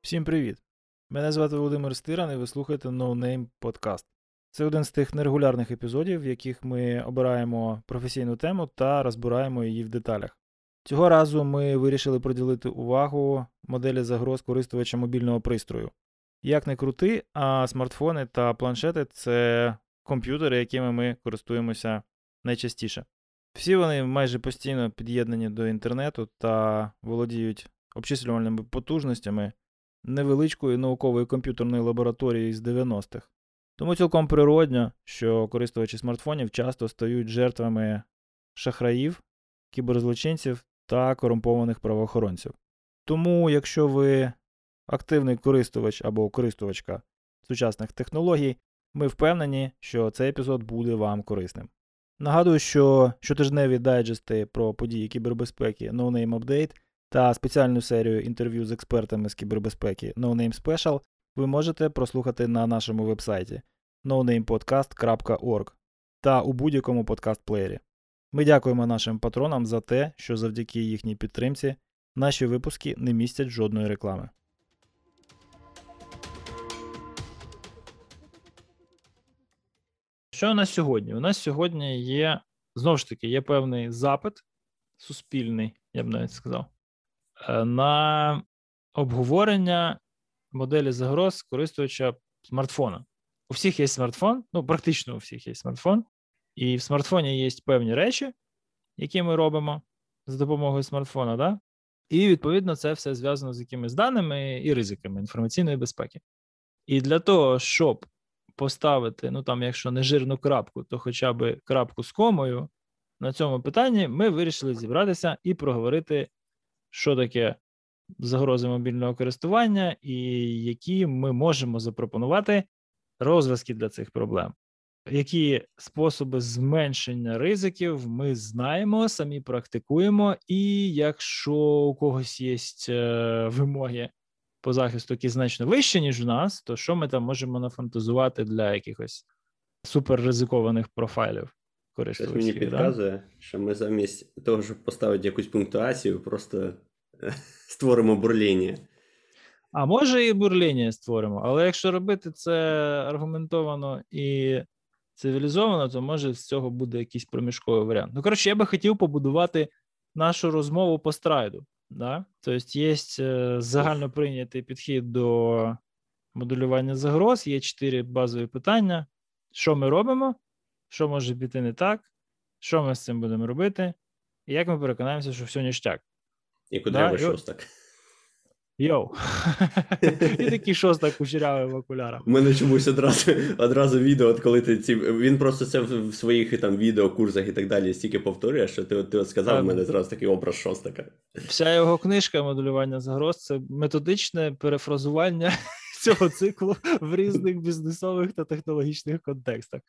Всім привіт! Мене звати Володимир Стиран, і ви слухаєте No Name Podcast. Це один з тих нерегулярних епізодів, в яких ми обираємо професійну тему та розбираємо її в деталях. Цього разу ми вирішили приділити увагу моделі загроз користувача мобільного пристрою. Як не крути, а смартфони та планшети це комп'ютери, якими ми користуємося найчастіше. Всі вони майже постійно під'єднані до інтернету та володіють обчислювальними потужностями невеличкої наукової комп'ютерної лабораторії з 90-х. Тому цілком природньо, що користувачі смартфонів часто стають жертвами шахраїв, кіберзлочинців та корумпованих правоохоронців. Тому, якщо ви активний користувач або користувачка сучасних технологій, ми впевнені, що цей епізод буде вам корисним. Нагадую, що щотижневі дайджести про події кібербезпеки No Name Update та спеціальну серію інтерв'ю з експертами з кібербезпеки No Name Special ви можете прослухати на нашому вебсайті nonamepodcast.org та у будь-якому подкаст-плеєрі. Ми дякуємо нашим патронам за те, що завдяки їхній підтримці наші випуски не містять жодної реклами. Що у нас сьогодні? У нас сьогодні є, знову ж таки, є певний запит суспільний, я б навіть сказав, е, на обговорення моделі загроз користувача смартфона. У всіх є смартфон, ну, практично у всіх є смартфон, і в смартфоні є певні речі, які ми робимо за допомогою смартфона, да? і відповідно це все зв'язано з якимись даними і ризиками інформаційної безпеки. І для того, щоб поставити, ну там, якщо не жирну крапку, то хоча б крапку з комою на цьому питанні, ми вирішили зібратися і проговорити, що таке загрози мобільного користування, і які ми можемо запропонувати розв'язки для цих проблем. Які способи зменшення ризиків ми знаємо, самі практикуємо, і якщо у когось є е, вимоги по захисту, які значно вищі, ніж у нас, то що ми там можемо нафантазувати для якихось суперризикованих профайлів? Щось мені підказує, да? що ми замість того, щоб поставити якусь пунктуацію, просто створимо бурління. А може і бурління створимо, але якщо робити це аргументовано і цивілізовано, то може з цього буде якийсь проміжковий варіант. Ну, коротше, я би хотів побудувати нашу розмову по страйду. Да? Тобто, є загальноприйнятий загально прийнятий підхід до моделювання загроз, є чотири базові питання: що ми робимо, що може піти не так, що ми з цим будемо робити, і як ми переконаємося, що все ніштяк. І куди да? шостак. Йоу. І такий шостак кучерявий в окулярах. У мене чомусь одразу одразу відео, от коли ти ці. Він просто це в своїх там відео, курсах і так далі стільки повторює, що ти ти от сказав, у мене зразу такий образ шостака. Вся його книжка моделювання загроз це методичне перефразування цього циклу в різних бізнесових та технологічних контекстах.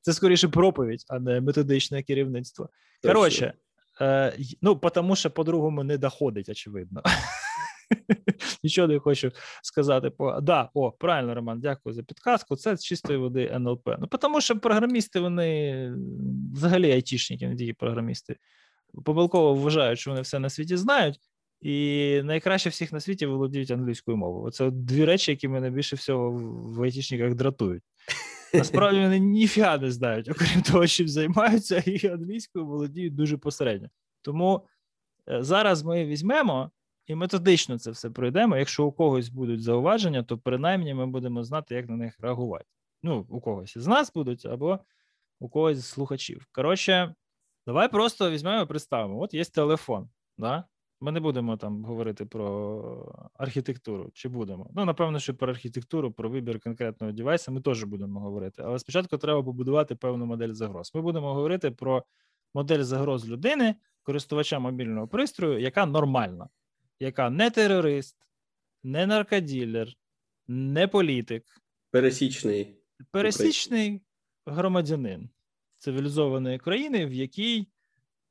Це скоріше проповідь, а не методичне керівництво. Коротше, е, ну, тому що по-другому не доходить, очевидно. Нічого не хочу сказати. По да, о, правильно, Роман, дякую за підказку. Це з чистої води НЛП. Ну тому що програмісти, вони взагалі айтішники, не тільки програмісти, помилково вважають, що вони все на світі знають. І найкраще всіх на світі володіють англійською мовою. Оце дві речі, які мене більше всього в айтішниках дратують. Насправді вони ніфіга не знають, окрім того, чим займаються, і англійською володіють дуже посередньо. Тому е, зараз ми візьмемо і методично це все пройдемо. Якщо у когось будуть зауваження, то принаймні ми будемо знати, як на них реагувати. Ну, у когось із нас будуть, або у когось з слухачів. Коротше, давай просто візьмемо і представимо: от є телефон. да? Ми не будемо там говорити про архітектуру, чи будемо. Ну, напевно, що про архітектуру, про вибір конкретного девайса ми теж будемо говорити. Але спочатку треба побудувати певну модель загроз. Ми будемо говорити про модель загроз людини, користувача мобільного пристрою, яка нормальна яка не терорист, не наркоділер, не політик, пересічний пересічний громадянин цивілізованої країни, в якій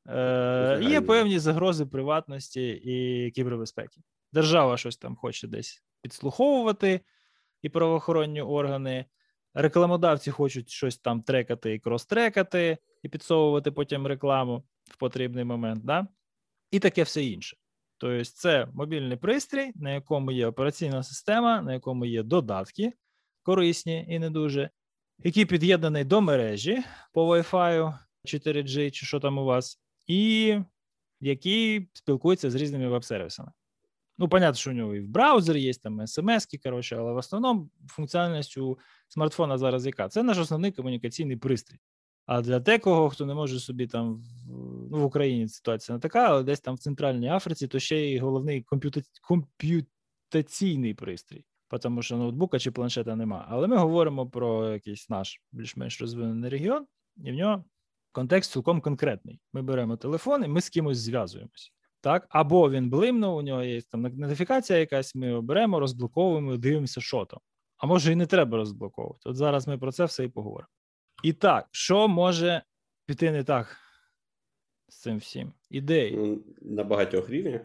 е, є певні загрози приватності і кібербезпеки. Держава щось там хоче десь підслуховувати, і правоохоронні органи. Рекламодавці хочуть щось там трекати і крос-трекати, і підсовувати потім рекламу в потрібний момент, да? і таке все інше. Тобто, це мобільний пристрій, на якому є операційна система, на якому є додатки корисні і не дуже, який під'єднаний до мережі по Wi-Fi 4G, чи що там у вас, і який спілкується з різними веб-сервісами. Ну, понятно, що у нього і в браузері є там смс, коротше, але в основному функціональність у смартфона зараз яка? Це наш основний комунікаційний пристрій. А для декого, хто не може собі там ну, в Україні ситуація не така, але десь там в Центральній Африці, то ще й головний комп'юта... комп'ютаційний пристрій, тому що ноутбука чи планшета нема. Але ми говоримо про якийсь наш більш-менш розвинений регіон, і в нього контекст цілком конкретний. Ми беремо телефон і ми з кимось зв'язуємося. Так, або він блимнув, у нього є там нотифікація якась, ми його беремо, розблоковуємо, дивимося, що там. А може і не треба розблоковувати. От зараз ми про це все і поговоримо. І так, що може піти не так з цим всім? Ідеї. Ну, на багатьох рівнях.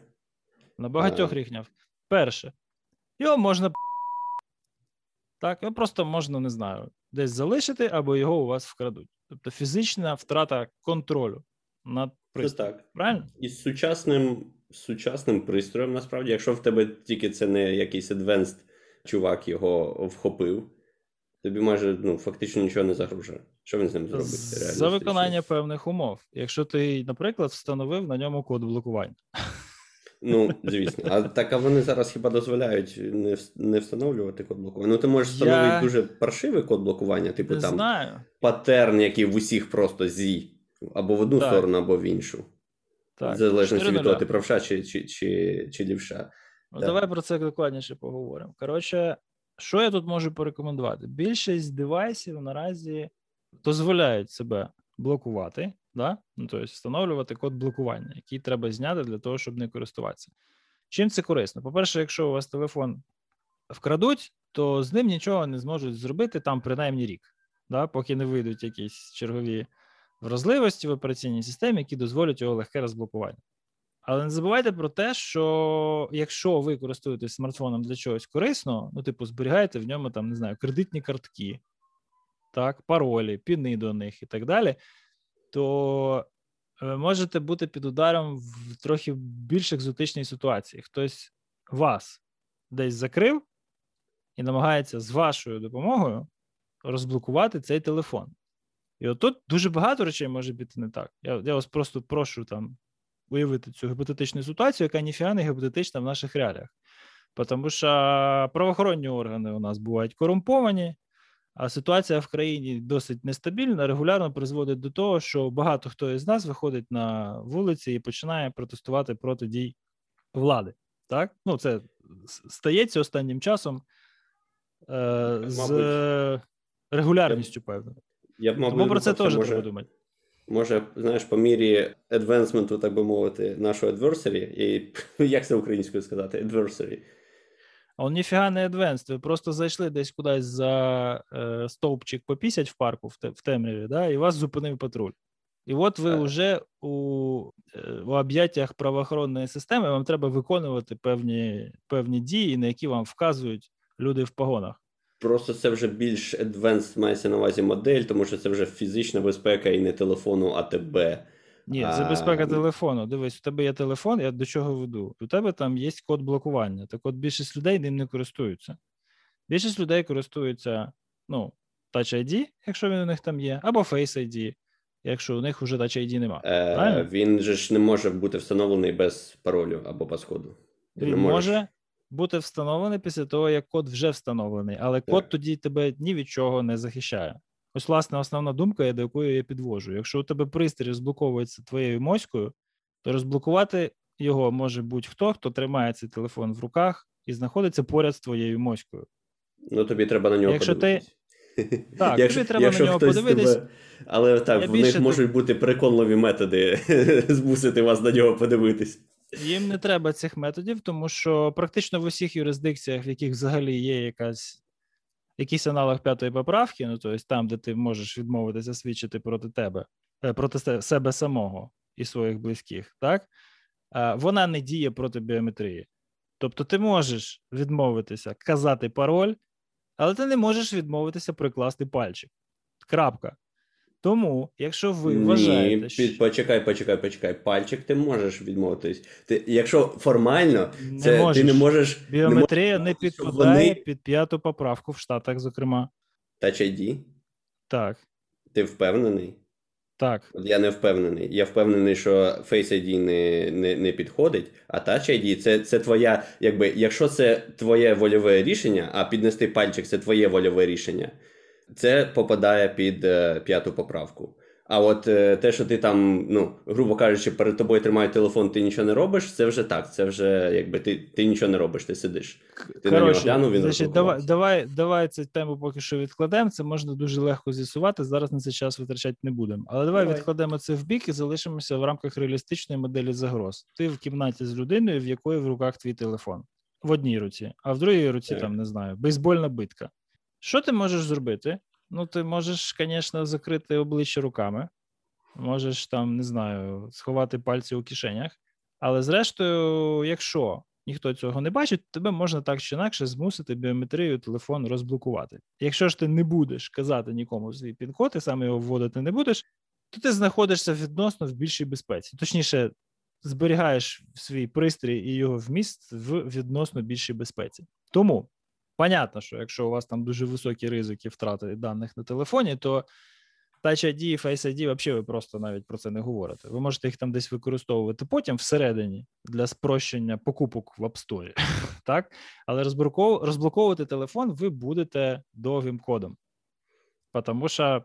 На багатьох рівнях. Перше, його можна так, його просто можна, не знаю, десь залишити, або його у вас вкрадуть. Тобто фізична втрата контролю над пристроєм. так. Правильно? І з сучасним сучасним пристроєм, насправді, якщо в тебе тільки це не якийсь advanced чувак його вхопив, тобі майже ну, фактично нічого не загрожує. Що він з ним зробить? За виконання певних умов. Якщо ти, наприклад, встановив на ньому код блокування. Ну, звісно. А так а вони зараз хіба дозволяють не не встановлювати код блокування? Ну, ти можеш встановити Я... дуже паршивий код блокування, типу не там знаю. патерн, який в усіх просто зі, або в одну так. сторону, або в іншу. Так. В залежності від того, ти правша чи чи, чи, чи лівша. Ну, Давай про це докладніше поговоримо. Коротше, що я тут можу порекомендувати? Більшість девайсів наразі дозволяють себе блокувати, да? ну, тобто встановлювати код блокування, який треба зняти для того, щоб не користуватися. Чим це корисно? По-перше, якщо у вас телефон вкрадуть, то з ним нічого не зможуть зробити там принаймні рік, да? поки не вийдуть якісь чергові вразливості в операційній системі, які дозволять його легке розблокування. Але не забувайте про те, що якщо ви користуєтесь смартфоном для чогось корисного, ну, типу, зберігаєте в ньому там, не знаю, кредитні картки, так, паролі, піни до них і так далі, то ви можете бути під ударом в трохи більш екзотичній ситуації. Хтось вас десь закрив і намагається з вашою допомогою розблокувати цей телефон. І отут дуже багато речей може бути не так. Я я вас просто прошу там уявити цю гіпотетичну ситуацію, яка ніфіга не гіпотетична в наших реаліях. Тому що правоохоронні органи у нас бувають корумповані, а ситуація в країні досить нестабільна, регулярно призводить до того, що багато хто із нас виходить на вулиці і починає протестувати проти дій влади. Так? Ну, це стається останнім часом е, з регулярністю, певно. Я б, мабуть, Тому про це теж може, треба думати. Може, знаєш, по мірі адвенсменту, так би мовити, нашого adversary, і як це українською сказати? Adversary. А он ніфіга не advanced, Ви просто зайшли десь кудись за е, стовпчик попісять в парку в, те, в темряві, да, і вас зупинив патруль. І от ви вже у е, у об'яттях правоохоронної системи вам треба виконувати певні певні дії, на які вам вказують люди в погонах. Просто це вже більш advanced мається на увазі модель, тому що це вже фізична безпека і не телефону, а тебе. Ні, це безпека телефону. Дивись, у тебе є телефон, я до чого веду. У тебе там є код блокування. Так от більшість людей ним не користуються. Більшість людей користуються ну, Touch ID, якщо він у них там є, або Face ID, якщо у них вже Touch ID немає. Е, Він же ж не може бути встановлений без паролю або паскоду. Він не може бути встановлений після того, як код вже встановлений, але так. код тоді тебе ні від чого не захищає. Ось, власне, основна думка, до якої я підвожу. Якщо у тебе пристрій розблоковується твоєю моською, то розблокувати його може будь-хто, хто тримає цей телефон в руках і знаходиться поряд з твоєю моською. Ну, тобі треба на нього якщо подивитись. Ти... Так, якщо, тобі треба якщо на нього подивитись. Тебе... Але так, в них можуть бути переконливі методи змусити вас на нього подивитись. Їм не треба цих методів, тому що практично в усіх юрисдикціях, в яких взагалі є якась якийсь аналог п'ятої поправки, ну тобто там, де ти можеш відмовитися свідчити проти тебе, е, проти себе самого і своїх близьких, так вона не діє проти біометрії. Тобто, ти можеш відмовитися казати пароль, але ти не можеш відмовитися прикласти пальчик. Крапка. Тому, якщо ви вважаєте, Ні, під, почекай, почекай, почекай. Пальчик ти можеш відмовитись. Ти, Якщо формально, це не ти не можеш. Біометрія не, не підпадає вони... під п'яту поправку в Штатах, зокрема. Touch ID? Так. Ти впевнений? Так. От я не впевнений. Я впевнений, що Face ID не не, не підходить, а Touch ID це це твоя, якби, якщо це твоє вольове рішення, а піднести пальчик це твоє вольове рішення, це попадає під е, п'яту поправку. А от е, те, що ти там, ну, грубо кажучи, перед тобою тримають телефон, ти нічого не робиш, це вже так. Це вже якби ти ти нічого не робиш, ти сидиш. Ти Короче, на нього глянув, він значить, давай, давай давай цю тему поки що відкладемо. Це можна дуже легко з'ясувати. Зараз на цей час витрачати не будемо. Але давай, давай відкладемо це в бік і залишимося в рамках реалістичної моделі загроз. Ти в кімнаті з людиною, в якої в руках твій телефон в одній руці, а в другій руці так. там не знаю, бейсбольна битка. Що ти можеш зробити? Ну, ти можеш, звісно, закрити обличчя руками, можеш там, не знаю, сховати пальці у кишенях. Але зрештою, якщо ніхто цього не бачить, тебе можна так чи інакше змусити біометрію телефон розблокувати. Якщо ж ти не будеш казати нікому свій пін-код, і сам його вводити не будеш, то ти знаходишся відносно в більшій безпеці. Точніше, зберігаєш свій пристрій і його вміст в відносно більшій безпеці. Тому Понятно, що якщо у вас там дуже високі ризики втрати даних на телефоні, то Touch ID і Face ID взагалі ви просто навіть про це не говорите. Ви можете їх там десь використовувати потім всередині для спрощення покупок в App Store, так? Але розблоковувати телефон ви будете довгим кодом, тому що,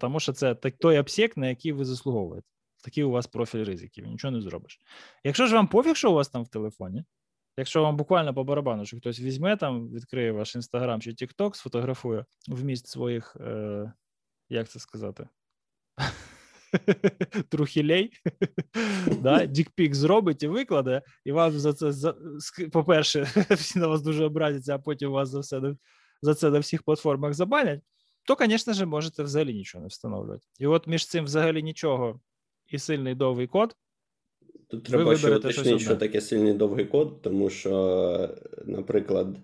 тому що це той обсек, на який ви заслуговуєте. Такий у вас профіль ризиків, нічого не зробиш. Якщо ж вам пофіг, що у вас там в телефоні, Якщо вам буквально по барабану, що хтось візьме там, відкриє ваш інстаграм чи Тікток, сфотографує вміст своїх, е, як це сказати, трухілей, дікпік зробить і викладе, і вам за це, по-перше, всі на вас дуже образяться, а потім вас за все за це на всіх платформах забанять, то, звісно ж, можете взагалі нічого не встановлювати. І от між цим взагалі нічого і сильний довгий код Тут треба ще уточнити, що таке сильний довгий код, тому що, наприклад,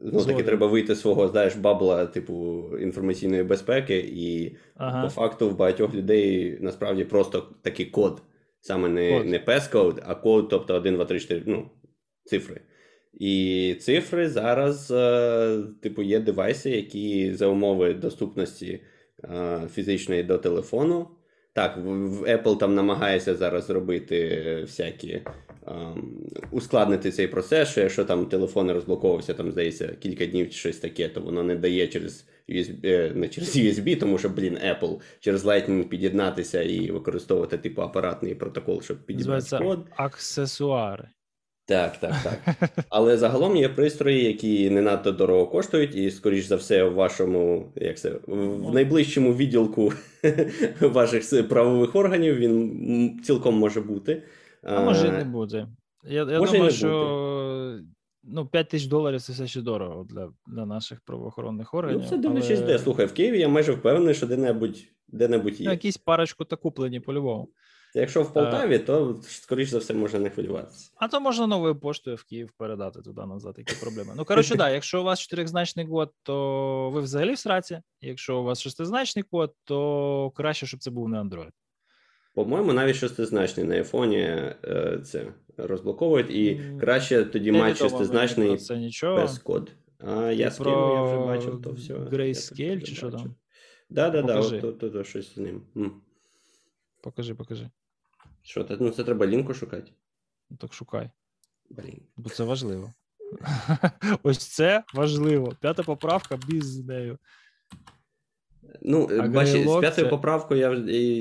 ну таки треба вийти з свого, знаєш, бабла, типу, інформаційної безпеки, і ага. по факту в багатьох людей насправді просто такий код. Саме не код. не пес-код, а код, тобто 1, 2, 3, 4, ну, цифри. І цифри зараз, е, типу, є девайси, які за умови доступності е, фізичної до телефону. Так, Apple там намагається зараз зробити всякі um, ускладнити цей процес, що якщо там телефон розблоковувався, там здається, кілька днів чи щось таке, то воно не дає через USB, е, не через USB, тому що, блін, Apple через Lightning під'єднатися і використовувати типу апаратний протокол, щоб під'єднати код. Аксесуари. Так, так, так. Але загалом є пристрої, які не надто дорого коштують, і, скоріш за все, в вашому, як це, в найближчому відділку ваших правових органів він цілком може бути. А може і не буде. Я я може думаю, що ну, 5 тисяч доларів це все ще дорого для для наших правоохоронних органів. Ну, це дивлячись, але... де. Слухай, в Києві я майже впевнений, що де-небудь де-небудь є. Ну, якісь парочку та куплені по-любому. Якщо в Полтаві, то скоріш за все можна не хвилюватися. А то можна новою поштою в Київ передати туди назад, які проблеми. Ну коротше, да, якщо у вас чотиризначний код, то ви взагалі в сраці. Якщо у вас шестизначний код, то краще, щоб це був не Android. По-моєму, навіть шестизначний на айфоні е, це розблоковують, і краще тоді мати шестизначний без код. А я скину, я вже бачив то все. Grayscale чи що там? Да, да, да, от, то, то, щось з ним. Покажи, покажи. Що це? Ну, це треба лінку шукати. Ну, Так шукай. Блін. Бо це важливо. Ось це важливо. П'ята поправка без нею. Ну, бачиш, з п'ятою це... поправкою я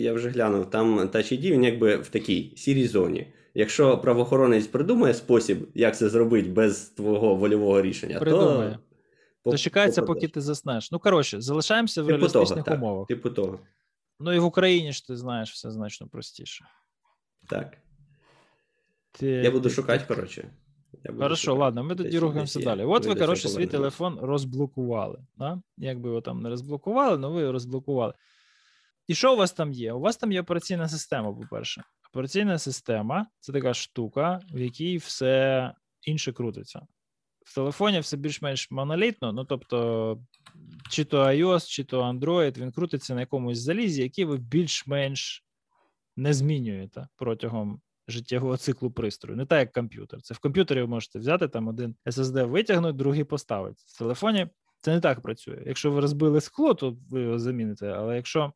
я вже глянув. Там Touch ID, він якби в такій сірій зоні. Якщо правоохоронець придумає спосіб, як це зробити без твого вольового рішення, придумає. то. Дочекається, поки ти заснеш. Ну, коротше, залишаємося в типу реалістичних того, умовах. Типу того. Ну і в Україні ж ти знаєш все значно простіше. Так. Ти... Я буду шукати, коротше. Хорошо, шукати. ладно, ми тоді рухаємося далі. От ви, коротше, свій телефон розблокували. Да? Якби його там не розблокували, але ви його розблокували. І що у вас там є? У вас там є операційна система, по-перше. Операційна система це така штука, в якій все інше крутиться. в телефоні все більш-менш монолітно. Ну тобто, чи то iOS, чи то Android, він крутиться на якомусь залізі, який ви більш-менш не змінюєте протягом життєвого циклу пристрою. Не так, як комп'ютер. Це в комп'ютері ви можете взяти там один SSD витягнути, другий поставити. В телефоні це не так працює. Якщо ви розбили скло, то ви його заміните. Але якщо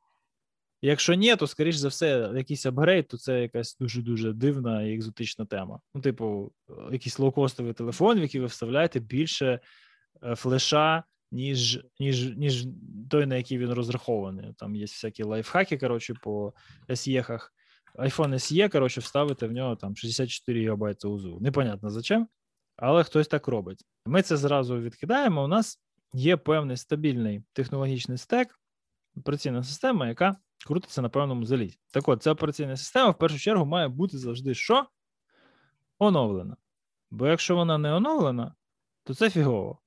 якщо ні, то скоріш за все, якийсь апгрейд, то це якась дуже дуже дивна і екзотична тема. Ну, типу, якийсь лоукостовий телефон, в який ви вставляєте більше е, флеша. Ніж ніж, ніж той, на який він розрахований. Там є всякі лайфхаки, коротше, по SE-хах iPhone SE, коротше, вставити в нього там 64 ГБ УЗУ. Непонятно зачем, але хтось так робить. Ми це зразу відкидаємо. У нас є певний стабільний технологічний стек, операційна система, яка крутиться на певному залізі. Так от, ця операційна система в першу чергу має бути завжди що? Оновлена. Бо якщо вона не оновлена, то це фігово.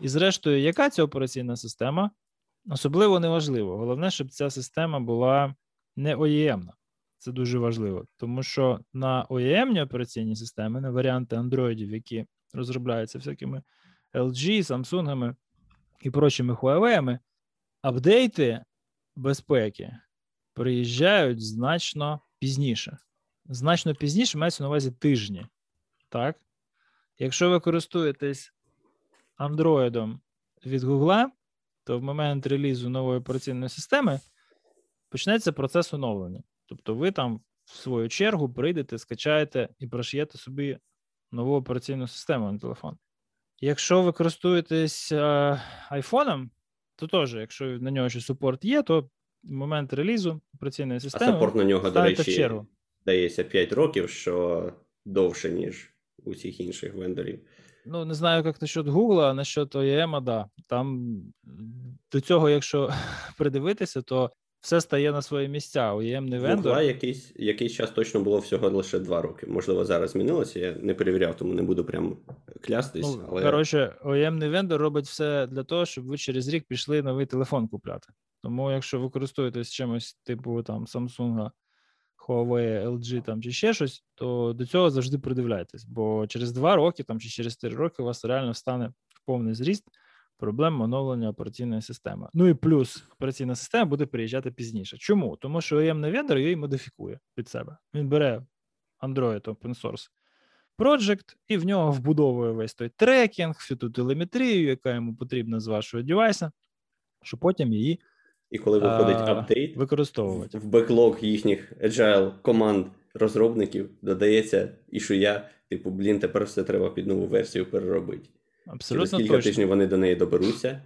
І зрештою, яка ця операційна система? Особливо неважливо. Головне, щоб ця система була не OEM-на. Це дуже важливо, тому що на OEM операційні системи, на варіанти андроїдів, які розробляються всякими LG, Samsung і прочими Huawei, апдейти безпеки приїжджають значно пізніше. Значно пізніше мається на увазі тижні. Так? Якщо ви користуєтесь Android від Google, то в момент релізу нової операційної системи почнеться процес оновлення. Тобто, ви там в свою чергу прийдете, скачаєте і прошиєте собі нову операційну систему на телефон. Якщо ви користуєтесь е, айфоном, то теж, якщо на нього ще супорт є, то в момент релізу операційної системи. А супорт на нього, до речі, дається 5 років, що довше, ніж у всіх інших вендорів. Ну, не знаю, як насчет Google, а насчет OEM, да. Там до цього, якщо придивитися, то все стає на свої місця. OEM-ний вендор... Гугла якийсь якийсь час точно було всього лише два роки. Можливо, зараз змінилося. Я не перевіряв, тому не буду прям клястись. Ну, але... Коротше, OEM-ний вендор робить все для того, щоб ви через рік пішли новий телефон купляти. Тому, якщо ви користуєтесь чимось, типу там Samsung, Huawei, LG там чи ще щось, то до цього завжди придивляйтесь. Бо через два роки там чи через три роки у вас реально стане повний зріст проблем оновлення операційної системи. Ну і плюс операційна система буде приїжджати пізніше. Чому? Тому що OEM вендор її модифікує під себе. Він бере Android Open Source Project і в нього вбудовує весь той трекінг, всю ту телеметрію, яка йому потрібна з вашого девайса, щоб потім її. І коли виходить апдейт, використовувати в беклог їхніх agile команд розробників додається, і що я, типу, блін, тепер все треба під нову версію переробити. Абсолютно Через кілька точно. тижнів вони до неї доберуться.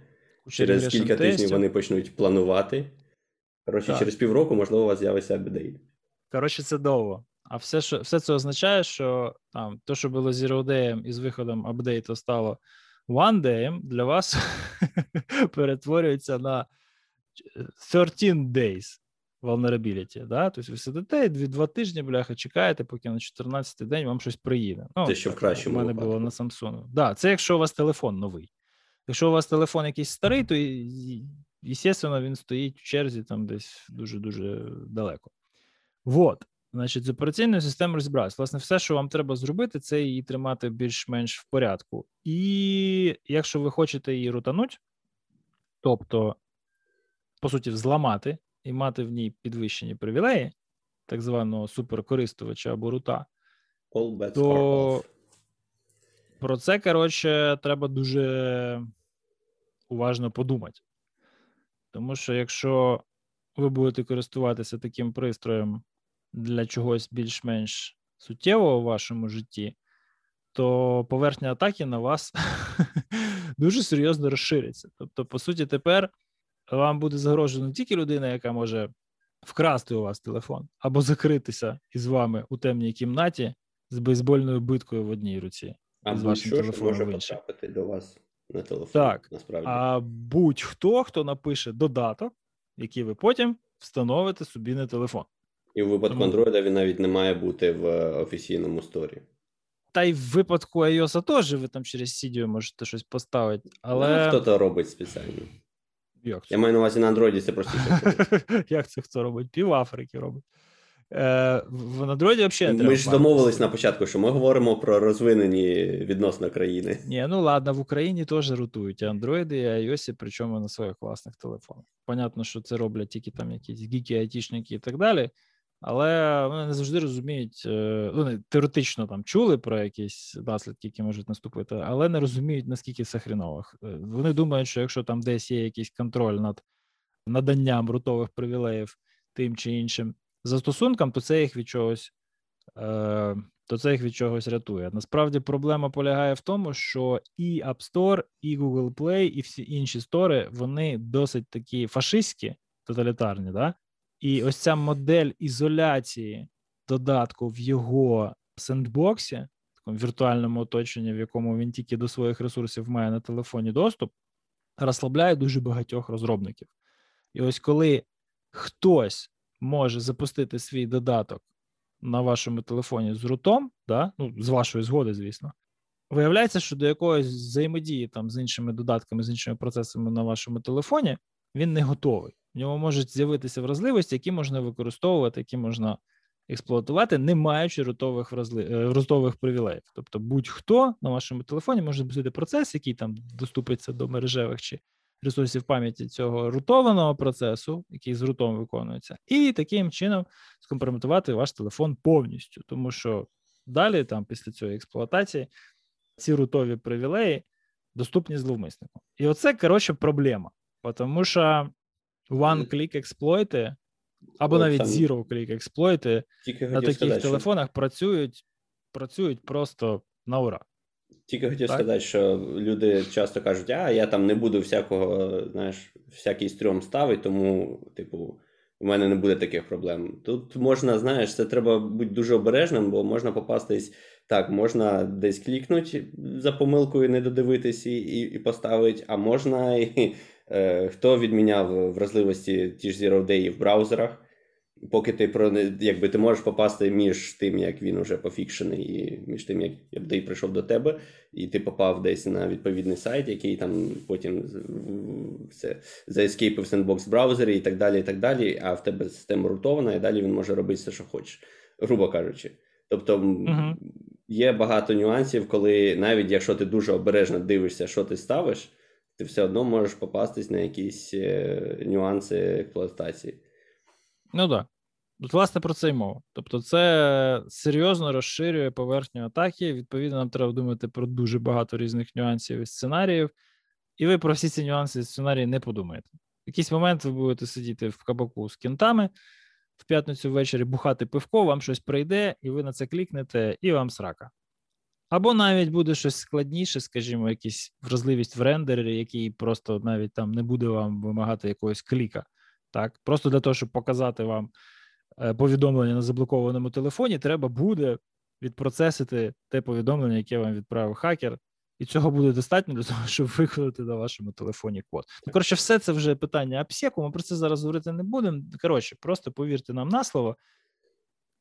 Через кілька тижнів вони почнуть планувати. Коротше, так. через півроку, можливо, у вас з'явиться апдейт. Коротше, це довго. А все що, все це означає, що там то, що було Zero Day і з виходом апдейту стало One Day, для вас перетворюється на 13 days vulnerability, да? Тобто ви сидите і два тижні, бляха, чекаєте, поки на 14-й день вам щось приїде. Ну, Це що в кращому У мене випадку. було на Samsung. Да, Це якщо у вас телефон новий. Якщо у вас телефон якийсь старий, то, звісно, він стоїть в черзі там десь дуже-дуже далеко. Вот. Значить, з операційною системою розібратися. Власне, все, що вам треба зробити, це її тримати більш-менш в порядку. І якщо ви хочете її рутануть, тобто, по суті, взламати і мати в ній підвищені привілеї, так званого суперкористувача або рута, то про це, коротше, треба дуже уважно подумати. Тому що якщо ви будете користуватися таким пристроєм для чогось більш-менш суттєвого в вашому житті, то поверхня атаки на вас дуже серйозно розшириться. Тобто, по суті, тепер вам буде загрожена не тільки людина, яка може вкрасти у вас телефон, або закритися із вами у темній кімнаті з бейсбольною биткою в одній руці. А з вашим телефоном може потрапити до вас на телефон. Так, насправді. а будь-хто, хто напише додаток, який ви потім встановите собі на телефон. І в випадку Тому... Android він навіть не має бути в офіційному сторі. Та й в випадку iOS теж ви там через Cydia можете щось поставити. але... Ну, хто то робить спеціально. Як це? Я маю на увазі на Android це простіше. Як це хто робить? Пів Африки робить. Е, В Андроїді взагалі не Ми ж домовились на початку, що ми говоримо про розвинені відносно країни. Ні, ну ладно, в Україні теж рутують андроїди і iOS, причому на своїх власних телефонах. Понятно, що це роблять тільки там якісь гіки, айтішники і так далі. Але вони не завжди розуміють, е, вони теоретично там чули про якісь наслідки, які можуть наступити, але не розуміють, наскільки це хріново. Е, вони думають, що якщо там десь є якийсь контроль над наданням рутових привілеїв тим чи іншим застосункам, то це їх від чогось е, то це їх від чогось рятує. Насправді проблема полягає в тому, що і App Store, і Google Play, і всі інші стори вони досить такі фашистські, тоталітарні, да? І ось ця модель ізоляції додатку в його сендбоксі, такому віртуальному оточенні, в якому він тільки до своїх ресурсів має на телефоні доступ, розслабляє дуже багатьох розробників. І ось коли хтось може запустити свій додаток на вашому телефоні з рутом, да? ну, з вашої згоди, звісно, виявляється, що до якоїсь взаємодії там з іншими додатками, з іншими процесами на вашому телефоні він не готовий. В ньому можуть з'явитися вразливості, які можна використовувати, які можна експлуатувати, не маючи рутових вразли... Е, рутових привілеїв. Тобто, будь-хто на вашому телефоні може запустити процес, який там доступиться до мережевих чи ресурсів пам'яті цього рутованого процесу, який з рутом виконується, і таким чином скомпрометувати ваш телефон повністю, тому що далі, там, після цієї експлуатації, ці рутові привілеї доступні зловмиснику. І оце, коротше, проблема, тому що one-click експлойти або навіть zero-click експлойти на таких сказати, телефонах що... працюють, працюють просто на ура. Тільки хотів так? сказати, що люди часто кажуть, а я там не буду всякого, знаєш, всякий стрьом ставити, тому, типу, у мене не буде таких проблем. Тут можна, знаєш, це треба бути дуже обережним, бо можна попастись так, можна десь клікнути за помилкою, не додивитись і і, поставити, а можна і е, хто відміняв вразливості ті ж Zero Day в браузерах. Поки ти про якби ти можеш попасти між тим, як він уже пофікшений, і між тим, як апдейт прийшов до тебе, і ти попав десь на відповідний сайт, який там потім це заескейпив сендбокс в браузері і так далі. і так далі, А в тебе система рутована, і далі він може робити все, що хоче, грубо кажучи. Тобто uh є багато нюансів, коли навіть якщо ти дуже обережно дивишся, що ти ставиш, ти все одно можеш попастись на якісь е, нюанси експлуатації. Ну так. Власне, про це й мова. Тобто, це серйозно розширює поверхню атаки. Відповідно, нам треба думати про дуже багато різних нюансів і сценаріїв, і ви про всі ці нюанси і сценарії не подумаєте. В якийсь момент ви будете сидіти в кабаку з кінтами в п'ятницю ввечері, бухати пивко, вам щось прийде, і ви на це клікнете, і вам срака. Або навіть буде щось складніше, скажімо, якісь вразливість в рендері, який просто навіть там не буде вам вимагати якогось кліка. Так, Просто для того, щоб показати вам е, повідомлення на заблокованому телефоні, треба буде відпроцесити те повідомлення, яке вам відправив хакер, і цього буде достатньо для того, щоб виконати на вашому телефоні код. Ну, коротше, все це вже питання апсеку, ми про це зараз говорити не будемо. Коротше, просто повірте нам на слово.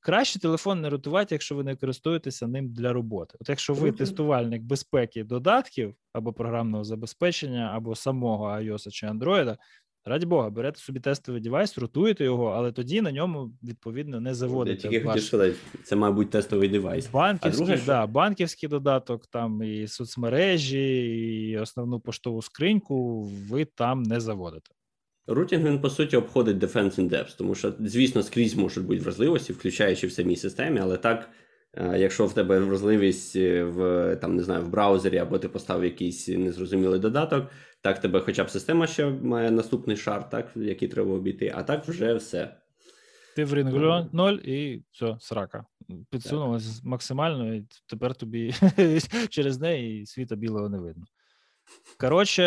Краще телефон не рутувати, якщо ви не користуєтеся ним для роботи. От якщо ви тестувальник безпеки додатків або програмного забезпечення, або самого iOS чи Android, Раді Бога, берете собі тестовий девайс, рутуєте його, але тоді на ньому відповідно не заводите. Я тільки ваш... хотів сказати, це, мабуть, тестовий девайс. Банківський, друге, да, банківський додаток, там і соцмережі, і основну поштову скриньку ви там не заводите. Рутінг він по суті обходить Defense in Depth, тому що, звісно, скрізь можуть бути вразливості, включаючи в самій системі, але так Е, якщо в тебе вразливість е, в там не знаю в браузері, або ти поставив якийсь незрозумілий додаток, так тебе хоча б система ще має наступний шар, так який треба обійти, а так вже все. Ти в ринг 0 і все, срака. Підсунулась максимально, і тепер тобі через неї світа білого не видно. Коротше,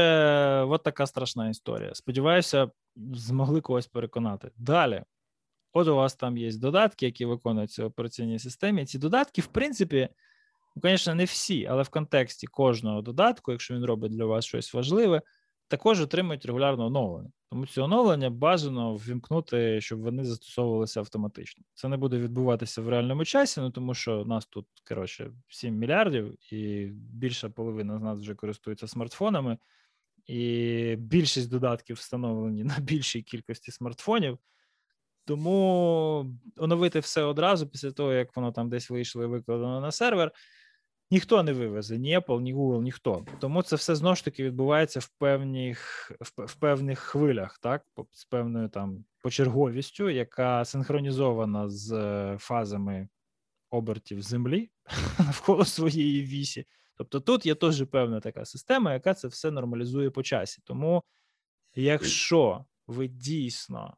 от така страшна історія. Сподіваюся, змогли когось переконати. Далі. От у вас там є додатки, які виконуються в операційній системі. Ці додатки, в принципі, ну, звісно, не всі, але в контексті кожного додатку, якщо він робить для вас щось важливе, також отримують регулярне оновлення. Тому ці оновлення бажано ввімкнути, щоб вони застосовувалися автоматично. Це не буде відбуватися в реальному часі, ну тому що нас тут коротше 7 мільярдів, і більша половина з нас вже користується смартфонами, і більшість додатків встановлені на більшій кількості смартфонів. Тому оновити все одразу після того, як воно там десь вийшло і викладено на сервер, ніхто не вивезе, ні Apple, ні Google, ніхто. Тому це все знову ж таки відбувається в певних в, певних хвилях, так, з певною там почерговістю, яка синхронізована з е, фазами обертів землі навколо своєї вісі. Тобто тут є теж певна така система, яка це все нормалізує по часі. Тому, якщо ви дійсно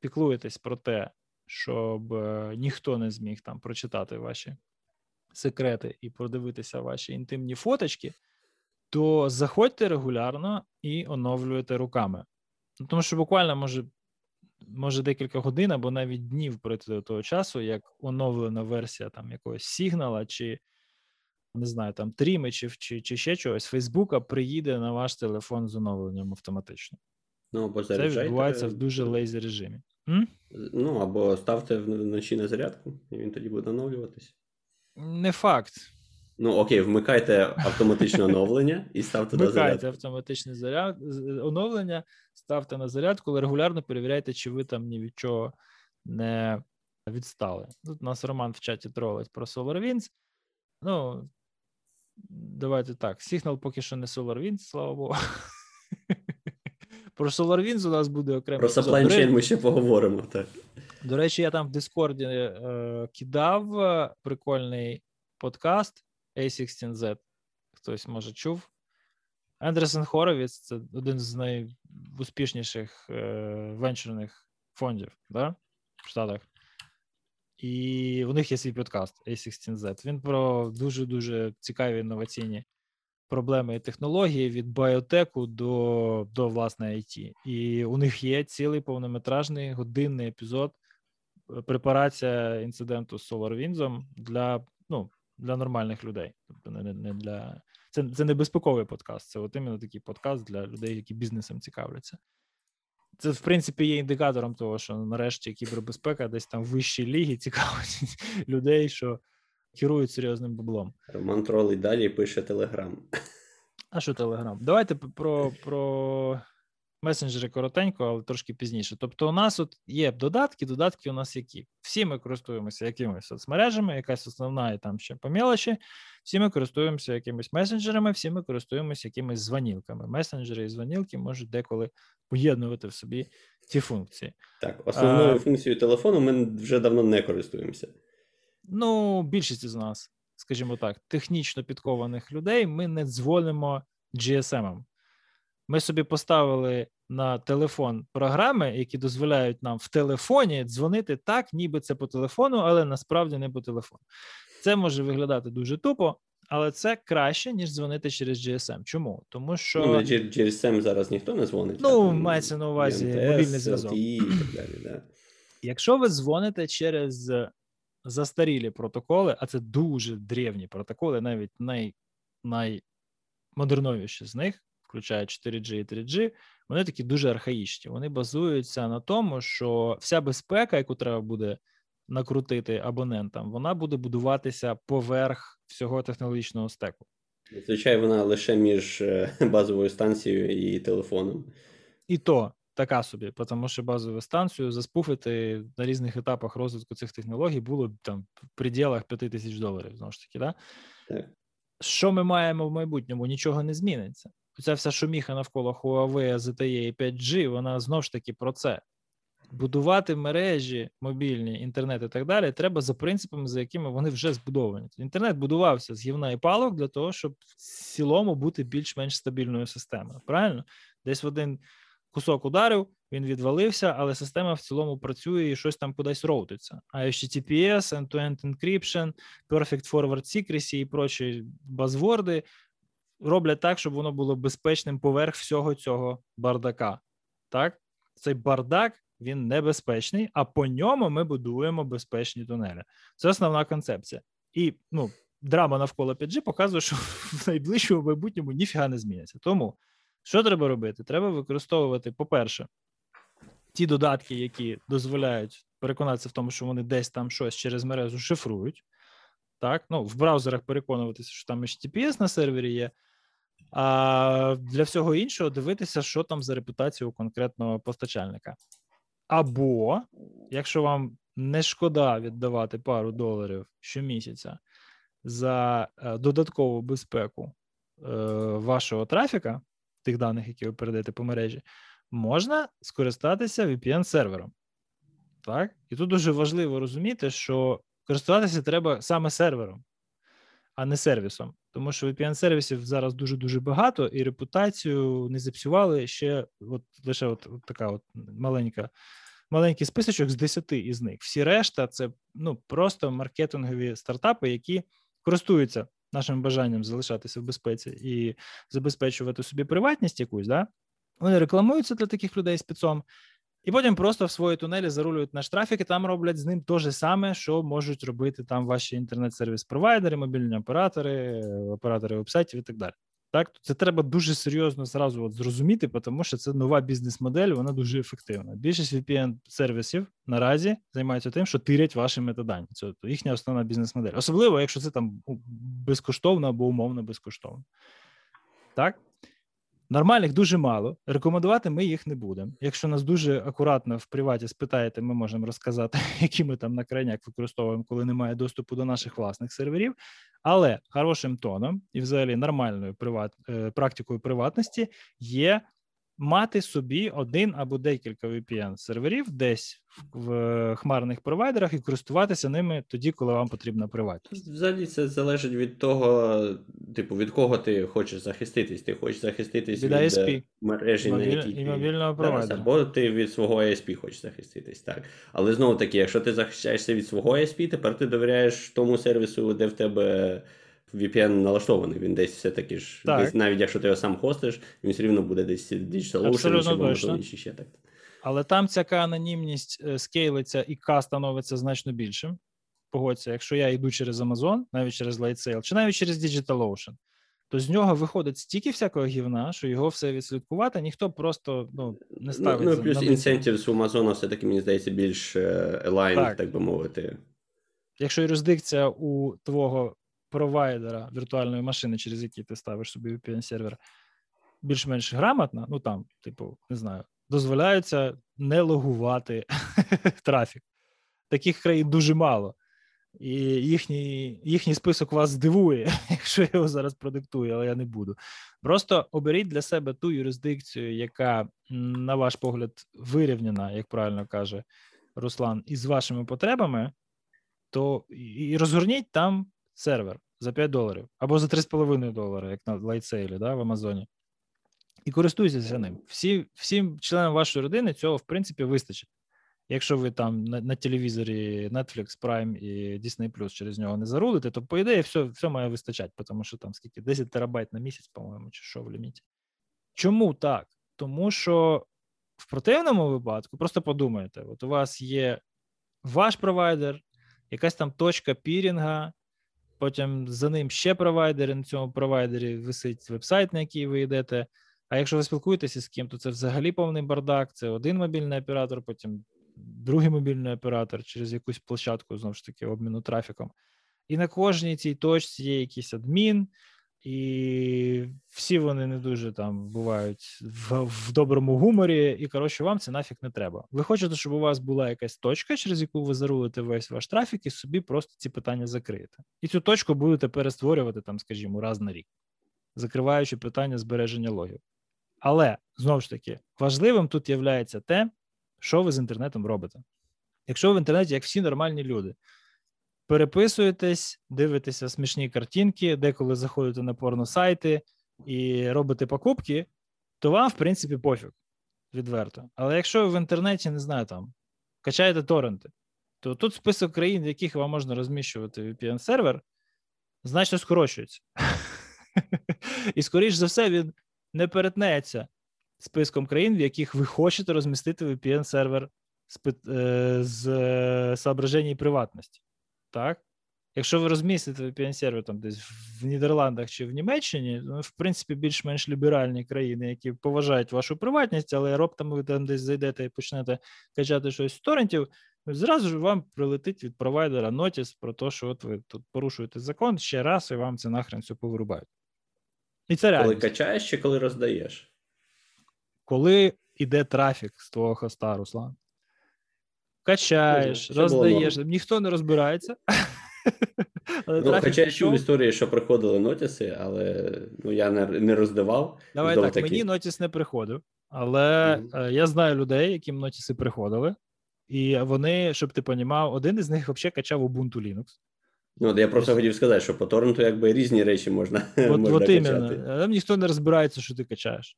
піклуєтесь про те, щоб е, ніхто не зміг там прочитати ваші секрети і продивитися ваші інтимні фоточки, то заходьте регулярно і оновлюєте руками. Ну, тому що буквально може може декілька годин або навіть днів пройти до того часу, як оновлена версія там якогось сигнала, чи не знаю, там трімечів, чи чи ще чогось, Фейсбука приїде на ваш телефон з оновленням автоматично. Ну, або Це відбувається в дуже лейзі режимі. М? Ну, або ставте вночі на зарядку, і він тоді буде оновлюватись. Не факт. Ну, окей, вмикайте автоматичне оновлення і ставте на зарядку. Вмикайте автоматичне заряд... оновлення, ставте на зарядку, але регулярно перевіряйте, чи ви там ні від чого не відстали. Тут нас Роман в чаті тролить про SolarWinds. Ну, давайте так. Signal поки що не SolarWinds, слава Богу. Про SolarWinds у нас буде окремо. Про supply chain ми ще поговоримо. так. До речі, я там в Дискорді е, кидав е, прикольний подкаст A16Z. Хтось може чув. Ендресен Хоровіц це один з найуспішніших е, венчурних фондів да? в Штатах. І у них є свій подкаст A16Z. Він про дуже-дуже цікаві інноваційні проблеми і технології від біотеку до, до власне IT. І у них є цілий повнометражний годинний епізод препарація інциденту з SolarWinds для ну, для нормальних людей. Тобто не, не для це це не безпековий подкаст, це от іменно такий подкаст для людей, які бізнесом цікавляться. Це, в принципі, є індикатором того, що нарешті кібербезпека десь там в вищій лігі цікавить людей, що керують серйозним баблом. Роман Тролий далі пише Телеграм. А що Телеграм? Давайте про про месенджери коротенько, але трошки пізніше. Тобто, у нас от є додатки, додатки у нас які. Всі ми користуємося якимись соцмережами, якась основна і там ще по мелочі. Всі ми користуємося якимись месенджерами, всі ми користуємося якимись звонілками. Месенджери і звонілки можуть деколи поєднувати в собі ці функції. Так, основною а, функцією телефону ми вже давно не користуємося. Ну, більшість з нас, скажімо так, технічно підкованих людей ми не дзвонимо GSM. Ми собі поставили на телефон програми, які дозволяють нам в телефоні дзвонити так, ніби це по телефону, але насправді не по телефону. Це може виглядати дуже тупо, але це краще, ніж дзвонити через GSM. Чому? Тому що ну, GSM зараз ніхто не дзвонить. Ну, так, мається на увазі MTS, мобільний зв'язок. і так далі, да. Якщо ви дзвоните через застарілі протоколи, а це дуже древні протоколи, навіть най, наймодерновіші з них включає 4G і 3G, вони такі дуже архаїчні. Вони базуються на тому, що вся безпека, яку треба буде накрутити абонентам, вона буде будуватися поверх всього технологічного стеку. Звичайно, вона лише між е, базовою станцією і телефоном. І то така собі, тому що базову станцію заспуфити на різних етапах розвитку цих технологій було там в пределах 5 тисяч доларів. Знову ж таки, да? так? Що ми маємо в майбутньому? Нічого не зміниться ця вся шуміха навколо Huawei, ZTE і 5G, вона знов ж таки про це. Будувати мережі, мобільні, інтернет і так далі, треба за принципами, за якими вони вже збудовані. Інтернет будувався з гівна і палок для того, щоб в цілому бути більш-менш стабільною системою. Правильно? Десь в один кусок ударив, він відвалився, але система в цілому працює і щось там кудись роутиться. А HTTPS, End-to-End Encryption, Perfect Forward Secrecy і прочі базворди роблять так, щоб воно було безпечним поверх всього цього бардака. Так, цей бардак він небезпечний, а по ньому ми будуємо безпечні тунелі. Це основна концепція. І ну, драма навколо 5G показує, що в найближчому майбутньому ніфіга не зміниться. Тому що треба робити? Треба використовувати, по-перше, ті додатки, які дозволяють переконатися в тому, що вони десь там щось через мережу шифрують. Так, ну в браузерах переконуватися, що там HTTPS на сервері є. А для всього іншого дивитися, що там за репутація у конкретного постачальника. Або, якщо вам не шкода віддавати пару доларів щомісяця за е, додаткову безпеку е, вашого трафіка, тих даних, які ви передаєте по мережі, можна скористатися VPN-сервером. Так? І тут дуже важливо розуміти, що користуватися треба саме сервером, а не сервісом. Тому що VPN-сервісів зараз дуже-дуже багато, і репутацію не зіпсували ще от лише от, от така от маленька. Маленький списочок з 10 із них. Всі решта це ну просто маркетингові стартапи, які користуються нашим бажанням залишатися в безпеці і забезпечувати собі приватність якусь. да? Вони рекламуються для таких людей з спецом, і потім просто в свої тунелі зарулюють наш трафік, і там роблять з ним те ж саме, що можуть робити там ваші інтернет-сервіс-провайдери, мобільні оператори, оператори вебсайтів і так далі. Так, це треба дуже серйозно зразу от зрозуміти, тому що це нова бізнес-модель, вона дуже ефективна. Більшість VPN-сервісів наразі займаються тим, що тирять ваші метадані. Це їхня основна бізнес-модель. Особливо, якщо це там безкоштовно або умовно безкоштовно. Так. Нормальних дуже мало. Рекомендувати ми їх не будемо. Якщо нас дуже акуратно в приваті спитаєте, ми можемо розказати, які ми там на крайняк використовуємо, коли немає доступу до наших власних серверів. Але хорошим тоном і, взагалі, нормальною приват... Е, практикою приватності є мати собі один або декілька VPN-серверів десь в хмарних провайдерах і користуватися ними тоді, коли вам потрібна приватність. Взагалі це залежить від того, типу, від кого ти хочеш захиститись. Ти хочеш захиститись від, від ISP. мережі, Мобіль... на і мобільного провайдера. або ти від свого ISP хочеш захиститись. так. Але знову таки, якщо ти захищаєшся від свого ISP, тепер ти довіряєш тому сервісу, де в тебе. VPN налаштований, він десь все-таки ж, десь, навіть якщо ти його сам хостиш, він все рівно буде десь DigitalOcean чи можливо ще так. Але там ця анонімність е, скейлиться і К становиться значно більшим. Погодься, якщо я йду через Amazon, навіть через LightSail, чи навіть через DigitalOcean, то з нього виходить стільки всякого гівна, що його все відслідкувати, ніхто просто ну, не ну, ставить. Ну, ну плюс incentives у Amazon все-таки, мені здається, більш е, aligned, так. так би мовити. Якщо юрисдикція у твого провайдера віртуальної машини, через який ти ставиш собі VPN сервер, більш-менш грамотна, ну там, типу, не знаю, дозволяється не логувати трафік. Таких країн дуже мало. І їхній їхній список вас здивує, якщо я його зараз продиктую, але я не буду. Просто оберіть для себе ту юрисдикцію, яка, на ваш погляд, вирівняна, як правильно каже Руслан, із вашими потребами, то і розгорніть там сервер за 5 доларів або за 3,5 долари, як на Lightsail і да, в Амазоні. І користуйтеся ним. Всі, Всім членам вашої родини цього, в принципі, вистачить. Якщо ви там на, на телевізорі Netflix, Prime і Disney Plus через нього не зарулите, то по ідеї все все має вистачати, тому що там скільки 10 терабайт на місяць, по-моєму, чи що в ліміті. Чому так? Тому що в противному випадку, просто подумайте: от у вас є ваш провайдер, якась там точка пірінга, потім за ним ще провайдер, і на цьому провайдері висить вебсайт, на який ви йдете. А якщо ви спілкуєтеся з ким, то це взагалі повний бардак. Це один мобільний оператор, потім другий мобільний оператор через якусь площадку, знову ж таки, обміну трафіком. І на кожній цій точці є якийсь адмін, і всі вони не дуже там бувають в, в доброму гуморі, і коротше, вам це нафіг не треба. Ви хочете, щоб у вас була якась точка, через яку ви зарулите весь ваш трафік, і собі просто ці питання закриєте. І цю точку будете перестворювати, там, скажімо, раз на рік, закриваючи питання збереження логів. Але знову ж таки, важливим тут є те, що ви з інтернетом робите. Якщо ви в інтернеті, як всі нормальні люди, переписуєтесь, дивитеся смішні картинки, деколи заходите на порносайти і робите покупки, то вам, в принципі, пофіг відверто. Але якщо ви в інтернеті, не знаю, там качаєте торренти, то тут список країн, в яких вам можна розміщувати VPN-сервер, значно скорочується. І, скоріш за все, він не перетнеться списком країн, в яких ви хочете розмістити VPN-сервер з е, соображень приватності. Так? Якщо ви розмістите VPN-сервер там десь в Нідерландах чи в Німеччині, ну, в принципі, більш-менш ліберальні країни, які поважають вашу приватність, але раптом ви там десь зайдете і почнете качати щось з торрентів, зразу ж вам прилетить від провайдера нотіс про те, що от ви тут порушуєте закон ще раз, і вам це нахрен все повирубають. І це реально. Коли качаєш чи коли роздаєш? Коли йде трафік з твого хоста, Руслан. Качаєш, роздаєш, ніхто не розбирається. Але ну, Хоча я чув історії, що приходили нотіси, але ну, я не не роздавав. Давай так, такі... мені нотіс не приходив, але mm-hmm. я знаю людей, яким нотіси приходили, і вони, щоб ти понімав, один із них взагалі качав Ubuntu Linux. Ну, я просто хотів сказати, що по торренту якби різні речі можна. От, можна от іменно. Там ніхто не розбирається, що ти качаєш.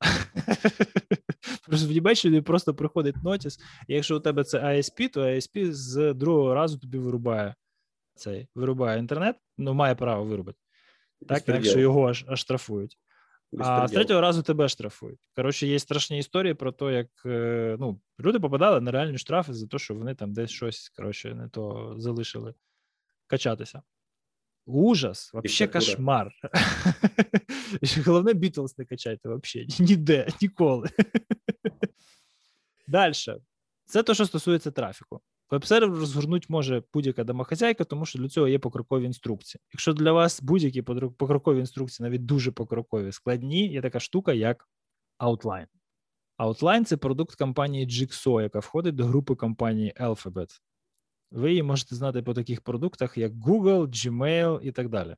Просто в Німеччині просто приходить нотіс, і якщо у тебе це ISP, то ISP з другого разу тобі вирубає цей вирубає інтернет, ну має право вирубати. Так, якщо його аж, аж штрафують. А з третього разу тебе штрафують. Коротше, є страшні історії про те, як е, ну, люди попадали на реальні штрафи за те, що вони там десь щось коротше, не то залишили качатися. Ужас, вообще кошмар. Головне, Бітлз не качайте вообще. Ніде, ніколи. Далі. Це те, що стосується трафіку. Веб-сервер розгорнути може будь-яка домохазяйка, тому що для цього є покрокові інструкції. Якщо для вас будь-які покрокові інструкції, навіть дуже покрокові, складні, є така штука, як Outline. Outline – це продукт компанії Jigsaw, яка входить до групи компанії Alphabet. Ви її можете знати по таких продуктах, як Google, Gmail і так далі.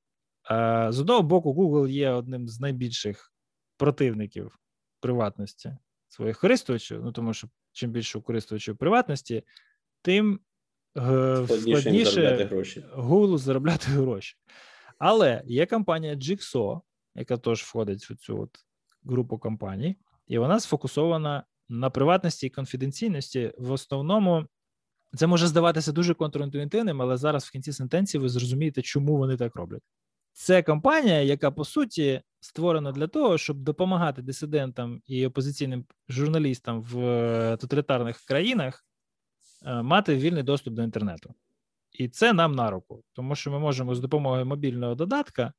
З одного боку, Google є одним з найбільших противників приватності своїх користувачів, ну тому що чим більше у користувачів приватності, тим е, складніше заробляти гроші. Google заробляти гроші. Але є компанія Jigsaw, яка теж входить в цю от групу компаній, і вона сфокусована на приватності і конфіденційності. В основному це може здаватися дуже контрінтуїтивним, але зараз в кінці сентенції ви зрозумієте, чому вони так роблять. Це компанія, яка по суті створена для того, щоб допомагати дисидентам і опозиційним журналістам в е, тоталітарних країнах Е, мати вільний доступ до інтернету. І це нам на руку, тому що ми можемо з допомогою мобільного додатка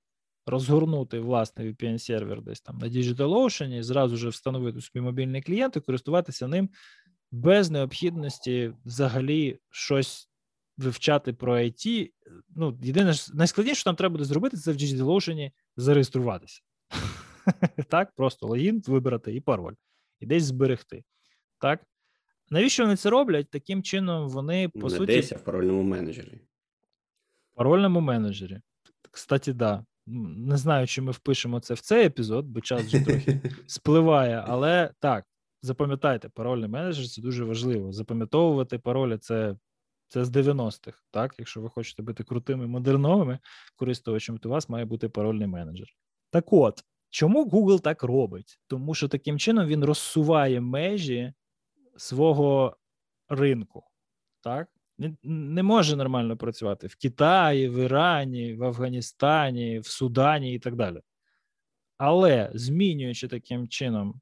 розгорнути власний VPN-сервер десь там на DigitalOcean і зразу ж встановити собі мобільний клієнт і користуватися ним без необхідності взагалі щось вивчати про IT. Ну, єдине найскладніше, що нам треба буде зробити, це в DigitalOcean зареєструватися. Так, просто логін, вибрати і пароль, і десь зберегти. Так, Навіщо вони це роблять? Таким чином, вони по Не суті. Десь в парольному менеджері. В парольному менеджері. Кстати, да. Не знаю, чи ми впишемо це в цей епізод, бо час вже трохи спливає. Але так, запам'ятайте, парольний менеджер це дуже важливо. Запам'ятовувати паролі це це з 90-х. Так, якщо ви хочете бути крутими модерновими користувачами, то у вас має бути парольний менеджер. Так от, чому Google так робить? Тому що таким чином він розсуває межі свого ринку, так? Не, не може нормально працювати в Китаї, в Ірані, в Афганістані, в Судані і так далі. Але змінюючи таким чином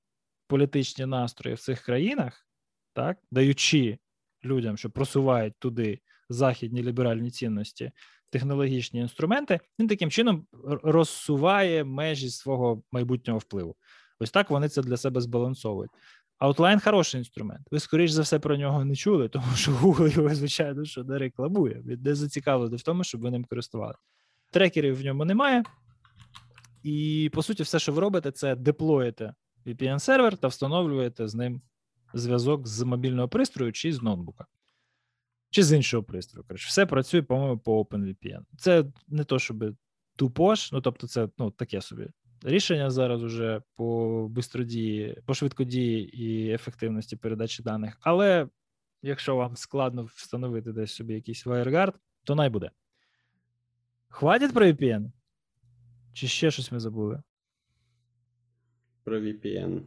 політичні настрої в цих країнах, так, даючи людям, що просувають туди західні ліберальні цінності, технологічні інструменти, він таким чином розсуває межі свого майбутнього впливу. Ось так вони це для себе збалансовують. Outline хороший інструмент. Ви, скоріш за все, про нього не чули, тому що Google його, звичайно, що не рекламує. Він не зацікавлений в тому, щоб ви ним користували. Трекерів в ньому немає. І, по суті, все, що ви робите, це деплоїте VPN-сервер та встановлюєте з ним зв'язок з мобільного пристрою чи з ноутбука. Чи з іншого пристрою. Коротше, все працює, по-моєму, по OpenVPN. Це не то, щоб тупош, ну тобто, це ну, таке собі рішення зараз уже по бистродії, по швидкодії і ефективності передачі даних. Але якщо вам складно встановити десь собі якийсь WireGuard, то най буде. Хватить про VPN? Чи ще щось ми забули? Про VPN.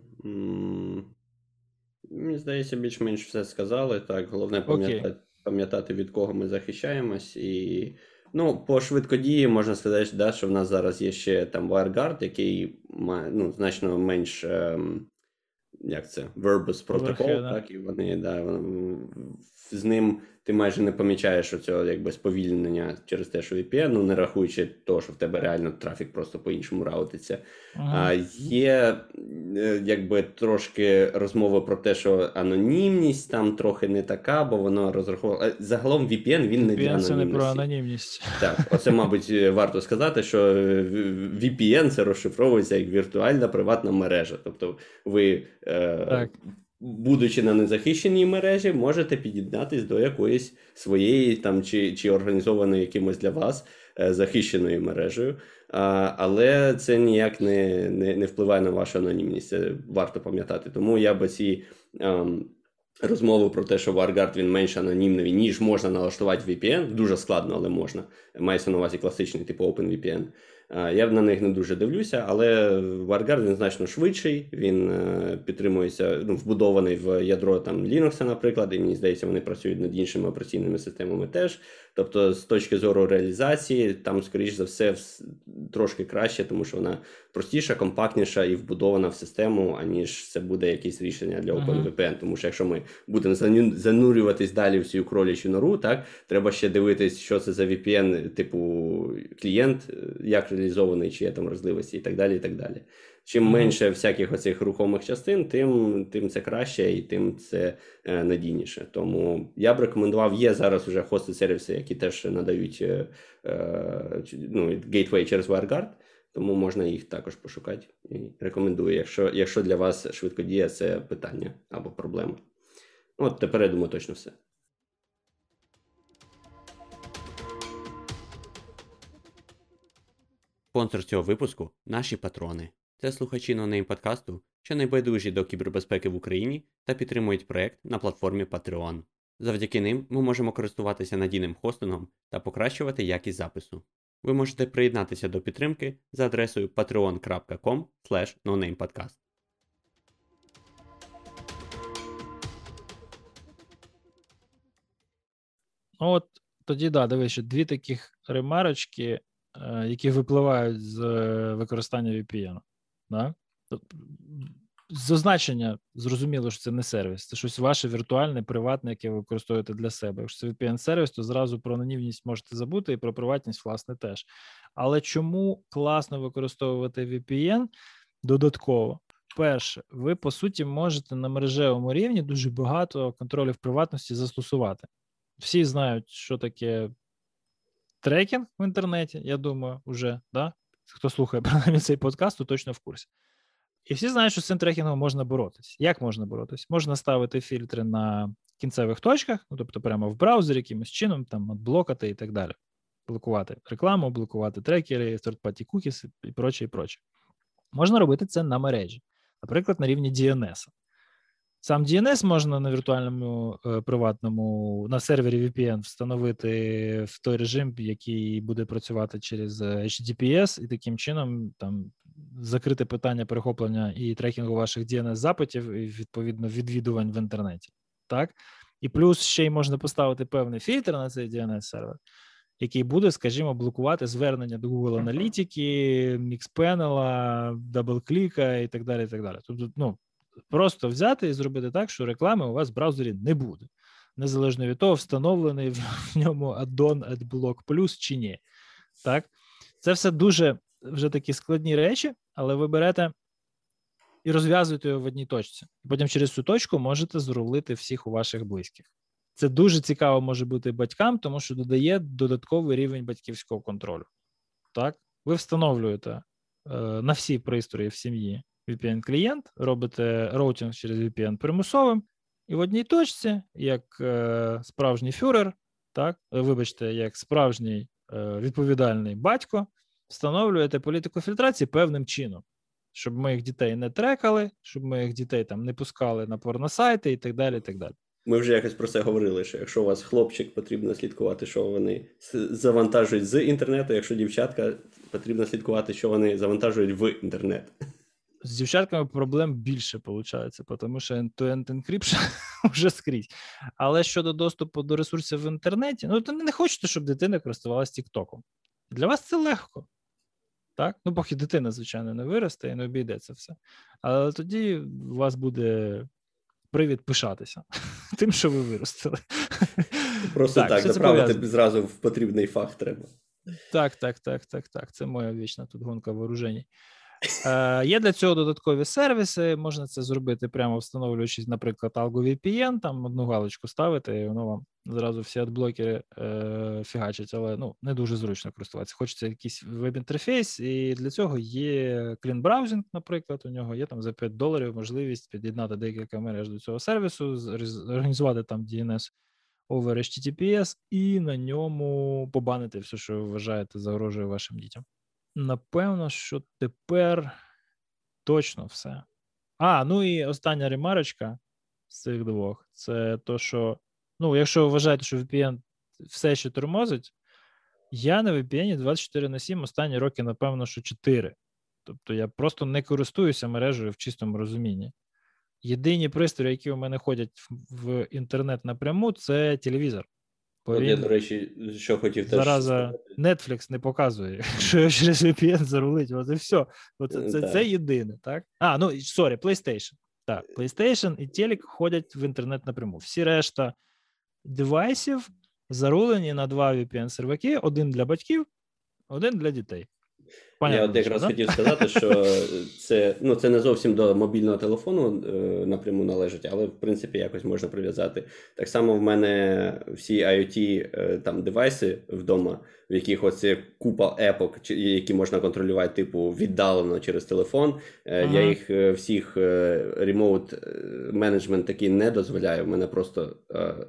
Мені здається, більш-менш все сказали. Так, головне пам'ятати, пам'ятати, від кого ми захищаємось, і Ну, по швидкодії можна сказати, да, що в нас зараз є ще там WireGuard, який має ну, значно менш ем, як це, verbose протокол, так, і вони, да, з ним ти майже не помічаєш оцього якби сповільнення через те, що VPN, ну не рахуючи того, що в тебе реально трафік просто по-іншому раутиться. Ага. А Є е, якби трошки розмови про те, що анонімність там трохи не така, бо воно розраховувало. Загалом VPN він VPN не для анонімності. це не про анонімність. Так, оце, мабуть, варто сказати, що VPN це розшифровується як віртуальна приватна мережа. Тобто ви. Е, так будучи на незахищеній мережі, можете під'єднатись до якоїсь своєї там чи чи організованої якимось для вас е, захищеною мережею. Але це ніяк не, не не, впливає на вашу анонімність. Це варто пам'ятати. Тому я би ці. Ем, Розмову про те, що WarGuard він менш анонімний, ніж можна налаштувати VPN, дуже складно, але можна. Мається на увазі класичний, типу OpenVPN. Я на них не дуже дивлюся, але WarGuard він значно швидший, він е, підтримується, ну, вбудований в ядро там Linux, наприклад, і мені здається, вони працюють над іншими операційними системами теж. Тобто, з точки зору реалізації, там, скоріш за все, трошки краще, тому що вона простіша, компактніша і вбудована в систему, аніж це буде якесь рішення для OpenVPN. Uh-huh. Тому що якщо ми будемо занурюватись далі в цю кролячу нору, так треба ще дивитись, що це за VPN, типу клієнт, як реалізований, чи є там розливості, і так далі. і так далі. Чим менше всяких оцих рухомих частин, тим тим це краще і тим це е, надійніше. Тому я б рекомендував, є зараз вже хости сервіси, які теж надають е, е, ну, Gateway через WireGuard, тому можна їх також пошукати. І Рекомендую, якщо якщо для вас швидкодія це питання або проблема. От тепер я думаю, точно все. Спонсор цього випуску наші патрони. Це слухачі нонейм подкасту, що найбайдужі до кібербезпеки в Україні та підтримують проект на платформі Patreon. Завдяки ним ми можемо користуватися надійним хостингом та покращувати якість запису. Ви можете приєднатися до підтримки за адресою patreon.com nonamepodcast. От тоді да, дивись, що дві таких ремарочки, е, які випливають з е, використання VPN. Да? З означення зрозуміло, що це не сервіс, це щось ваше віртуальне, приватне, яке ви використовуєте для себе. Якщо це VPN-сервіс, то зразу про анонімність можете забути і про приватність, власне, теж. Але чому класно використовувати VPN додатково? Перше, ви по суті можете на мережевому рівні дуже багато контролів приватності застосувати. Всі знають, що таке трекінг в інтернеті, я думаю, вже да? хто слухає принаймні цей подкаст, то точно в курсі. І всі знають, що з цим трекінгом можна боротися. Як можна боротися? Можна ставити фільтри на кінцевих точках, ну тобто прямо в браузері якимось чином, там блокати і так далі. Блокувати рекламу, блокувати трекери, third-party cookies і проче, і проче. Можна робити це на мережі, наприклад, на рівні DNS. Сам DNS можна на віртуальному е, приватному на сервері VPN встановити в той режим, який буде працювати через е, HTTPS, і таким чином там закрити питання перехоплення і трекінгу ваших DNS запитів і відповідно відвідувань в інтернеті. Так? І плюс ще й можна поставити певний фільтр на цей DNS сервер, який буде, скажімо, блокувати звернення до Google аналітики, Mixpanel, DoubleClick і так далі. і так далі. Тобто, ну, просто взяти і зробити так, що реклами у вас в браузері не буде, незалежно від того, встановлений в ньому аддон AdBlock Plus чи ні. Так, це все дуже вже такі складні речі, але ви берете і розв'язуєте його в одній точці. Потім через цю точку можете зрулити всіх у ваших близьких. Це дуже цікаво може бути батькам, тому що додає додатковий рівень батьківського контролю. Так, ви встановлюєте е, на всі пристрої в сім'ї VPN-клієнт, робите роутинг через VPN примусовим, і в одній точці, як е, справжній фюрер, так, вибачте, як справжній е, відповідальний батько, встановлюєте політику фільтрації певним чином, щоб моїх дітей не трекали, щоб моїх дітей там не пускали на порносайти і так далі. і так далі. Ми вже якось про це говорили, що якщо у вас хлопчик, потрібно слідкувати, що вони завантажують з інтернету, якщо дівчатка, потрібно слідкувати, що вони завантажують в інтернет. З дівчатками проблем більше виходить, тому що end-to-end encryption вже скрізь. Але щодо доступу до ресурсів в інтернеті, ну то не хочете, щоб дитина користувалася Тіктоком. Для вас це легко. Так? Ну, поки дитина, звичайно, не виросте і не обійдеться все. Але тоді у вас буде привід пишатися тим, що ви виростили. Просто так, так заправити зразу в потрібний фах треба. Так, так, так, так, так. Це моя вічна тут гонка вооружень. Е, Є для цього додаткові сервіси. Можна це зробити прямо встановлюючись, наприклад, Algo VPN, там одну галочку ставити, і воно вам зразу всі адблокери е, фігачать, але ну не дуже зручно користуватися. Хочеться якийсь веб-інтерфейс, і для цього є клін браузінг, наприклад. У нього є там за 5 доларів можливість під'єднати декілька мереж до цього сервісу, організувати там DNS over HTTPS і на ньому побанити все, що ви вважаєте загрожує вашим дітям. Напевно, що тепер точно все. А, ну і остання ремарочка з цих двох це то, що, ну, якщо ви вважаєте, що VPN все ще тормозить, я на VPN 24 на 7 останні роки, напевно, що 4. Тобто я просто не користуюся мережею в чистому розумінні. Єдині пристрої, які у мене ходять в інтернет напряму, це телевізор. От я, до речі, що хотів теж. Зараза Netflix не показує, що через VPN зарулить. От і все. От це, це, це єдине, так? А, ну sorry, PlayStation. Так, PlayStation і Телек ходять в інтернет напряму. Всі решта девайсів зарулені на два VPN-серваки: один для батьків, один для дітей. Понятно, Я от якраз да? хотів сказати, що це ну, це не зовсім до мобільного телефону е, напряму належить, але в принципі якось можна прив'язати. Так само в мене всі IoT е, там девайси вдома, в яких оце купа епок, які можна контролювати, типу, віддалено через телефон. Е, ага. Я їх е, всіх ремоут е, менеджмент такий не дозволяю. У мене просто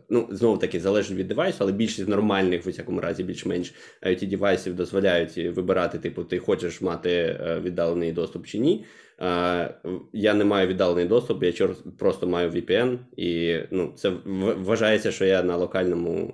ну, знову таки залежить від девайсу, але більшість нормальних, в усякому разі, більш-менш IoT девайсів дозволяють вибирати, типу, ти хочеш мати віддалений доступ чи ні. Я не маю віддалений доступ, я просто маю VPN, і ну, це вважається, що я на локальному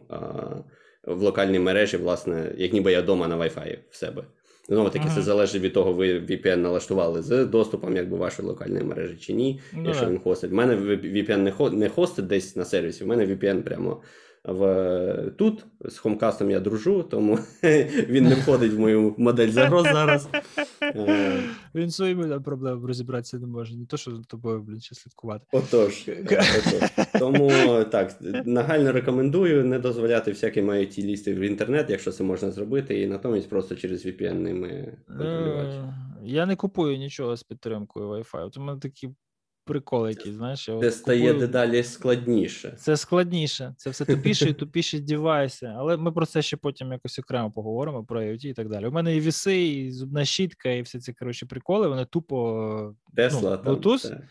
в локальній мережі, власне, як ніби я вдома на Wi-Fi в себе. Знову таки, ага. це залежить від того, ви VPN налаштували з доступом якби вашої локальної мережі чи ні, ну, якщо він хостить. У мене VPN не хостить десь на сервісі, в мене VPN прямо в тут з Хомкастом я дружу, тому він не входить в мою модель загроз зараз. Він своїми проблемами розібратися не може, не то, що за тобою блін, ще слідкувати. Отож, е, отож. Тому так, нагально рекомендую не дозволяти всяким IoT лізти в інтернет, якщо це можна зробити, і натомість просто через VPN ними контролювати. Е, я не купую нічого з підтримкою Wi-Fi. От у мене такі прикол який, знаєш. Це стає купую... дедалі складніше. Це складніше. Це все тупіше і тупіші девайси. Але ми про це ще потім якось окремо поговоримо про IoT і так далі. У мене і віси, і зубна щітка, і всі ці коротше приколи. Вони тупо Tesla, ну, Bluetooth.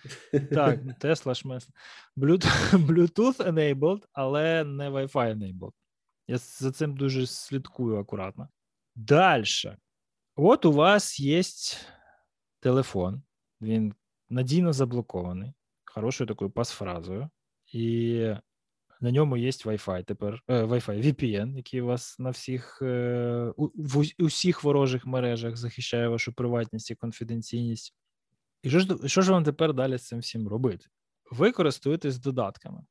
Так, Tesla шмес. Bluetooth enabled, але не Wi-Fi enabled. Я за цим дуже слідкую акуратно. Далі. От у вас є телефон. Він надійно заблокований, хорошою такою пасфразою, і на ньому є Wi-Fi тепер е, Wi-Fi VPN, який вас на всіх е, у, в усіх ворожих мережах захищає вашу приватність і конфіденційність. І що ж що ж вам тепер далі з цим всім робити? Ви користуєтесь додатками.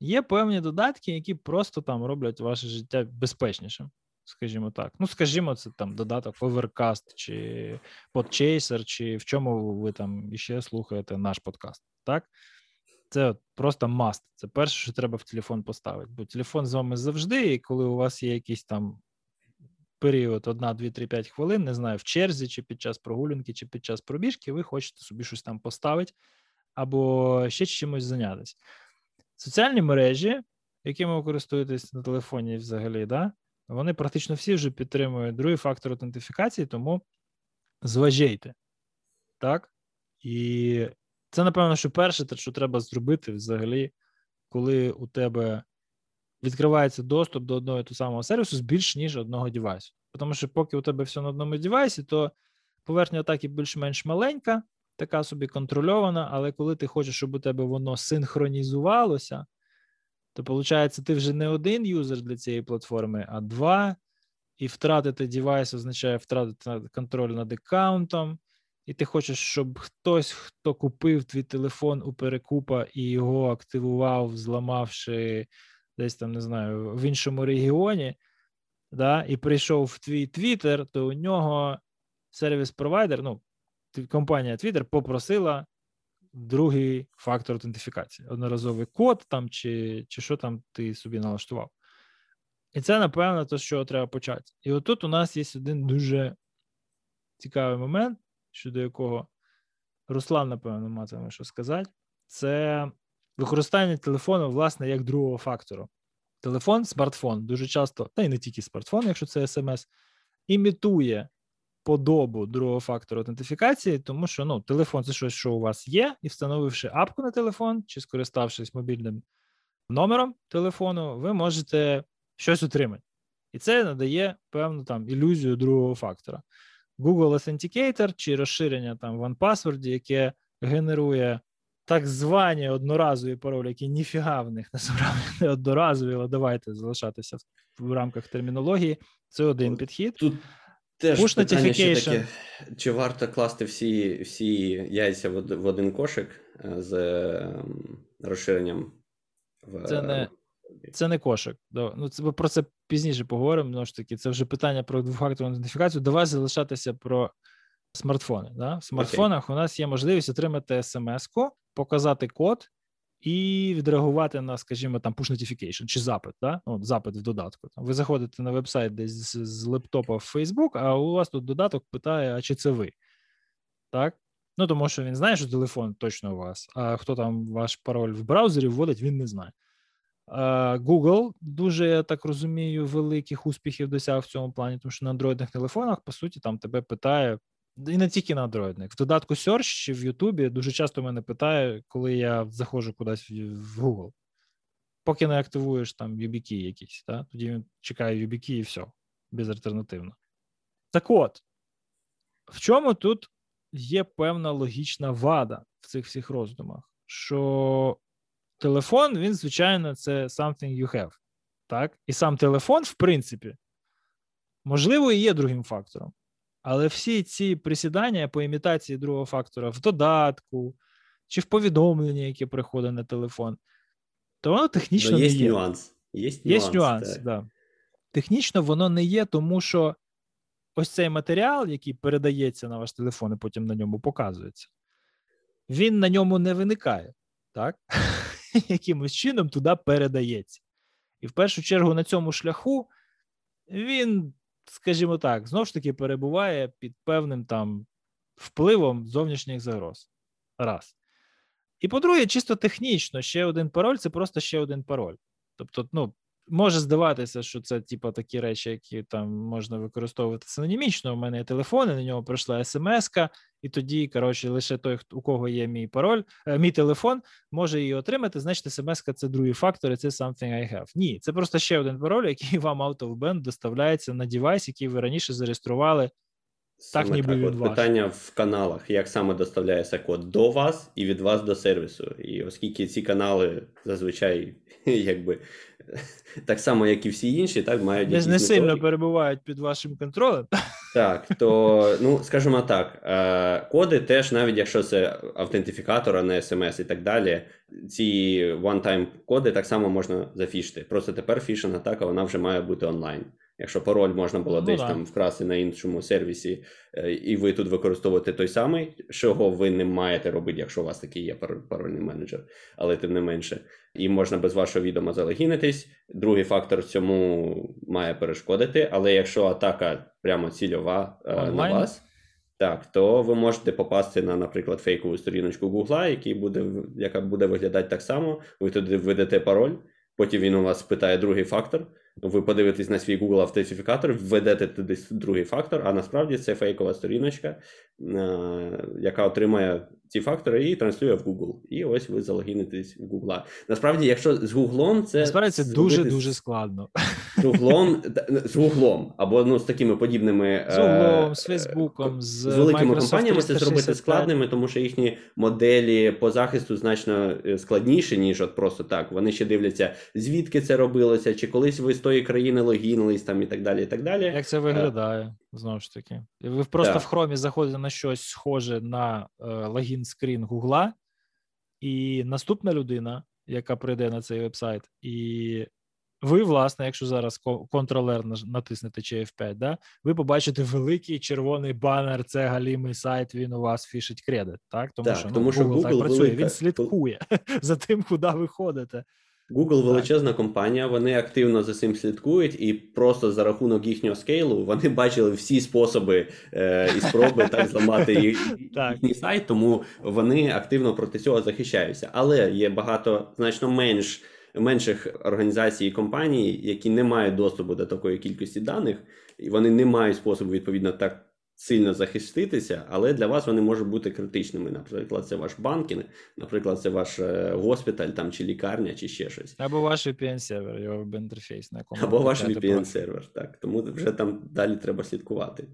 Є певні додатки, які просто там роблять ваше життя безпечнішим скажімо так. Ну, скажімо, це там додаток Overcast чи Podchaser, чи в чому ви там іще слухаєте наш подкаст. Так? Це от просто must. Це перше, що треба в телефон поставити. Бо телефон з вами завжди, і коли у вас є якийсь там період, 1, 2, 3, 5 хвилин, не знаю, в черзі, чи під час прогулянки, чи під час пробіжки, ви хочете собі щось там поставити або ще чимось зайнятися. Соціальні мережі, якими ви користуєтесь на телефоні взагалі, да, вони практично всі вже підтримують другий фактор аутентифікації, тому зважайте. Так? І це, напевно, що перше, що треба зробити взагалі, коли у тебе відкривається доступ до одного і того самого сервісу з більш ніж одного девайсу. Тому що, поки у тебе все на одному девайсі, то поверхня атаки більш-менш маленька, така собі контрольована, але коли ти хочеш, щоб у тебе воно синхронізувалося, то виходить, ти вже не один юзер для цієї платформи, а два. І втратити девайс означає втратити контроль над аккаунтом. І ти хочеш, щоб хтось, хто купив твій телефон у перекупа і його активував, зламавши десь там, не знаю, в іншому регіоні, да, і прийшов в твій Твіттер, то у нього сервіс-провайдер, ну, компанія Twitter попросила другий фактор аутентифікації, одноразовий код там, чи чи що там ти собі налаштував. І це, напевно, те, що треба почати. І отут у нас є один дуже цікавий момент, щодо якого Руслан, напевно, матиме що сказати, це використання телефону, власне, як другого фактору. Телефон, смартфон дуже часто, та й не тільки смартфон, якщо це смс, імітує подобу другого фактору аутентифікації, тому що ну, телефон це щось, що у вас є, і встановивши апку на телефон чи скориставшись мобільним номером телефону, ви можете щось отримати. І це надає певну там ілюзію другого фактора. Google Authenticator чи розширення там в OnePassword, яке генерує так звані одноразові паролі, які ніфіга в них насправді не одноразові, але давайте залишатися в рамках термінології. Це один підхід. Тут теж Push питання ще таке, чи варто класти всі всі яйця в один кошик е, з ем, розширенням в це не це не кошик. Ну, це, Ми про це пізніше поговоримо. Ну, ж таки, це вже питання про двохфакторну ідентифікацію. Давай залишатися про смартфони. Да? В смартфонах okay. у нас є можливість отримати смс-ку, показати код і відреагувати на, скажімо, там push notification чи запит. Да? Ну, запит в додатку. Ви заходите на веб-сайт десь з, з лептопа в Facebook, а у вас тут додаток питає, а чи це ви? Так? Ну, тому що він знає, що телефон точно у вас, а хто там ваш пароль в браузері вводить, він не знає. Google дуже, я так розумію, великих успіхів досяг в цьому плані, тому що на андроїдних телефонах, по суті, там тебе питає, і не тільки на андроїдних. В додатку Search чи в Ютубі дуже часто мене питає, коли я заходжу кудись в Google. Поки не активуєш там YubiKey якісь, да? тоді він чекає YubiKey і все, безальтернативно. Так от, в чому тут є певна логічна вада в цих всіх роздумах? Що телефон, він, звичайно, це something you have. Так? І сам телефон, в принципі, можливо, і є другим фактором. Але всі ці присідання по імітації другого фактора в додатку чи в повідомленні, яке приходить на телефон, то воно технічно Но є не є. Нюанс. Є нюанс. Є нюанс, да. Технічно воно не є, тому що ось цей матеріал, який передається на ваш телефон, і потім на ньому показується, він на ньому не виникає. Так? якимось чином туди передається. І в першу чергу на цьому шляху він, скажімо так, знову ж таки перебуває під певним там впливом зовнішніх загроз. Раз. І по-друге, чисто технічно, ще один пароль це просто ще один пароль. Тобто, ну, Може здаватися, що це типу, такі речі, які там можна використовувати синонімічно. У мене є телефон, і на нього прийшла смс і тоді, коротше, лише той, у кого є мій пароль, е, мій телефон, може її отримати. Значить, смс це другий фактор, і це something I have. Ні, це просто ще один пароль, який вам out of band доставляється на девайс, який ви раніше зареєстрували так, ніби так, від от питання в каналах, як саме доставляється код до вас і від вас до сервісу. І оскільки ці канали зазвичай, якби так само, як і всі інші, так мають не, не сильно перебувають під вашим контролем. Так, то ну скажімо так, е, коди теж, навіть якщо це автентифікатор, а не смс і так далі, ці one-time коди так само можна зафішити. Просто тепер фішинг атака вона вже має бути онлайн. Якщо пароль можна було ну, десь да. там вкрасти на іншому сервісі, е, і ви тут використовуєте той самий, чого ви не маєте робити, якщо у вас такий є парольний менеджер, але тим не менше, і можна без вашого відома залогінитись. Другий фактор цьому має перешкодити. Але якщо атака прямо цільова Онлайн? на вас, так, то ви можете попасти на, наприклад, фейкову сторіночку Гугла, який буде, яка буде виглядати так само. Ви туди введете пароль, потім він у вас питає другий фактор. Ви подивитесь на свій Google автентифікатор, введете туди другий фактор, а насправді це фейкова сторіночка, яка отримає ці фактори і транслює в Google. І ось ви залогінитесь в Google. Насправді, якщо з Google це Насправді це дуже дуже складно. З Google, з Google, або ну з такими подібними з Google, з Фейсбуком, з, з великими компаніями це зробити складними, тому що їхні моделі по захисту значно е, складніші, ніж от просто так. Вони ще дивляться, звідки це робилося, чи колись ви з тої країни логінились там і так далі. і так далі. Як це виглядає? Знову ж таки, ви просто так. в хромі заходите на щось схоже на е, логін скрін Гугла, і наступна людина, яка прийде на цей вебсайт, і ви, власне, якщо зараз Ctrl-R натиснете чи F5, да, ви побачите великий червоний банер. Це галімий сайт. Він у вас фішить кредит. Так, тому так, що тому ну, що Google, так працює. Він слідкує за тим, куди ви ходите. Google величезна компанія, вони активно за цим слідкують, і просто за рахунок їхнього скейлу вони бачили всі способи е, і спроби так зламати їхній сайт, тому вони активно проти цього захищаються. Але є багато значно менш менших організацій і компаній, які не мають доступу до такої кількості даних, і вони не мають способу відповідно так сильно захиститися, але для вас вони можуть бути критичними. Наприклад, це ваш банкінг, наприклад, це ваш е, госпіталь там чи лікарня, чи ще щось. Або ваш VPN-сервер, його веб-інтерфейс, на якому або ваш VPN-сервер. Так, тому вже там далі треба слідкувати.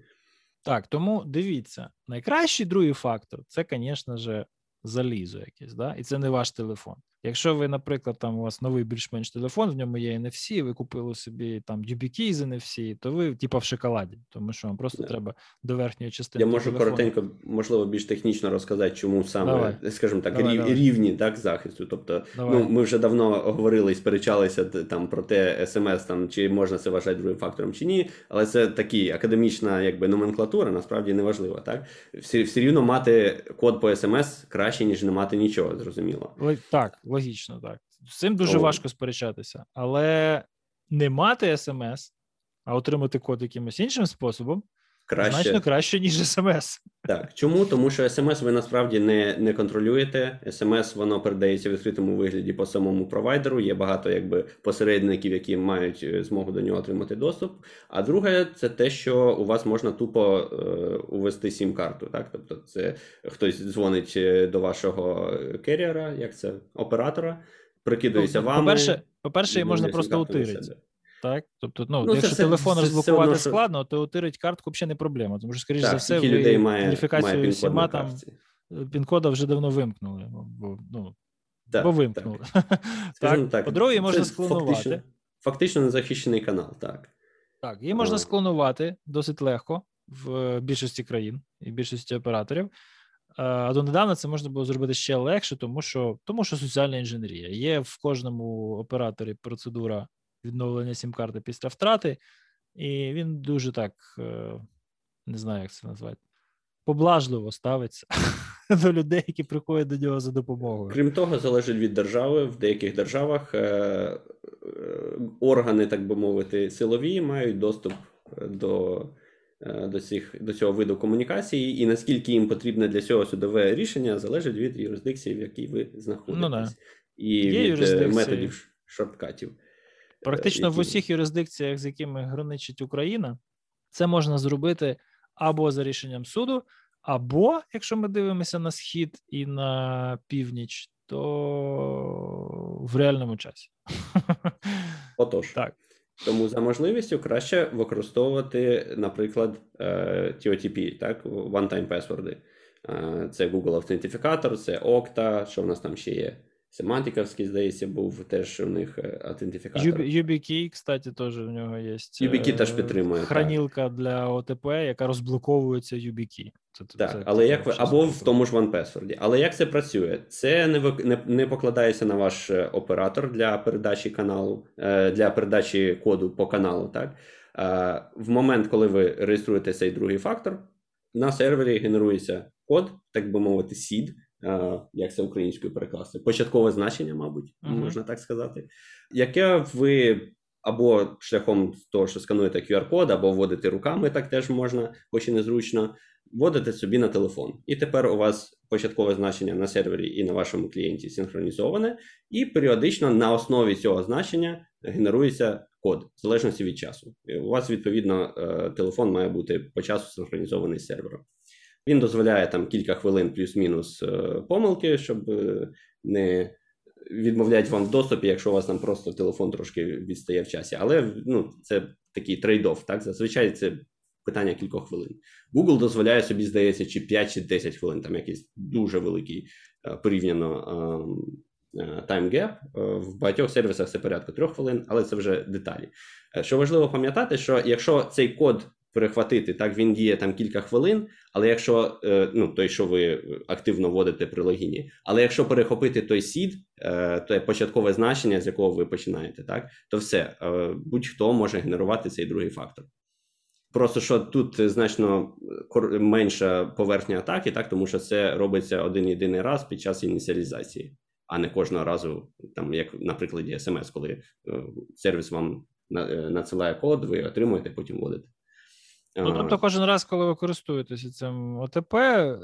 Так, тому дивіться, найкращий другий фактор це, звісно ж, залізо якесь, да? і це не ваш телефон. Якщо ви, наприклад, там у вас новий більш-менш телефон, в ньому є NFC, ви купили собі там YubiKey з NFC, то ви типа в шоколаді, тому що вам просто yeah. треба до верхньої частини. Я можу телефону. коротенько, можливо, більш технічно розказати, чому саме, давай. скажімо так, давай, рів, давай. рівні так, захисту. Тобто, ну ми вже давно говорили і сперечалися там про те, смс там чи можна це вважати другим фактором чи ні, але це такі академічна якби номенклатура, насправді не важлива. Так все, все рівно мати код по смс краще ніж не мати нічого, зрозуміло. Так логічно, так. З цим дуже oh. важко сперечатися, але не мати смс, а отримати код якимось іншим способом. Краще. Значно краще, ніж смс. Так. Чому? Тому що смс ви насправді не не контролюєте. Смс воно передається в відкритому вигляді по самому провайдеру. Є багато якби посередників, які мають е, змогу до нього отримати доступ. А друге, це те, що у вас можна тупо е, увести сім-карту. Так, тобто, це хтось дзвонить е, до вашого керіера, як це оператора, прикидується ну, вами. По-перше, по-перше, можна просто утирити. Так, тобто, ну, ну якщо це, телефон це, розблокувати це складно, то утирить картку взагалі не проблема. Тому що, скоріш за все, ви людей має, ідентифікацію всіма там пін-кода вже давно вимкнули. Бо, ну, так, бо вимкнули. Так. так. По-друге, можна склонувати. Фактично, фактично незахищений канал, так. Так, її можна склонувати досить легко в більшості країн і більшості операторів. А донедавна це можна було зробити ще легше, тому що тому що соціальна інженерія. Є в кожному операторі процедура відновлення сім-карти після втрати, і він дуже так е, не знаю, як це назвати, поблажливо ставиться до людей, які приходять до нього за допомогою. Крім того, залежить від держави. В деяких державах е, е, органи, так би мовити, силові мають доступ до. До цих до цього виду комунікації, і наскільки їм потрібне для цього судове рішення, залежить від юрисдикції, в якій ви знаходитесь, ну, да. і Є від методів шорткатів. Практично які... в усіх юрисдикціях, з якими граничить Україна, це можна зробити або за рішенням суду, або, якщо ми дивимося на схід і на північ, то в реальному часі. Отож. Так. Тому за можливістю краще використовувати, наприклад, TOTP, так, one-time password. Це Google Authenticator, це Okta, що в нас там ще є. Семантиковський, здається, був теж у них е, аутентифікатор. YubiKey, кстати, теж в нього є. YubiKey теж підтримує. Хранілка так. для ОТП, яка розблоковується YubiKey. Це, так, це, але це як ви, або в тому ж 1Password. Але як це працює? Це не не, не покладається на ваш е, оператор для передачі каналу, е, для передачі коду по каналу. Так? В момент, коли ви реєструєте цей другий фактор, на сервері генерується код, так би мовити, seed, як це українською перекласти, початкове значення, мабуть, uh-huh. можна так сказати, яке ви або шляхом того, що скануєте QR-код, або вводите руками, так теж можна, хоч і незручно, вводите собі на телефон. І тепер у вас початкове значення на сервері і на вашому клієнті синхронізоване, і періодично на основі цього значення генерується код, в залежності від часу. У вас, відповідно, е, телефон має бути по часу синхронізований з сервером. Він дозволяє там кілька хвилин плюс-мінус е, помилки, щоб е, не відмовляти вам в доступі, якщо у вас там просто телефон трошки відстає в часі. Але ну, це такий trade-off, так? Зазвичай це питання кількох хвилин. Google дозволяє собі, здається, чи 5 чи 10 хвилин, там якийсь дуже великий е, порівняно time gap. В багатьох сервісах це порядку трьох хвилин, але це вже деталі. Що важливо пам'ятати, що якщо цей код перехватити. Так він діє там кілька хвилин, але якщо е, ну той, що ви активно вводите при логіні, але якщо перехопити той сід, е, то початкове значення, з якого ви починаєте, так то все е, будь-хто може генерувати цей другий фактор. Просто що тут значно менша поверхня атаки, так тому що це робиться один єдиний раз під час ініціалізації. а не кожного разу, там, як на прикладі смс, коли сервіс вам надсилає код, ви отримуєте, потім вводите. Ну, тобто, кожен раз, коли ви користуєтеся цим ОТП,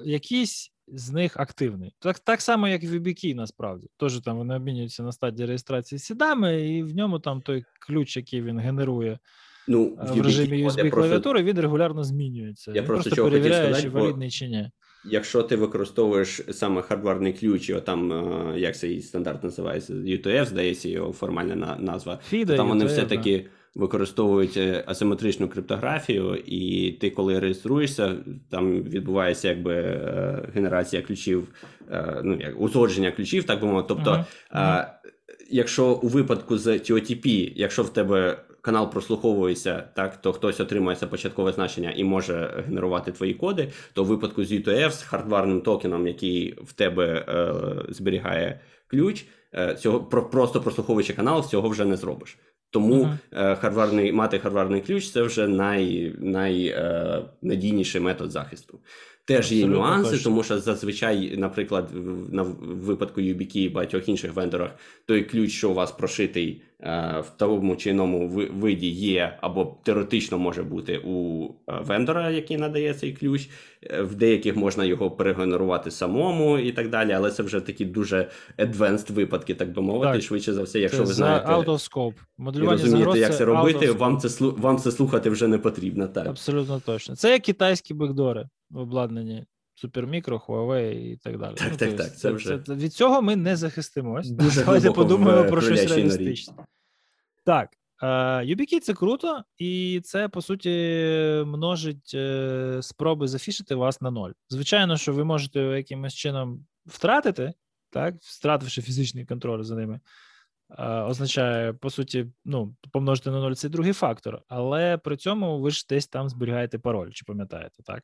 якийсь з них активний. Так так само, як в VBK, насправді. Тож там вони обмінюються на стадії реєстрації сідами, і в ньому там той ключ, який він генерує ну, в, в режимі USB клавіатури, він регулярно змінюється. Я він просто, просто перевіряє, чи валідний чи ні. Якщо ти використовуєш саме хардварний ключ, і там, е, як цей стандарт називається, UTF, здається, його формальна назва, FIDA, то там вони все-таки використовують е, асиметричну криптографію, і ти, коли реєструєшся, там відбувається якби е, генерація ключів, ну як узгодження ключів, так би мовити. Тобто, uh-huh. якщо у випадку з TOTP, якщо в тебе канал прослуховується, так то хтось отримує це початкове значення і може генерувати твої коди, то в випадку з UTF, з хардварним токеном, який в тебе е, зберігає ключ, е, цього просто прослуховуючи канал, цього вже не зробиш. Тому uh-huh. хардварний мати харварний ключ це вже най, найнадійніший е, метод захисту. Теж є нюанси, точно. тому що зазвичай, наприклад, на випадку YubiKey і багатьох інших вендорах, той ключ, що у вас прошитий е, в тому чи іному виді, є або теоретично може бути у е, вендора, який надає цей ключ. Е, в деяких можна його перегенерувати самому і так далі, але це вже такі дуже advanced випадки, так би мовити. Так. Швидше за все, якщо це ви знаєте scope. Моделювання і розумієте, як це робити, вам це вам це слухати вже не потрібно. Так абсолютно точно. Це як китайські бекдори в обладнанні Супермікро, Huawei і так далі. Так, ну, так, так. Це, це вже... Це, від цього ми не захистимось. Дуже Давайте подумаємо про щось реалістичне. Так. YubiKey це круто, і це по суті множить е, спроби зафішити вас на ноль. Звичайно, що ви можете якимось чином втратити, так, втративши фізичний контроль за ними, означає, по суті, ну, помножити на ноль це другий фактор, але при цьому ви ж десь там зберігаєте пароль, чи пам'ятаєте, так?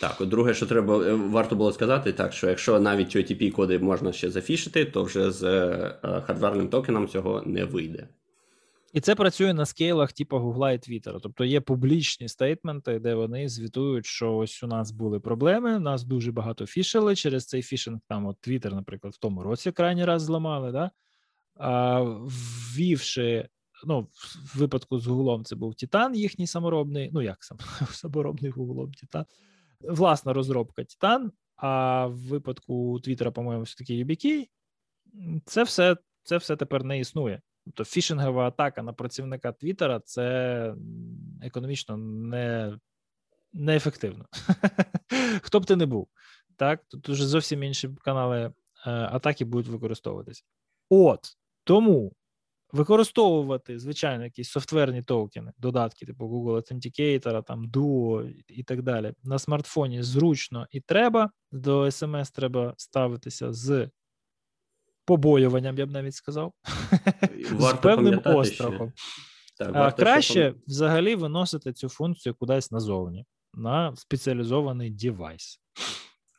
Так, от друге, що треба е, варто було сказати, так що якщо навіть otp коди можна ще зафішити, то вже з е, хардварним токеном цього не вийде. І це працює на скейлах типу Гугла і Твіттера. Тобто є публічні стейтменти, де вони звітують, що ось у нас були проблеми, нас дуже багато фішили через цей фішинг. Там от Твіттер, наприклад, в тому році крайній раз зламали, да? а, ввівши. Ну, в випадку з Гуглом це був Титан, їхній саморобний. Ну як сам саморобний Гуглом Титан власна розробка Titan, а в випадку Твіттера, по-моєму, все таки YubiKey, це все це все тепер не існує. Тобто фішингова атака на працівника Твіттера це економічно не неефективно. Хто б ти не був, так? Тут вже зовсім інші канали е, атаки будуть використовуватися. От тому використовувати, звичайно, якісь софтверні токени, додатки, типу Google Authenticator, там Duo і так далі, на смартфоні зручно і треба. До SMS треба ставитися з побоюванням, я б навіть сказав, з певним острахом. Так, а Краще пом... взагалі виносити цю функцію кудись назовні, на спеціалізований девайс.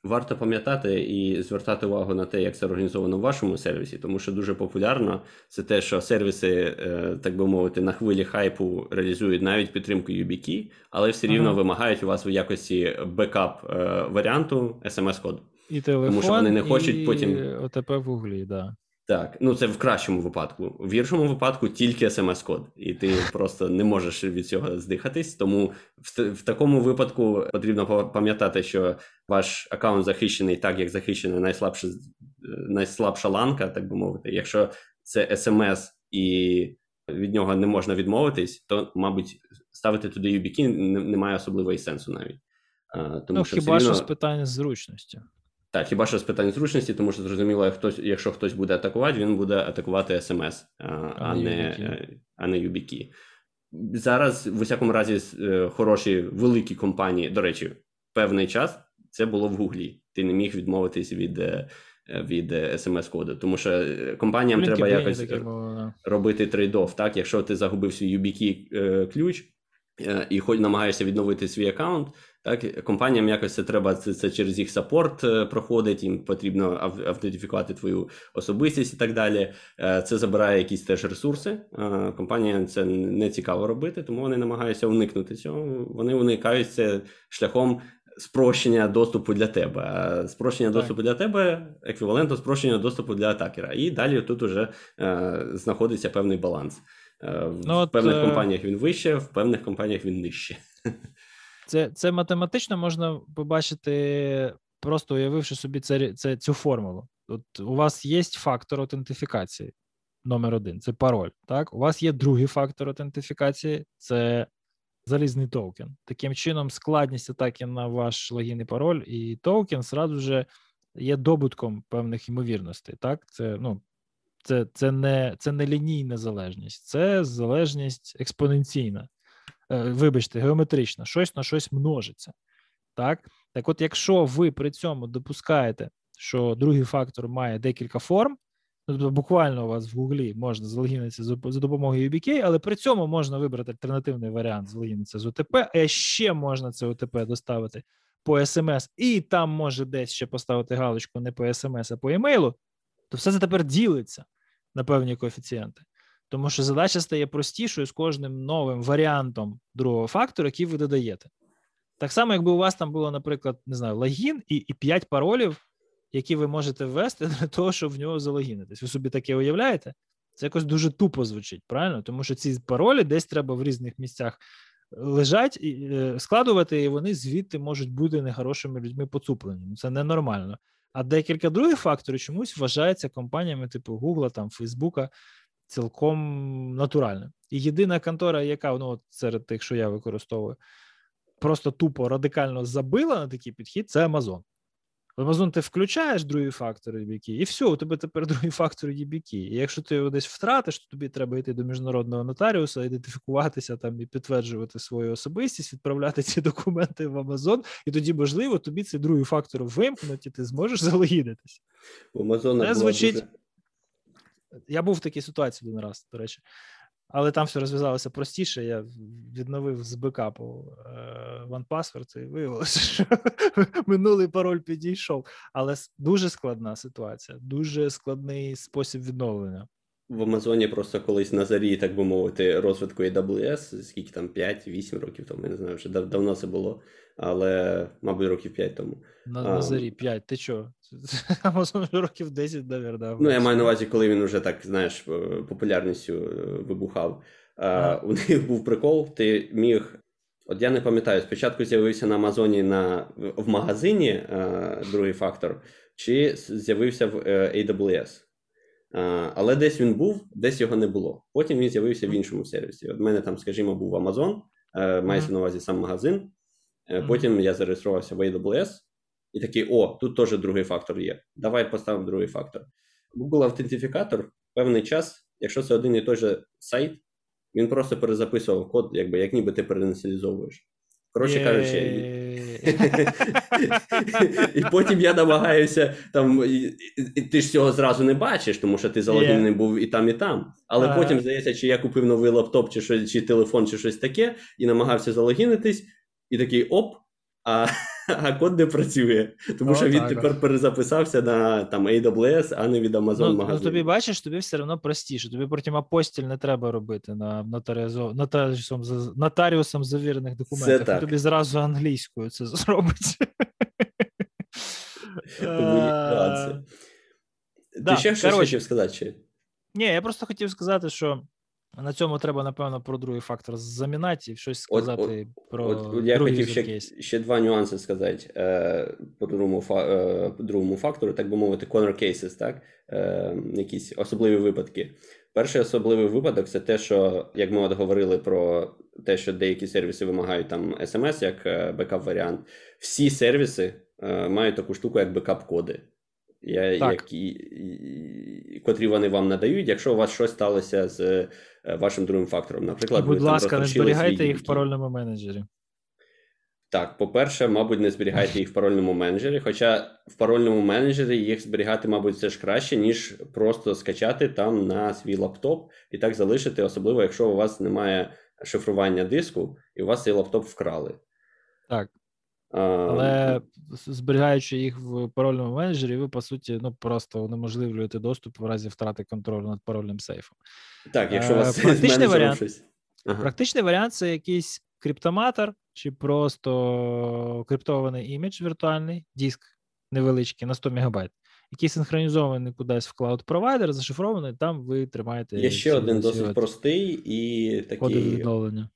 Варто пам'ятати і звертати увагу на те, як це організовано в вашому сервісі, тому що дуже популярно це те, що сервіси, е, так би мовити, на хвилі хайпу реалізують навіть підтримку YubiKey, але все рівно ага. вимагають у вас в якості бекап е, варіанту смс-коду. І телефон, тому що вони не хочуть і потім ОТП в так. да. Так, ну це в кращому випадку. В гіршому випадку тільки смс-код, і ти просто не можеш від цього здихатись. Тому в, в такому випадку потрібно пам'ятати, що ваш аккаунт захищений так, як захищена найслабша найслабша ланка, так би мовити. Якщо це смс і від нього не можна відмовитись, то, мабуть, ставити туди YubiKey немає особливого сенсу навіть. Тому ну, що хіба що з питання зручності. Так, хіба що з питань зручності, тому що зрозуміло, хтось, якщо хтось буде атакувати, він буде атакувати смс, а, а не е, а не YubiKey. Зараз, в усякому разі, е, хороші великі компанії, до речі, певний час це було в Гуглі. Ти не міг відмовитись від е, від смс-коду, тому що компаніям Блін, треба якось робити трейд-офф, Так, якщо ти загубив свій YubiKey ключ і хоч намагаєшся відновити свій аккаунт. Так, компаніям якось це треба це, це через їх саппорт е, проходить, їм потрібно автентифікувати твою особистість і так далі. Е, це забирає якісь теж ресурси. Е, компаніям це не цікаво робити, тому вони намагаються уникнути цього. Вони уникають це шляхом спрощення доступу для тебе. А спрощення так. доступу для тебе еквівалентно спрощення доступу для атакера. І далі тут уже е, знаходиться певний баланс. В ну, певних от, е, компаніях він вище, в певних компаніях він нижче. Це це математично можна побачити, просто уявивши собі це, це, цю формулу. От У вас є фактор аутентифікації номер один це пароль. Так, у вас є другий фактор аутентифікації, це залізний токен. Таким чином, складність атаки на ваш логін і пароль, і токен зразу же є добутком певних ймовірностей. Так, це ну. Це це, не це не лінійна залежність, це залежність експоненційна, вибачте, геометрична, щось на щось множиться. Так, так от, якщо ви при цьому допускаєте, що другий фактор має декілька форм, Тобто буквально у вас в Гуглі можна залогінитися за допомогою UBK, але при цьому можна вибрати альтернативний варіант залогінитися з ОТП, а ще можна це ОТП доставити по смс, і там може десь ще поставити галочку не по смс, а по емейлу, то все це тепер ділиться на певні коефіцієнти. Тому що задача стає простішою з кожним новим варіантом другого фактору, який ви додаєте. Так само, якби у вас там було, наприклад, не знаю, логін і і 5 паролів які ви можете ввести для того, щоб в нього залогінитись. Ви собі таке уявляєте? Це якось дуже тупо звучить, правильно? Тому що ці паролі десь треба в різних місцях лежать і е, складувати, і вони звідти можуть бути нехорошими людьми поцуплені. Ну, це ненормально. А декілька других факторів чомусь вважається компаніями типу Google, там Фейсбука цілком натуральним. І єдина контора, яка ну, от серед тих, що я використовую, просто тупо радикально забила на такий підхід, це Amazon. В Amazon ти включаєш другий фактор EBK, і все, у тебе тепер другий фактор EBK. І якщо ти його десь втратиш, то тобі треба йти до міжнародного нотаріуса, ідентифікуватися там і підтверджувати свою особистість, відправляти ці документи в Amazon, і тоді, можливо, тобі цей другий фактор вимкнуть, і ти зможеш залогідитися. У Amazon звучить. Дуже... Я був в такій ситуації один раз, до речі. Але там все розв'язалося простіше. Я відновив з бекапу е, OnePassword і виявилося, що минулий пароль підійшов. Але дуже складна ситуація, дуже складний спосіб відновлення. В Амазоні просто колись на зарі, так би мовити, розвитку AWS, скільки там 5-8 років тому, я не знаю, вже дав- давно це було, але, мабуть, років 5 тому. На, на зарі 5, ти чого? Амазон років 10, навірно. Ну, я маю на увазі, коли він вже так, знаєш, е, популярністю е, вибухав. А, У них був прикол, ти міг. От я не пам'ятаю, спочатку з'явився на Амазоні на, в магазині е, другий фактор, чи з'явився в AWS. Але десь він був, десь його не було. Потім він з'явився в іншому сервісі. От мене там, скажімо, був Amazon, е, мається на увазі сам магазин. Е, потім я зареєструвався в AWS і такий: о, тут теж другий фактор є. Давай поставимо другий фактор. Google автентифікатор певний час, якщо це один і той же сайт, він просто перезаписував код, якби як ніби ти переініціалізовуєш. Коротше кажучи, і потім я намагаюся там. Ти ж цього зразу не бачиш, тому що ти залогінений був і там, і там. Але потім здається, чи я купив новий лаптоп, чи чи телефон, чи щось таке, і намагався залогінитись, і такий оп. А а код не працює, тому О, що він так, тепер перезаписався на там AWS, а не від Amazon ну, магазину. Ну, тобі бачиш, тобі все одно простіше. Тобі потім апостіль не треба робити на нотаріусом, нотаріусом завірених документах. Це так. Тобі зразу англійською це зробить. Ти ще щось хотів сказати? Ні, я просто хотів сказати, що на цьому треба, напевно, про другий фактор замінати і щось сказати от, про. От, я хотів ще ще два нюанси сказати е, по другому е, другому фактору, так би мовити, corner cases, так? Е, якісь особливі випадки. Перший особливий випадок це те, що як ми от говорили про те, що деякі сервіси вимагають там SMS як е, бекап-варіант. Всі сервіси е, мають таку штуку, як бекап-коди які, котрі вони вам надають, якщо у вас щось сталося з е, вашим другим фактором. Наприклад, будь ви ласка, не зберігайте їх в парольному менеджері. Так, по-перше, мабуть, не зберігайте їх в парольному менеджері. Хоча в парольному менеджері їх зберігати, мабуть, все ж краще, ніж просто скачати там на свій лаптоп і так залишити, особливо, якщо у вас немає шифрування диску, і у вас цей лаптоп вкрали. Так. Але зберігаючи їх в парольному менеджері, ви по суті ну просто унеможливлюєте доступ в разі втрати контролю над парольним сейфом. Так, якщо у вас практичний варіант, щось. Ага. практичний варіант це якийсь Cryptomator, чи просто криптований імідж віртуальний, диск невеличкий на 100 мегабайт, який синхронізований кудись в cloud-провайдер, зашифрований, там ви тримаєте. Є ще один досить простий і такий. відновлення.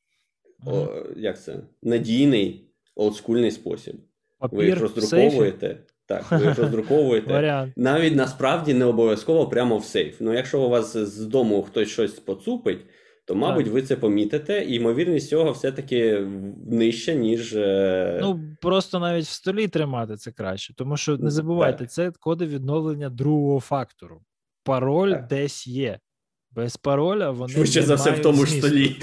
О, Як це? Надійний олдскульний спосіб. Папір, ви їх роздруковуєте. Так, ви їх роздруковуєте. Навіть насправді не обов'язково прямо в сейф. Ну, якщо у вас з дому хтось щось поцупить, то, мабуть, так. ви це помітите, і ймовірність цього все-таки нижча, ніж. Е, ну, просто навіть в столі тримати це краще, тому що не забувайте, так. це коди відновлення другого фактору. Пароль так. десь є. Без пароля вони. Швидше за все в тому ж столі.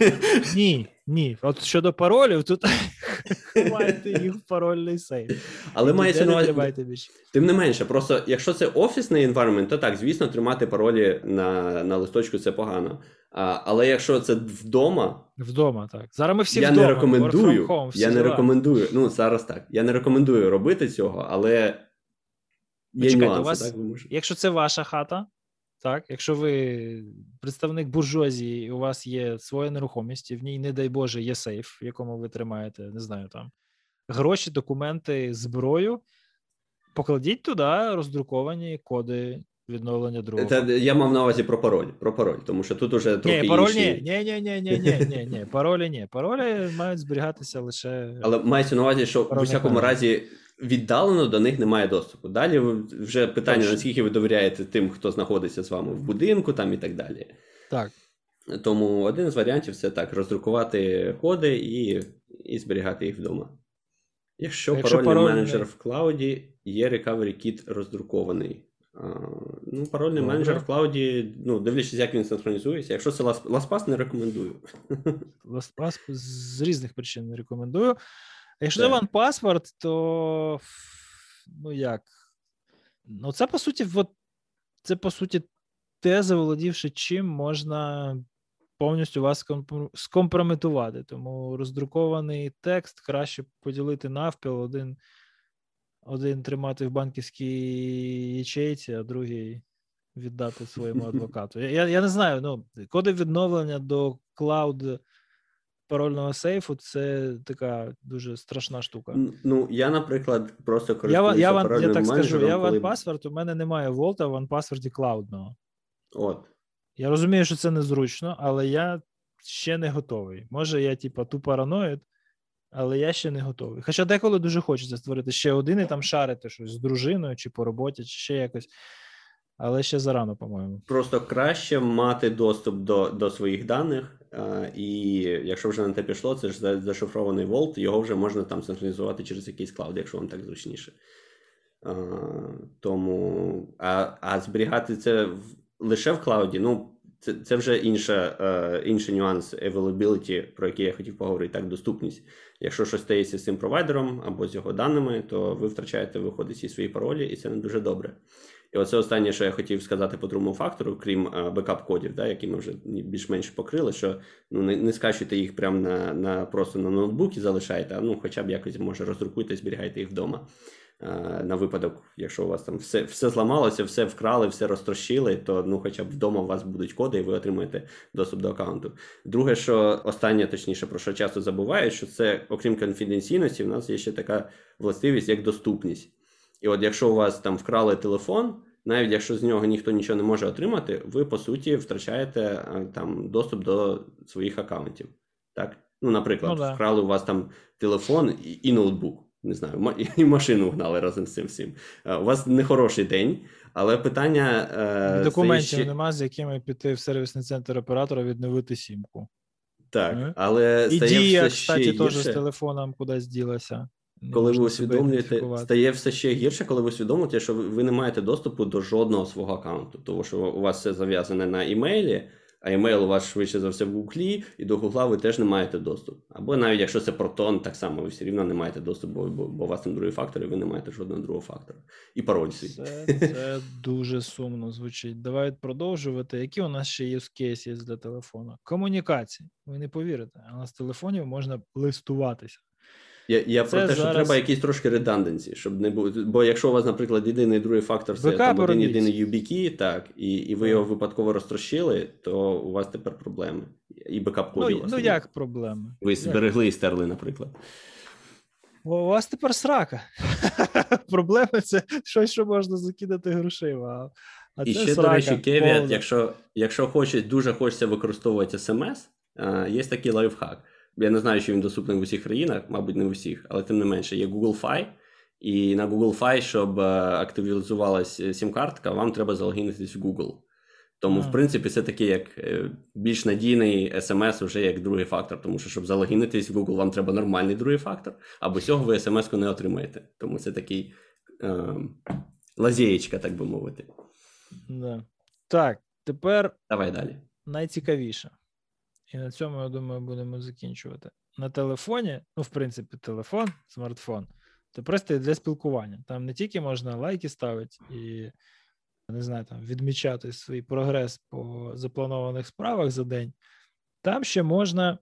Ні, ні. От щодо паролів, тут ховайте їх в парольний сейф. Але мається на увазі. Тим не менше, просто якщо це офісний environment, то так, звісно, тримати паролі на на листочку це погано. А, Але якщо це вдома. Вдома, так. Зараз ми всі я вдома. не рекомендую. Home, я не рекомендую. Ну, зараз так. Я не рекомендую робити цього, але. Є Почекайте, нюанси, у вас, так, Якщо це ваша хата, так, якщо ви представник буржуазії, і у вас є своя нерухомість, і в ній, не дай Боже, є сейф, в якому ви тримаєте, не знаю, там гроші, документи, зброю, покладіть туди роздруковані коди відновлення другого. Це, я мав на увазі про пароль, про пароль, тому що тут уже трохи ні, пароль, інші... ні, ні, ні, ні, ні, ні, ні, паролі ні. Паролі мають зберігатися лише. Але мається на увазі, що в усякому разі віддалено до них немає доступу. Далі вже питання, Точно. наскільки ви довіряєте тим, хто знаходиться з вами в будинку, там і так далі. Так. Тому один з варіантів це так: роздрукувати коди і і зберігати їх вдома. Якщо, Якщо парольний пароль... менеджер в клауді, є Recovery Kit роздрукований. А, ну, Парольний Добре. менеджер в клауді, ну, дивлячись, як він синхронізується. Якщо це LastPass, не рекомендую. LastPass з різних причин не рекомендую. Якщо це OnePassword, то ну як? Ну, це по суті, от, це по суті, те, заволодівши чим можна повністю вас скомпрометувати. Тому роздрукований текст краще поділити навпіл, один один тримати в банківській ячейці, а другий віддати своєму адвокату. Я я не знаю, ну, коди відновлення до клауд парольного сейфу це така дуже страшна штука. Ну, я, наприклад, просто користуюся я, я, я так скажу, я коли... OnePassword, у мене немає Волта, в OnePassword клаудного. От. Я розумію, що це незручно, але я ще не готовий. Може, я, типа, ту параноїд, але я ще не готовий. Хоча деколи дуже хочеться створити ще один і там шарити щось з дружиною, чи по роботі, чи ще якось. Але ще зарано, по-моєму. Просто краще мати доступ до до своїх даних, а, і якщо вже на те пішло, це ж зашифрований Волт, його вже можна там синхронізувати через якийсь клауд, якщо вам так зручніше. А, Тому а а зберігати це в, лише в клауді, ну це це вже інша, е, інший нюанс availability, про який я хотів поговорити, так, доступність. Якщо щось стається з цим провайдером або з його даними, то ви втрачаєте виходить всі свої паролі, і це не дуже добре. І оце останнє, що я хотів сказати по другому фактору, крім бекап-кодів, да, які ми вже більш-менш покрили, що ну не не скачуйте їх прямо на на просто на ноутбук і залишайте, а ну хоча б якось може роздрукуйте, зберігайте їх вдома. Е, на випадок, якщо у вас там все все зламалося, все вкрали, все розтрощили, то ну хоча б вдома у вас будуть коди, і ви отримаєте доступ до аккаунту. Друге, що останнє, точніше, про що часто забувають, що це, окрім конфіденційності, в нас є ще така властивість, як доступність. І от якщо у вас там вкрали телефон, навіть якщо з нього ніхто нічого не може отримати, ви по суті втрачаєте е, там доступ до своїх аккаунтів. Так? Ну, наприклад, ну, да. вкрали у вас там телефон і, і ноутбук. Не знаю, і машину гнали разом з цим всім. Е, у вас не хороший день, але питання. Е, Документів ще... нема, з якими піти в сервісний центр оператора відновити сімку. Так, але і стає дія, все кстати, ще теж з телефоном кудись ділася коли ви усвідомлюєте, стає все ще гірше, коли ви усвідомлюєте, що ви не маєте доступу до жодного свого аккаунту, тому що у вас все зав'язане на імейлі, а імейл у вас швидше за все в Гуглі, і до Гугла ви теж не маєте доступу. Або навіть якщо це Proton, так само ви все рівно не маєте доступу, бо, бо у вас там другий фактор, і ви не маєте жодного другого фактора. І пароль свій. Це, це дуже сумно звучить. Давайте продовжувати. Які у нас ще use case є для телефону? Комунікації. Ви не повірите, але з телефонів можна листуватися. Я я про те, що треба якісь трошки реданденції, щоб не було. Бо якщо у вас, наприклад, єдиний другий фактор це там один єдиний YubiKey, так, і і ви його випадково розтрощили, то у вас тепер проблеми. І бекап коді Ну, ну як проблеми? Ви зберегли і стерли, наприклад. У вас тепер срака. Проблеми це щось, що можна закидати грошима. А І це ще, срака, до речі, Кевіт, якщо якщо хоче, дуже хочеться використовувати смс, є такий лайфхак. Я не знаю, чи він доступний в усіх країнах, мабуть, не в усіх, але тим не менше, є Google Fi, і на Google Fi, щоб е, активізувалась е, сім-картка, вам треба залогінитись в Google. Тому, mm. в принципі, це такий як е, більш надійний SMS вже як другий фактор. Тому що, щоб залогінитись в Google, вам треба нормальний другий фактор, а без цього ви смс-ку не отримаєте. Тому це такий е, лазєєчка, так би мовити. Да. Так, тепер давай далі. Найцікавіше. І на цьому, я думаю, будемо закінчувати. На телефоні, ну, в принципі, телефон, смартфон, це просто для спілкування. Там не тільки можна лайки ставити і не знаю, там відмічати свій прогрес по запланованих справах за день, там ще можна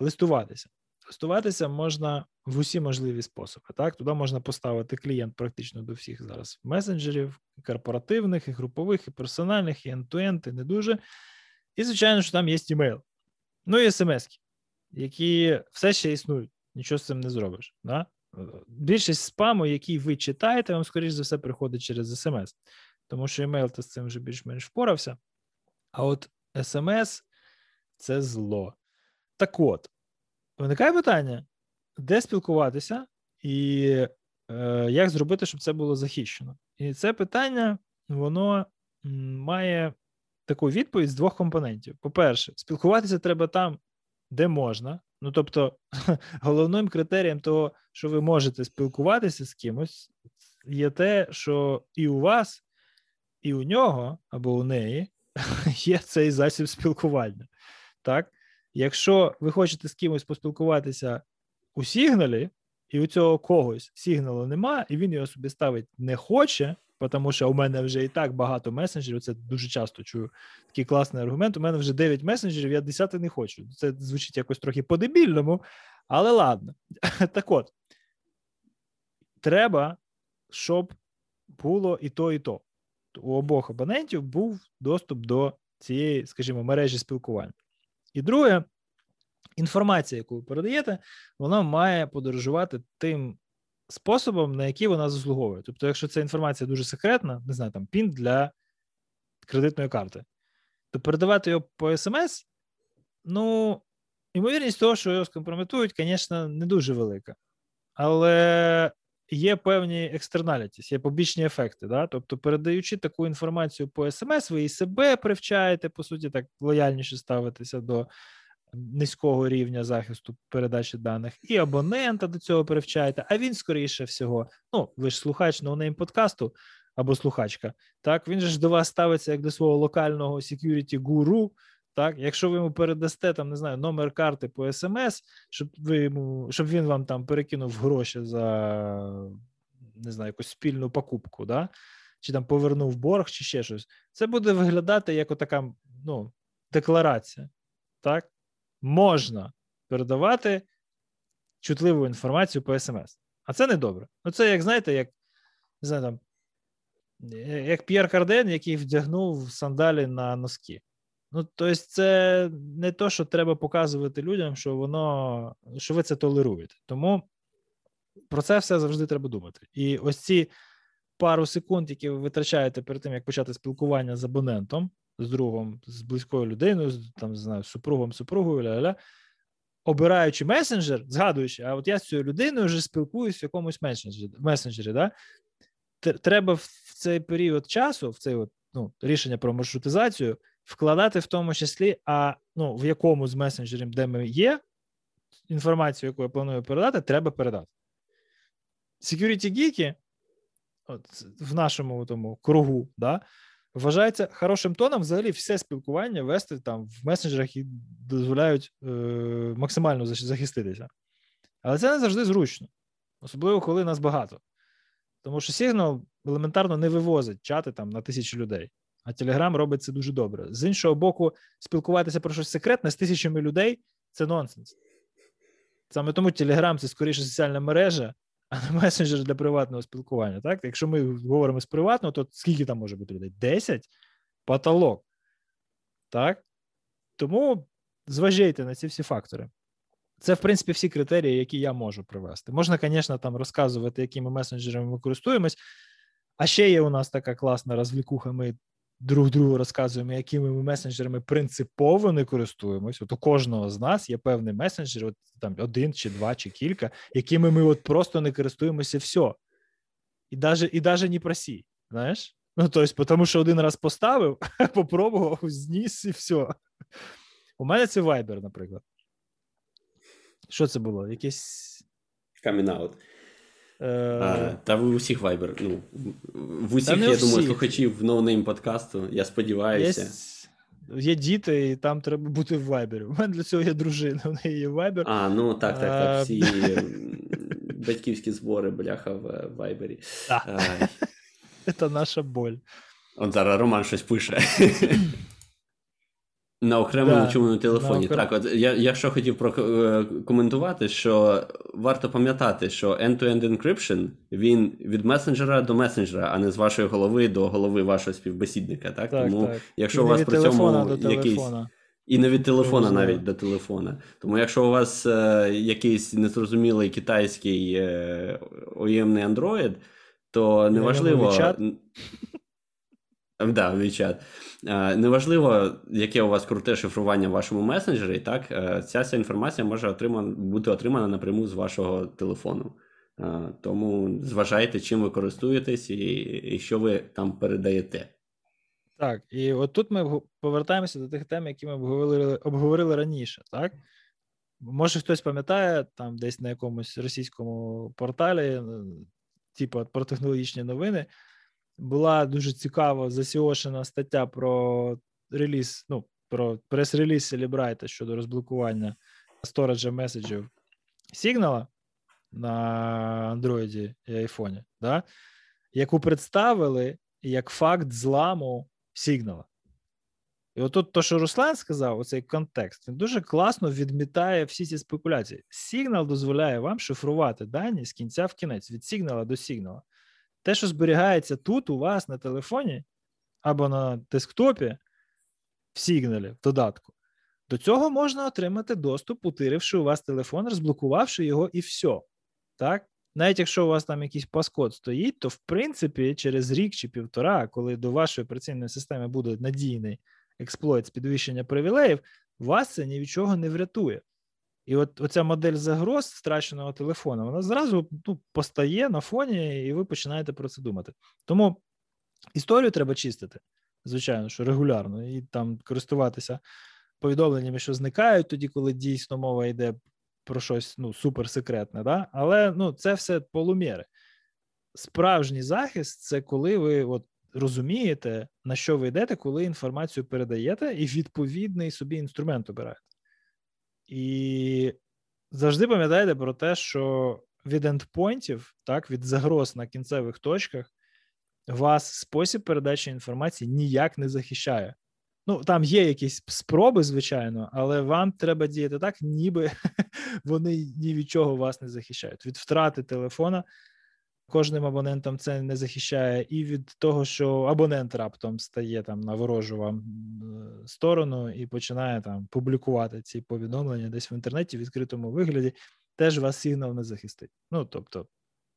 листуватися. Листуватися можна в усі можливі способи. Так, туди можна поставити клієнт практично до всіх зараз месенджерів, корпоративних, і групових, і персональних, і end-to-end, і не дуже. І, звичайно, що там є імейл. Ну і смс, які все ще існують, нічого з цим не зробиш. Да? Більшість спаму, який ви читаєте, вам, скоріш за все, приходить через смс тому що емейл ти з цим вже більш-менш впорався. А от смс це зло. Так от, виникає питання, де спілкуватися і е, як зробити, щоб це було захищено? І це питання, воно має таку відповідь з двох компонентів. По-перше, спілкуватися треба там, де можна. Ну, тобто, головним критерієм того, що ви можете спілкуватися з кимось, є те, що і у вас і у нього або у неї є цей засіб спілкування. Так? Якщо ви хочете з кимось поспілкуватися у сигналі, і у цього когось сигналу нема, і він його собі ставить не хоче, тому що у мене вже і так багато месенджерів. Це дуже часто чую такий класний аргумент. У мене вже 9 месенджерів, я 10 не хочу. Це звучить якось трохи по-дебільному, але ладно. Так от, треба, щоб було і то, і то у обох абонентів був доступ до цієї, скажімо, мережі спілкування. І друге, інформація, яку ви передаєте, вона має подорожувати тим способом, на який вона заслуговує. Тобто, якщо ця інформація дуже секретна, не знаю, там пін для кредитної карти, то передавати його по смс, ну, ймовірність того, що його скомпрометують, звісно, не дуже велика. Але є певні екстерналітіс, є побічні ефекти. Да? Тобто, передаючи таку інформацію по смс, ви і себе привчаєте, по суті, так лояльніше ставитися до низького рівня захисту передачі даних, і абонента до цього привчаєте, а він, скоріше всього, ну, ви ж слухач No Name подкасту або слухачка, так, він же ж до вас ставиться як до свого локального security гуру, так, якщо ви йому передасте там, не знаю, номер карти по смс, щоб ви йому, щоб він вам там перекинув гроші за не знаю, якусь спільну покупку, да? чи там повернув борг, чи ще щось, це буде виглядати як така ну, декларація. Так, можна передавати чутливу інформацію по смс. А це не добре. Ну, це, як знаєте, як не знаю, там, як П'єр Карден, який вдягнув сандалі на носки. Ну, тобто, це не то, що треба показувати людям, що воно, що ви це толеруєте. Тому про це все завжди треба думати. І ось ці пару секунд, які ви витрачаєте перед тим, як почати спілкування з абонентом, з другом, з близькою людиною, з там, знаю, супругом, супругою, ля-ля, обираючи месенджер, згадуючи, а от я з цією людиною вже спілкуюсь в якомусь месенджері, месенджері да? треба в цей період часу, в цей от, ну, рішення про маршрутизацію вкладати в тому числі, а ну, в якому з месенджерів, де ми є, інформацію, яку я планую передати, треба передати. Security geeki, от в нашому тому кругу, да, вважається хорошим тоном взагалі все спілкування вести там в месенджерах і дозволяють е, максимально захиститися. Але це не завжди зручно, особливо коли нас багато. Тому що Signal елементарно не вивозить чати там на тисячі людей. А Телеграм робить це дуже добре. З іншого боку, спілкуватися про щось секретне з тисячами людей це нонсенс. Саме тому Telegram це скоріше соціальна мережа, а не месенджер для приватного спілкування. Так? Якщо ми говоримо з приватного, то скільки там може бути людей? 10 потолок. Так? Тому зважайте на ці всі фактори. Це, в принципі, всі критерії, які я можу привести. Можна, звісно, там розказувати, якими месенджерами ми користуємось. А ще є у нас така класна розвлікуха. Ми друг другу розказуємо, якими ми месенджерами принципово не користуємось. От у кожного з нас є певний месенджер, от там один чи два, чи кілька, якими ми от просто не користуємося все. І даже, і даже не просі, знаєш? Ну, тобто, тому що один раз поставив, попробував, зніс і все. У мене це Viber, наприклад. Що це було? Якийсь. Coming out. Е... Та в усіх Viber. Ну, В усіх, я всіх. думаю, слухачів No Name подкасту. Я сподіваюся. Є... є діти, і там треба бути в Viber. У мене для цього є дружина, в неї є Viber. А, ну так, так, так. Всі батьківські збори, бляха, в Viber. Це наша боль. От зараз Роман щось пише. На окремому да, чому телефоні. Окрем... Так, от я я що хотів прокоментувати, що варто пам'ятати, що end-to-end encryption, він від месенджера до месенджера, а не з вашої голови до голови вашого співбесідника. Так, так тому, так. якщо і у вас при цьому якийсь. І не від телефона навіть до телефона. Тому якщо у вас е, якийсь незрозумілий китайський е, оємний Android, то неважливо. Да, WeChat. Неважливо, яке у вас круте шифрування в вашому месенджері, так, е, ця вся інформація може отримана, бути отримана напряму з вашого телефону. Тому зважайте, чим ви користуєтесь і, і що ви там передаєте. Так, і от тут ми повертаємося до тих тем, які ми обговорили обговорили раніше. так? Може, хтось пам'ятає, там десь на якомусь російському порталі, типу про технологічні новини була дуже цікаво засіошена стаття про реліз, ну, про прес-реліз Селібрайта щодо розблокування сториджа меседжів Сігнала на Android і айфоні, да? яку представили як факт зламу Сігнала. І отут то, що Руслан сказав, оцей контекст, він дуже класно відмітає всі ці спекуляції. Сігнал дозволяє вам шифрувати дані з кінця в кінець, від сигнала до сигнала. Те, що зберігається тут, у вас на телефоні або на десктопі, в сигналі, в додатку, до цього можна отримати доступ, утиривши у вас телефон, розблокувавши його, і все. Так? Навіть якщо у вас там якийсь passcode стоїть, то в принципі через рік чи півтора, коли до вашої операційної системи буде надійний експлойт з підвищення привілеїв, вас це ні від чого не врятує. І от оця модель загроз страченого телефону, вона зразу ну, постає на фоні, і ви починаєте про це думати. Тому історію треба чистити, звичайно, що регулярно, і там користуватися повідомленнями, що зникають тоді, коли дійсно мова йде про щось ну, суперсекретне. Да? Але ну, це все полуміри. Справжній захист це коли ви от розумієте, на що ви йдете, коли інформацію передаєте, і відповідний собі інструмент обираєте. І завжди пам'ятайте про те, що від ендпойнтів, так, від загроз на кінцевих точках, вас спосіб передачі інформації ніяк не захищає. Ну, там є якісь спроби, звичайно, але вам треба діяти так, ніби вони ні від чого вас не захищають. Від втрати телефона кожним абонентом це не захищає, і від того, що абонент раптом стає там на ворожу вам е, сторону і починає там публікувати ці повідомлення десь в інтернеті в відкритому вигляді, теж вас сигнал не захистить. Ну тобто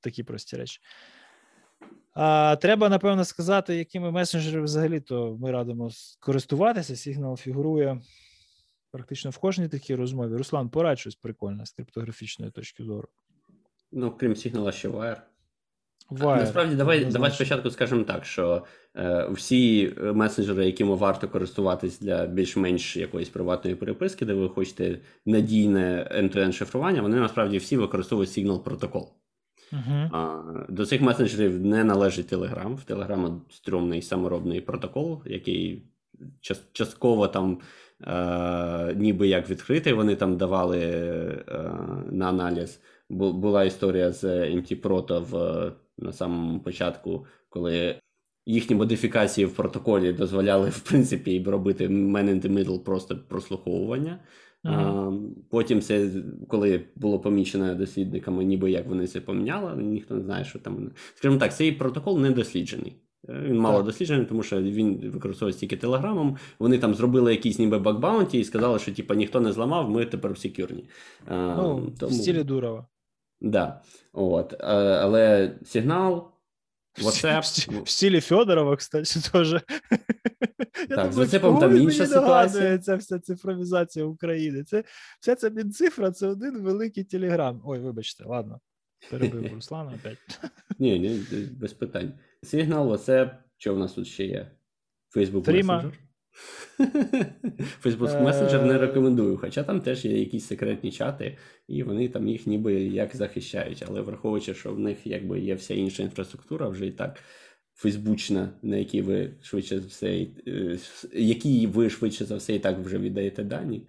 такі прості речі. А, Треба, напевно, сказати, якими месенджерами взагалі то ми радимо користуватися. Сигнал фігурує практично в кожній такій розмові. Руслан, порадь щось прикольне з криптографічної точки зору. Ну, крім сигнала, ще Wire. Wire. Насправді, давай давай спочатку скажемо так, що е, всі месенджери, якими варто користуватись для більш-менш якоїсь приватної переписки, де ви хочете надійне end-to-end шифрування, вони насправді всі використовують Signal протокол. Uh-huh. А, До цих месенджерів не належить Telegram. В Telegram стрьомний саморобний протокол, який частково там е, ніби як відкритий, вони там давали е, на аналіз. Була історія з MT Proto в на самому початку, коли їхні модифікації в протоколі дозволяли, в принципі, робити man in the middle просто прослуховування. Ага. Потім це, коли було помічено дослідниками, ніби як вони це поміняли, ніхто не знає, що там. Скажімо так, цей протокол не досліджений. Е, він мало так. досліджений, тому що він використовується тільки телеграмом. Вони там зробили якийсь ніби бакбаунті і сказали, що типу, ніхто не зламав, ми тепер всі кюрні. Ну, тому... В стілі Дурова. Да. От. Але сигнал. WhatsApp. В стилі Федорова, кстати, теж. Так, з WhatsApp там інша ситуація. Ця вся цифровізація України. Це, Вся ця мінцифра це один великий телеграм. Ой, вибачте, ладно. Перебив Руслана опять. Ні, ні, без питань. Сигнал, WhatsApp, що в нас тут ще є? Facebook Messenger. Facebook Messenger не рекомендую, хоча там теж є якісь секретні чати, і вони там їх ніби як захищають. Але враховуючи, що в них якби є вся інша інфраструктура, вже і так фейсбучна, на якій ви швидше за все, е, які ви швидше за все і так вже віддаєте дані.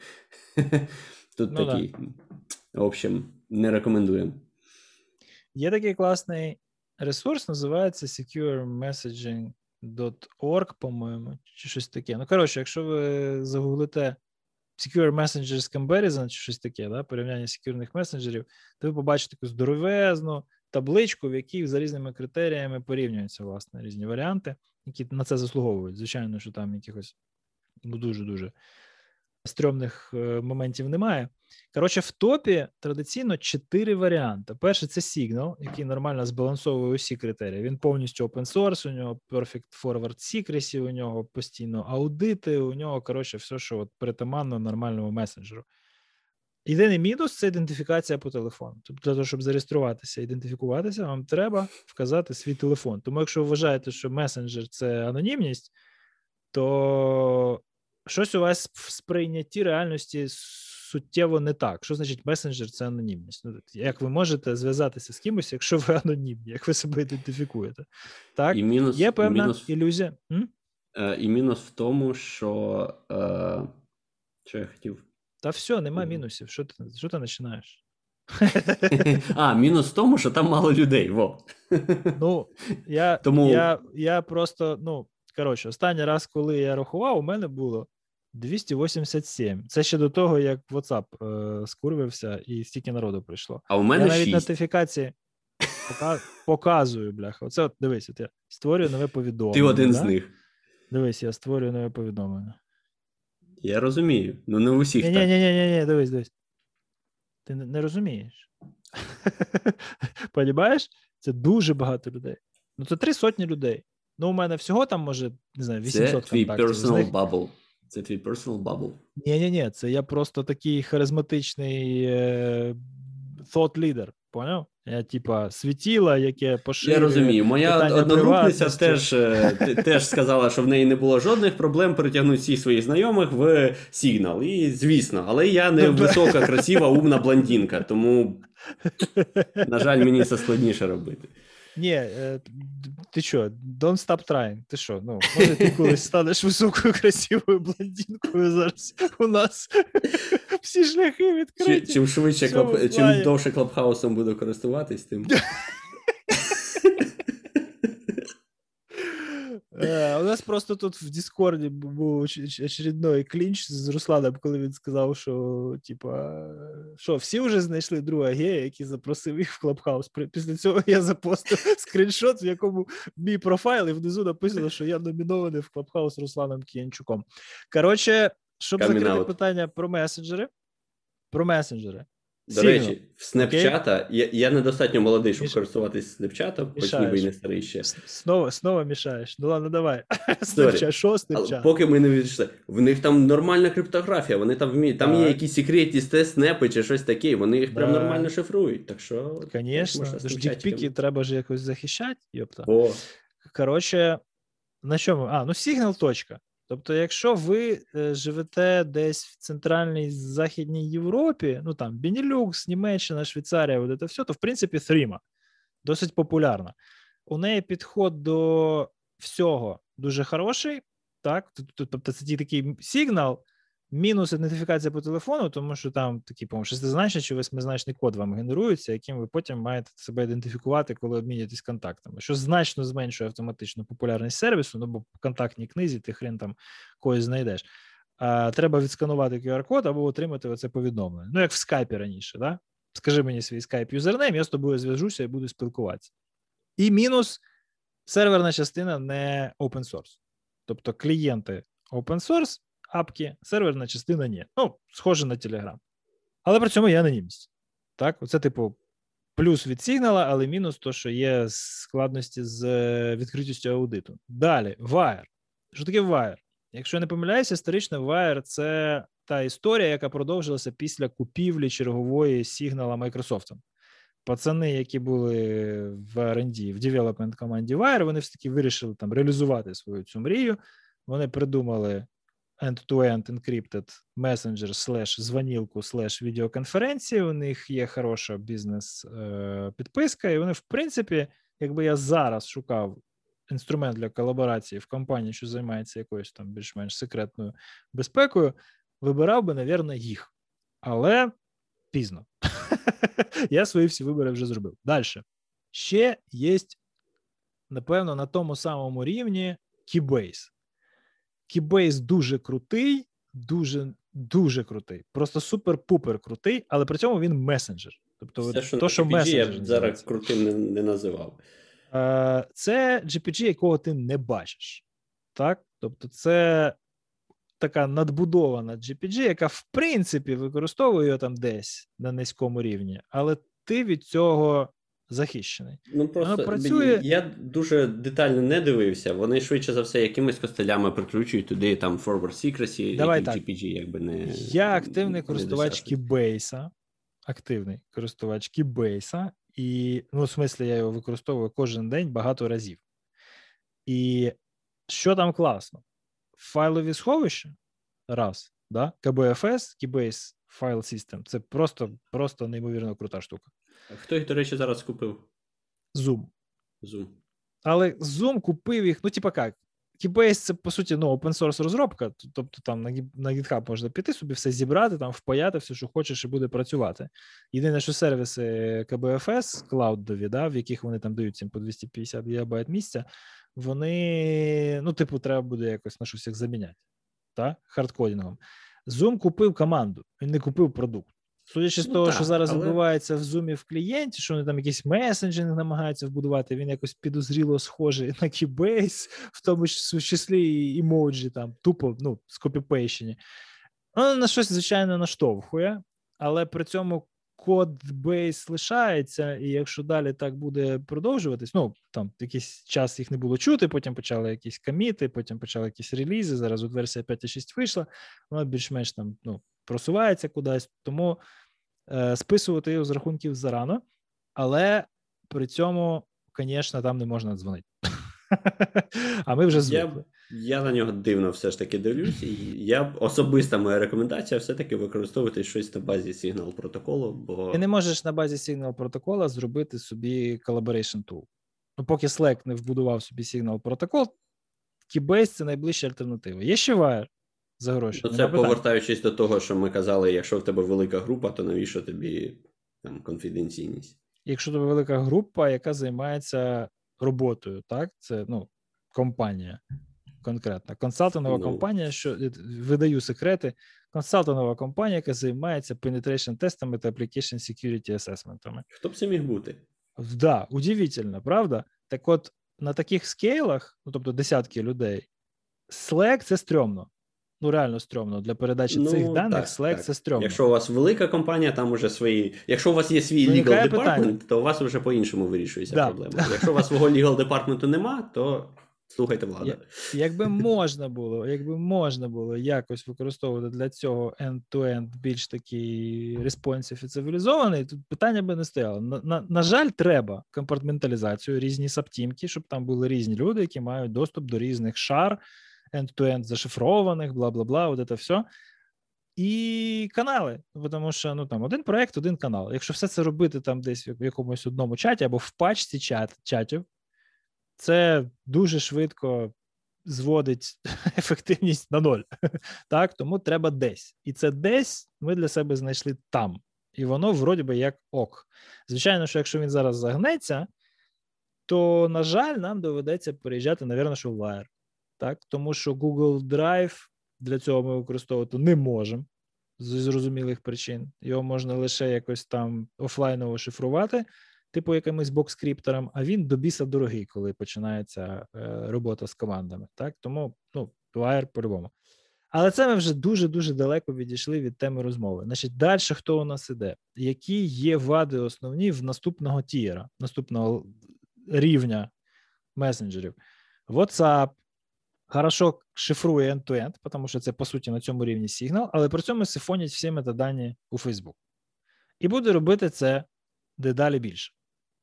Тут ну, такий, да. в общем, не рекомендуємо. Є такий класний ресурс, називається Secure Messaging .org, по-моєму, чи щось таке. Ну, коротше, якщо ви загуглите Secure Messengers Comparison, чи щось таке, да, порівняння секюрних месенджерів, то ви побачите таку здоровезну табличку, в якій за різними критеріями порівнюються власне різні варіанти, які на це заслуговують. Звичайно, що там якихось ну, дуже-дуже стрьомних е, моментів немає. Коротше, в топі традиційно чотири варіанти. Перший це Signal, який нормально збалансовує усі критерії. Він повністю open source, у нього Perfect Forward Secrecy, у нього постійно аудити, у нього, коротше, все, що от притаманно нормальному месенджеру. Єдиний мінус це ідентифікація по телефону. Тобто, для того, щоб зареєструватися, ідентифікуватися, вам треба вказати свій телефон. Тому, якщо ви вважаєте, що месенджер це анонімність, то щось у вас в сприйнятті реальності суттєво не так. Що значить месенджер це анонімність? Ну, Як ви можете зв'язатися з кимось, якщо ви анонімні, як ви себе ідентифікуєте? Так, і мінус, є певна мінус, ілюзія. М? Е, і мінус в тому, що е, що я хотів. Та все, нема мінусів. Що ти що ти починаєш? А, мінус в тому, що там мало людей. Во. Ну, я Тому... я, я просто, ну, коротше, останній раз, коли я рахував, у мене було 287. Це ще до того, як WhatsApp е, скурвився і стільки народу прийшло. А у мене Я навіть 6. нотифікації пока... показую, бляха. Оце от дивись, от я створюю нове повідомлення. Ти один да? з них. Дивись, я створюю нове повідомлення. Я розумію. Ну не в усіх. Ні, ні, ні, ні, ні, дивись, дивись. Ти не, розумієш. Понімаєш? Це дуже багато людей. Ну, це три сотні людей. Ну, у мене всього там, може, не знаю, 800 Це твій personal них... bubble. Це твій personal bubble. Ні, ні, ні, це я просто такий харизматичний е, thought leader, поняв? Я, типа, світіла, яке поширює... Я розумію. Моя одногрупниця теж е, теж сказала, що в неї не було жодних проблем притягнути всіх своїх знайомих в Сігнал. І звісно, але я не висока, красива, умна блондинка, тому, на жаль, мені це складніше робити. Ні, е, ти що, don't stop trying. Ти що? Ну, може, ти колись станеш високою, красивою блондинкою зараз у нас всі шляхи відкриті. Чим швидше, клаб... чим довше клабхаусом буду користуватись, тим. Е, у нас просто тут в Діскорді був очередной клінч з Русланом, коли він сказав, що типа, що всі вже знайшли друга гея, який запросив їх в Клабхаус. Після цього я запостив скріншот, в якому мій профайл, і внизу написано, що я номінований в Клабхаус Русланом Кіянчуком. Коротше, щоб Coming закрити питання про месенджери. Про месенджери. До Сильно. речі, в Снепчата я я недостатньо молодий, щоб Міш... користуватись Снепчатом, хоч ніби і не старий ще. Снова снова мішаєш. Ну ладно, давай. Снепчат, що Снепчат? Поки ми не відійшли. В них там нормальна криптографія, вони там вміють. Там є якісь секретні снепи чи щось таке, вони їх прям нормально шифрують. Так що. Звісно, дікпіки треба ж якось захищати, йопта. О. Коротше, на чому? А, ну сигнал точка. Тобто, якщо ви е, живете десь в центральній західній Європі, ну там Бенілюкс, Німеччина, Швейцарія, от це все, то в принципі Threema досить популярна. У неї підход до всього дуже хороший. Так, тобто, це такий сигнал, Мінус ідентифікація по телефону, тому що там такий, по-моєму, шестизначний чи восьмизначний код вам генерується, яким ви потім маєте себе ідентифікувати, коли обмінюєтесь контактами, що значно зменшує автоматично популярність сервісу, ну бо в контактній книзі ти хрен там когось знайдеш. а, треба відсканувати QR-код або отримати оце повідомлення. Ну, як в скайпі раніше, да? Скажи мені свій скайп юзернейм, я з тобою зв'яжуся і буду спілкуватися. І мінус серверна частина не open source. Тобто клієнти open source, апки, серверна частина ні. Ну, схоже на Telegram. Але при цьому є анонімність. Так, оце, типу, плюс від сигнала, але мінус то, що є складності з е, відкритістю аудиту. Далі, Wire. Що таке Wire? Якщо я не помиляюся, історично Wire – це та історія, яка продовжилася після купівлі чергової сигнала Microsoft. Пацани, які були в R&D, в девелопмент команді Wire, вони все таки вирішили там реалізувати свою цю мрію. Вони придумали end-to-end encrypted messenger slash звонілку slash відеоконференції. У них є хороша бізнес-підписка, і вони, в принципі, якби я зараз шукав інструмент для колаборації в компанії, що займається якоюсь там більш-менш секретною безпекою, вибирав би, навірно, їх. Але пізно. Я свої всі вибори вже зробив. Далі. Ще є, напевно, на тому самому рівні Keybase. Keybase дуже крутий, дуже дуже крутий, просто супер-пупер крутий, але при цьому він месенджер. Тобто, Все, що то, що месенджер я б зараз крутим не, не називав. Е, це GPG, якого ти не бачиш. Так? Тобто, це така надбудована GPG, яка в принципі використовує його там десь на низькому рівні, але ти від цього захищений. Ну просто працює... я дуже детально не дивився. Вони швидше за все якимись костелями прикручують туди там forward secrecy, Давай так. GPG, якби не я активний не користувач Keybase, активний користувач Keybase, і ну, в смислі, я його використовую кожен день багато разів. І що там класно? Файлові сховища раз, да? KBFS, Keybase File System це просто просто неймовірно крута штука. Хто їх, до речі, зараз купив? Zoom. Zoom. Але Zoom купив їх, ну, типа як, Keybase це, по суті, ну, open source розробка, тобто там на на GitHub можна піти собі все зібрати, там впаяти все, що хочеш, і буде працювати. Єдине, що сервіси KBFS, клаудові, да, в яких вони там дають по 250 ГБ місця, вони, ну, типу, треба буде якось на щось їх заміняти, та? хардкодінгом. Zoom купив команду, він не купив продукт. Судячи з ну, того, так, що зараз але... відбувається в зумі в клієнті, що вони там якийсь месенджинг намагаються вбудувати, він якось підозріло схожий на Keybase, в тому числі і емоджі там тупо ну, скопіпейшені. Ну, на щось, звичайно, наштовхує, але при цьому код бейс лишається, і якщо далі так буде продовжуватись, ну там якийсь час їх не було чути, потім почали якісь каміти, потім почали якісь релізи. Зараз от версія 5.6 вийшла, вона більш-менш там ну, просувається кудись, тому е, списувати його з рахунків зарано, але при цьому, звісно, там не можна дзвонити. А ми вже звикли. Я, я на нього дивно все ж таки дивлюсь, і я особиста моя рекомендація все-таки використовувати щось на базі сигнал протоколу. бо... Ти не можеш на базі сигнал протокола зробити собі collaboration tool. Ну, поки Slack не вбудував собі сигнал протокол, Keybase – це найближча альтернатива. Є ще Wire за гроші. Ну, це повертаючись до того, що ми казали, якщо в тебе велика група, то навіщо тобі там конфіденційність? Якщо тебе велика група, яка займається роботою, так? Це ну, компанія конкретна. Консалтингова ну, компанія, що видаю секрети, консалтингова компанія, яка займається penetration тестами та application security assessment. Хто б це міг бути? Да, удивительно, правда? Так от на таких скейлах, ну тобто десятки людей, Slack це стрьомно ну реально стрьомно для передачі ну, цих даних. Так, Slack так. це стрьомно. Якщо у вас велика компанія, там уже свої. Якщо у вас є свій legal department, то у вас вже по-іншому вирішується да. проблема. Якщо у вас свого legal department нема, то. Слухайте владу. Якби можна було, якби можна було якось використовувати для цього end-to-end більш такий респонсів і цивілізований, тут питання би не стояло. На, на, на жаль, треба компартменталізацію, різні саптімки, щоб там були різні люди, які мають доступ до різних шар, end-to-end зашифрованих, бла бла бла, от це все. І канали, тому що ну там один проект, один канал. Якщо все це робити там десь в якомусь одному чаті або в пачці чат, чатів, це дуже швидко зводить ефективність на ноль. Так, тому треба десь. І це десь ми для себе знайшли там. І воно вроді би як ок. Звичайно, що якщо він зараз загнеться, то, на жаль, нам доведеться переїжджати, навірно, що в Wire так тому що Google Drive для цього ми використовувати не можемо з зрозумілих причин. Його можна лише якось там офлайново шифрувати, типу якимось бокскриптором, а він до біса дорогий, коли починається е, робота з командами. Так, тому ну, Wire по-любому. Але це ми вже дуже-дуже далеко відійшли від теми розмови. Значить, далі хто у нас іде? Які є вади основні в наступного тієра, наступного рівня месенджерів? WhatsApp хорошо шифрує end-to-end, тому що це, по суті, на цьому рівні сигнал, але при цьому сифонять всі метадані у Facebook. І буде робити це дедалі більше.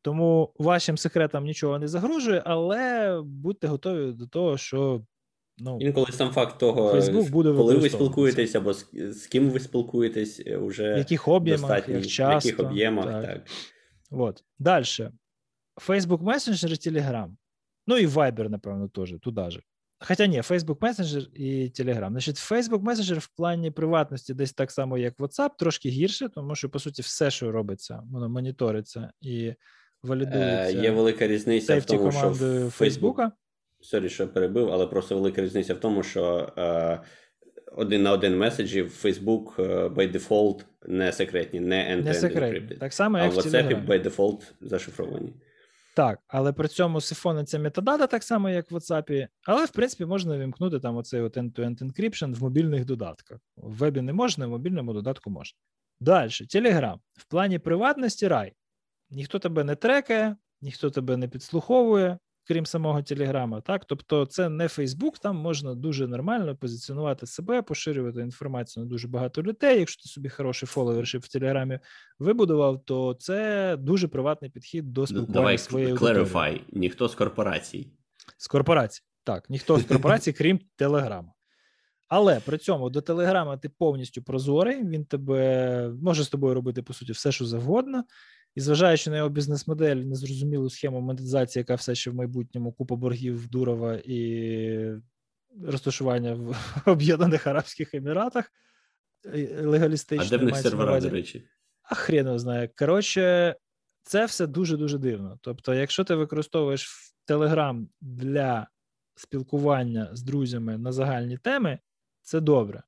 Тому вашим секретам нічого не загрожує, але будьте готові до того, що Ну, Інколи сам факт того, Facebook буде коли ви спілкуєтесь, або з, з ким ви спілкуєтесь, уже в яких об'ємах, як часто, в яких об'ємах, так. так. Вот. Далі. Facebook Messenger і Telegram. Ну і Viber, напевно, теж, туди же. Хоча ні, Facebook Messenger і Telegram. Значить, Facebook Messenger в плані приватності десь так само, як WhatsApp, трошки гірше, тому що, по суті, все, що робиться, воно моніториться і валідується. Е, Є велика різниця в тому, що Facebook, Sorry, що перебив, але просто велика різниця в тому, що е, один на один меседжі в Facebook е, by default не секретні, не end-to-end encrypted. Так само, як а в WhatsApp by default зашифровані. Так, але при цьому сифониться метадата так само, як в WhatsApp, але в принципі можна вімкнути там оцей от end-to-end encryption в мобільних додатках. В вебі не можна, в мобільному додатку можна. Далі, Telegram. В плані приватності рай. Ніхто тебе не трекає, ніхто тебе не підслуховує, крім самого Телеграма. Так, тобто, це не Фейсбук, там можна дуже нормально позиціонувати себе, поширювати інформацію на дуже багато людей. Якщо ти собі хороший фоловершип в Телеграмі вибудував, то це дуже приватний підхід до спілкування Давай, своєї clarify. ніхто з корпорацій. З корпорацій, так, ніхто з корпорацій, крім Телеграма. Але при цьому до Телеграма ти повністю прозорий, він тебе може з тобою робити по суті все, що завгодно. І зважаючи на його бізнес-модель, незрозумілу схему монетизації, яка все ще в майбутньому купа боргів Дурова і розташування в Об'єднаних Арабських Еміратах, легалістично. А де в них сервера, до речі? А хрен його знає. Коротше, це все дуже-дуже дивно. Тобто, якщо ти використовуєш Telegram для спілкування з друзями на загальні теми, це добре.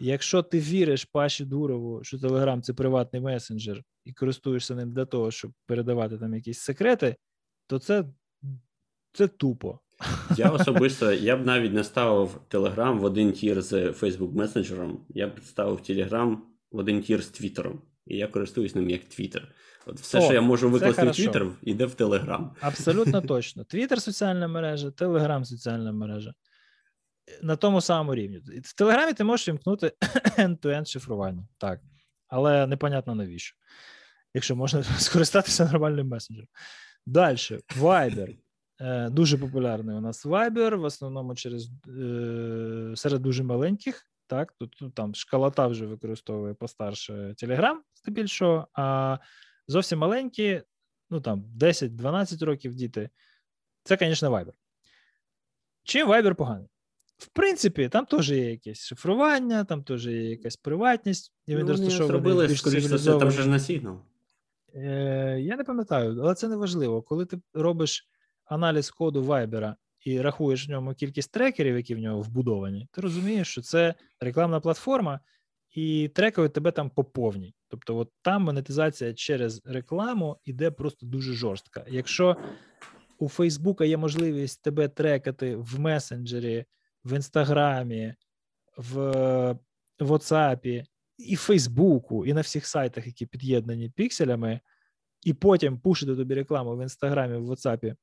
Якщо ти віриш Паші Дурову, що Telegram це приватний месенджер, і користуєшся ним для того, щоб передавати там якісь секрети, то це це тупо. Я особисто я б навіть не ставив Telegram в один tier з Facebook месенджером, я б ставив Telegram в один tier з Твіттером. І я користуюсь ним як Твіттер. От все, О, що я можу викласти в Твіттер, йде в Телеграм. Абсолютно точно. Твіттер соціальна мережа, Телеграм соціальна мережа. На тому самому рівні. В Телеграмі ти можеш вімкнути end-to-end шифрування. Так. Але непонятно навіщо якщо можна скористатися нормальним месенджером. Далі, Viber. Е, дуже популярний у нас Viber, в основному через е, серед дуже маленьких. Так, тут, тут там шкалата вже використовує постарше Telegram, здебільшого, а зовсім маленькі, ну там 10-12 років діти. Це, звісно, Viber. Чим Viber поганий? В принципі, там теж є якесь шифрування, там теж є якась приватність. І він ну, розташований скоріше там же ж на сигнал. Е, Я не пам'ятаю, але це не важливо. Коли ти робиш аналіз коду Viber і рахуєш в ньому кількість трекерів, які в нього вбудовані, ти розумієш, що це рекламна платформа, і трекають тебе там по повній. Тобто, от там монетизація через рекламу іде просто дуже жорстка. Якщо у Фейсбука є можливість тебе трекати в месенджері, в інстаграмі, в WhatsApp і Фейсбуку, і на всіх сайтах, які під'єднані пікселями, і потім пушити тобі рекламу в інстаграмі, в WhatsApp,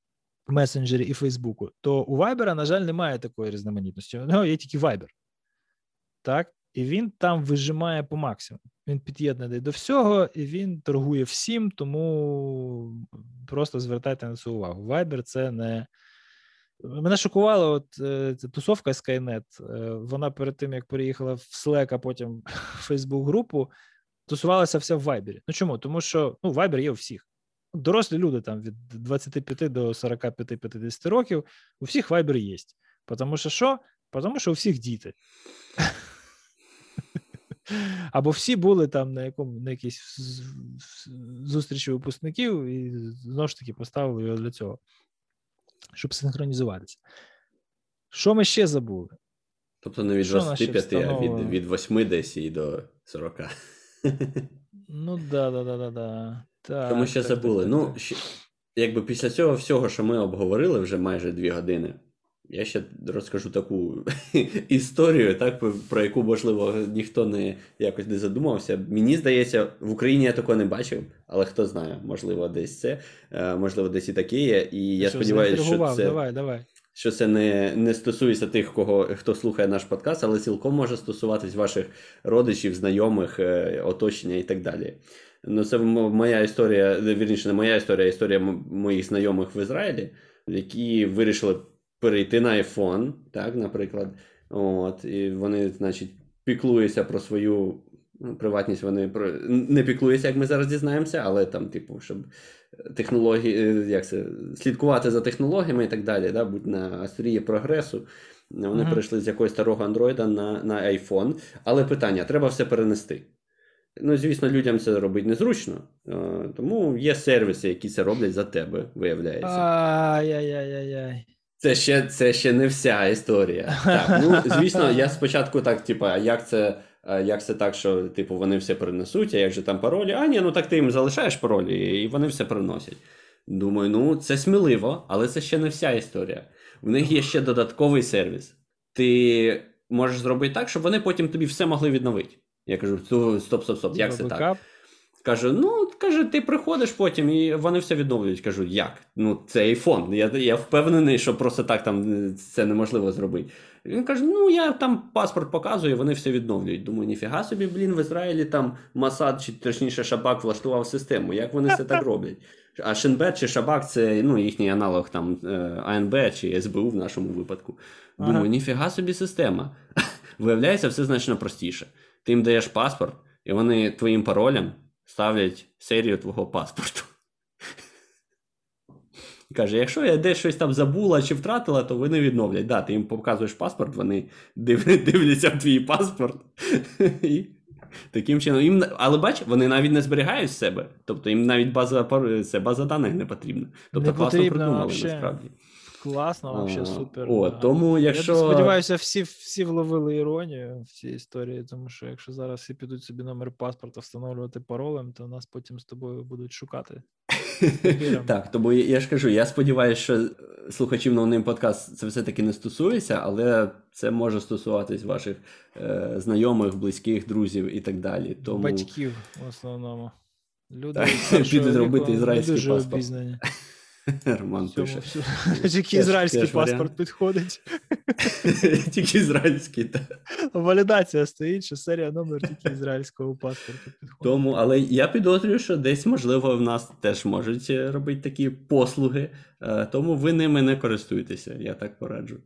месенджері і Фейсбуку, то у Viber, на жаль, немає такої різноманітності. У нього є тільки Viber. Так? І він там вижимає по максимуму. Він під'єднаний до всього, і він торгує всім, тому просто звертайте на це увагу. Viber це не Мене шокувала от е, тусовка Skynet. Е, вона перед тим, як переїхала в Slack, а потім в Facebook групу, тусувалася вся в Viber. Ну чому? Тому що ну, Viber є у всіх. Дорослі люди там від 25 до 45-50 років, у всіх Viber є. Тому що що? Тому що у всіх діти. Або всі були там на якому на якійсь зустрічі випускників і знову ж таки поставили його для цього щоб синхронізуватися. Що ми ще забули? Тобто не від 25, а від від 8 десь і до 40. Ну, да, да, да, да, да. Так, Тому ще так, забули. Так, ну, так. ще, якби після цього всього, що ми обговорили вже майже 2 години, я ще розкажу таку історію, так, про яку, можливо, ніхто не якось не задумався. Мені здається, в Україні я такого не бачив, але хто знає, можливо, десь це, е, можливо, десь і таке є. І я сподіваюся, що це. Давай, давай що це не не стосується тих, кого хто слухає наш подкаст, але цілком може стосуватись ваших родичів, знайомих, е, оточення і так далі. Ну, це моя історія, вірніше, не моя історія, а історія моїх знайомих в Ізраїлі, які вирішили перейти на iPhone, так, наприклад. От, І вони, значить, піклуються про свою Ну, приватність вони про не піклуються, як ми зараз дізнаємося, але там, типу, щоб технології, е, як це, слідкувати за технологіями і так далі, да, будь на острії прогресу. Вони uh-huh. перейшли з якогось старого андроїда на на iPhone. Але питання: треба все перенести. Ну, звісно, людям це робити незручно, е, тому є сервіси, які це роблять за тебе, виявляється. Ай-яй-яй-яй. Це ще це ще не вся історія. Так, ну, Звісно, я спочатку так, типу, як це як це так, що типу, вони все принесуть, а як же там паролі? А ні, ну так ти їм залишаєш паролі, і вони все приносять. Думаю, ну це сміливо, але це ще не вся історія. В них є ще додатковий сервіс. Ти можеш зробити так, щоб вони потім тобі все могли відновити. Я кажу: стоп, стоп, стоп, як це так? Кажу, ну каже, ти приходиш потім і вони все відновлюють. Кажу, як? Ну, це айфон. Я я впевнений, що просто так там це неможливо зробити. Він каже: ну я там паспорт показую, вони все відновлюють. Думаю, ніфіга собі, блін, в Ізраїлі там Масад, чи точніше Шабак влаштував систему. Як вони це так роблять? А Шинбет чи Шабак це ну, їхній аналог там е, АНБ чи СБУ в нашому випадку. Думаю, ага. ніфіга собі система. Виявляється, все значно простіше. Ти їм даєш паспорт, і вони твоїм паролем ставлять серію твого паспорту. Каже, якщо я десь щось там забула чи втратила, то вони відновлять. Да, Ти їм показуєш паспорт, вони дивляться в твій паспорт. І Таким чином, їм, але бач, вони навіть не зберігають себе. Тобто їм навіть база це база даних не потрібна. Тобто не класно придумали вообще. насправді. Класно, вообще супер. О, тому якщо... Я сподіваюся, всі всі вловили іронію в цій історії, тому що якщо зараз всі підуть собі номер паспорта встановлювати паролем, то нас потім з тобою будуть шукати. Так, тому я ж кажу, я сподіваюся, що слухачів на ним подкаст це все-таки не стосується, але це може стосуватись ваших е, знайомих, близьких, друзів і так далі. Тому... Батьків в основному. Люди підуть робити ізраїльський паспорт. Роман пише. Тільки ізраїльський паспорт підходить. Тільки ізраїльський, так. Валідація стоїть, що серія номер тільки ізраїльського паспорту підходить. Тому, але я підозрюю, що десь, можливо, в нас теж можуть е, робити такі послуги, е, тому ви ними не користуєтеся, я так пораджу.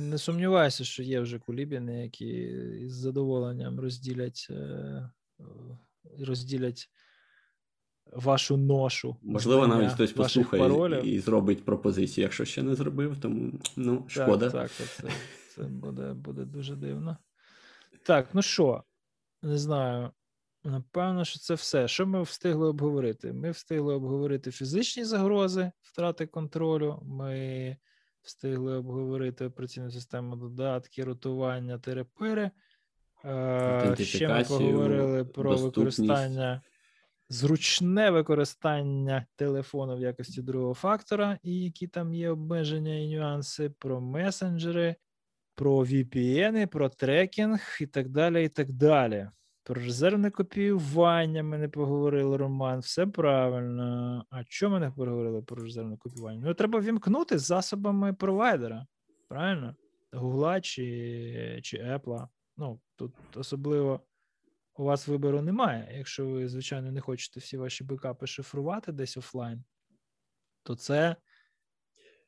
Не сумніваюся, що є вже кулібіни, які з задоволенням розділять е, розділять вашу ношу. Можливо, навіть хтось послухає і, і зробить пропозицію, якщо ще не зробив, тому ну, шкода. Так, так, це, це буде, буде дуже дивно. Так, ну що, не знаю. Напевно, що це все. Що ми встигли обговорити? Ми встигли обговорити фізичні загрози, втрати контролю. Ми встигли обговорити операційну систему додатки, ротування, терапири. Е, ще ми поговорили про використання зручне використання телефону в якості другого фактора, і які там є обмеження і нюанси, про месенджери, про VPN, про трекінг і так далі. і так далі. Про резервне копіювання ми не поговорили, Роман, все правильно. А чому ми не поговорили про резервне копіювання? Ну, треба вімкнути засобами провайдера, правильно? Гугла чи чи Apple. Ну, тут особливо у вас вибору немає. Якщо ви, звичайно, не хочете всі ваші бекапи шифрувати десь офлайн, то це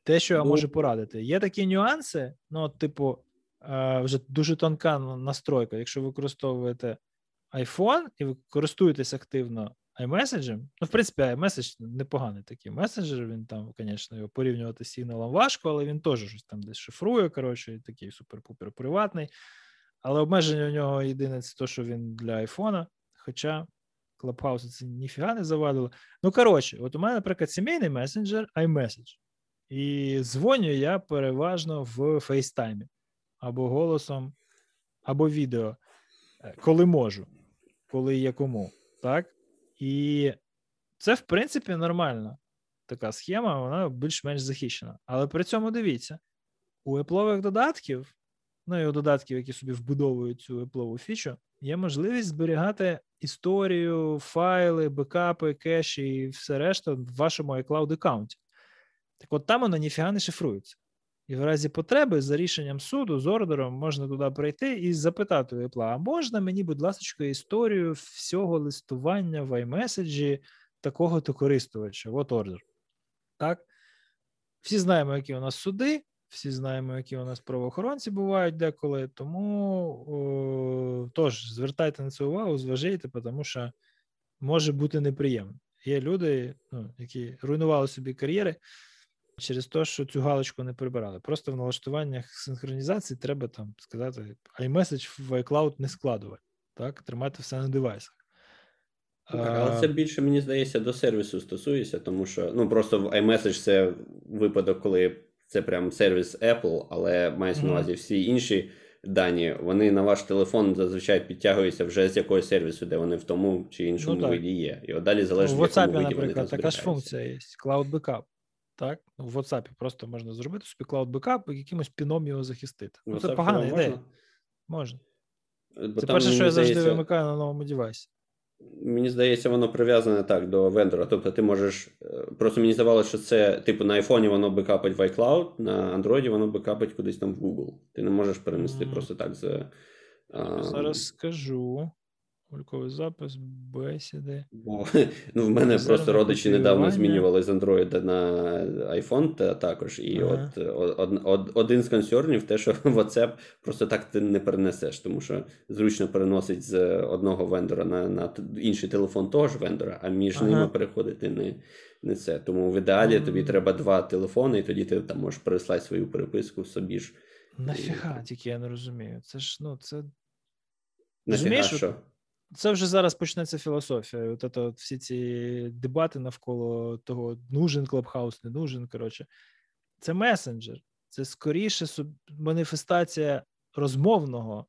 те, що я можу порадити. Є такі нюанси, ну, типу, вже дуже тонка настройка. Якщо ви використовуєте iPhone і ви користуєтесь активно iMessage, ну, в принципі, iMessage непоганий такий месенджер, він там, звісно, його порівнювати з сигналом важко, але він теж щось там десь шифрує, коротше, такий супер-пупер приватний. Але обмеження у нього єдине це те, що він для айфона. Хоча Clubhouse це ніфіга не завадило. Ну, коротше, от у мене, наприклад, сімейний месенджер iMessage. І дзвоню я переважно в FaceTime. або голосом, або відео, е, коли можу, коли є кому. Так? І це, в принципі, нормально. Така схема, вона більш-менш захищена. Але при цьому дивіться: у Apple додатків, ну і у додатків, які собі вбудовують цю Apple фічу, є можливість зберігати історію, файли, бекапи, кеші і все решта в вашому iCloud аккаунті. Так от там воно ніфіга не шифрується. І в разі потреби за рішенням суду з ордером можна туди прийти і запитати у Apple, а можна мені, будь ласка, історію всього листування в iMessage такого-то користувача? От ордер. Так? Всі знаємо, які у нас суди, всі знаємо, які у нас правоохоронці бувають деколи. Тому о, тож звертайте на це увагу, зважайте, тому що може бути неприємно. Є люди, ну, які руйнували собі кар'єри через те, що цю галочку не прибирали. Просто в налаштуваннях синхронізації треба там сказати iMessage в iCloud не складувати, так, тримати все на девайсах. Але це більше, мені здається, до сервісу стосується, тому що ну просто в iMessage це випадок, коли це прям сервіс Apple, але мається на увазі всі інші дані, вони на ваш телефон зазвичай підтягуються вже з якогось сервісу, де вони в тому чи іншому ну, виді є. І от далі залежить, в WhatsApp, наприклад, така ж функція є. Cloud Backup. Так, в WhatsApp просто можна зробити собі Cloud Backup і якимось піном його захистити. Ну, Це погана ідея. Можна. Бо це перше, що я завжди вимикаю на новому девайсі. Мені здається, воно прив'язане так до вендора. Тобто ти можеш. Е, просто мені здавалося, що це, типу, на айфоні воно бекапить в iCloud, на Android воно бекапить кудись там в Google. Ти не можеш перенести mm. просто так за. Зараз скажу. Ольковий запис, бесіди. Бо, ну, В мене Зараз просто родичі недавно змінювали з Android на iPhone та також. І ага. от од, од, один з консернів те, що WhatsApp просто так ти не перенесеш, тому що зручно переносить з одного вендора на на інший телефон того ж вендора, а між ага. ними переходити не не це. Тому в ідеалі ага. тобі треба два телефони, і тоді ти там можеш переслати свою переписку собі ж. Нафіга, тільки я не розумію. Це ж ну, це. Нафіга що? Це вже зараз почнеться філософія. От це, от всі ці дебати навколо того, нужен клабхаус, не нужен. Коротше, це месенджер, це скоріше маніфестація розмовного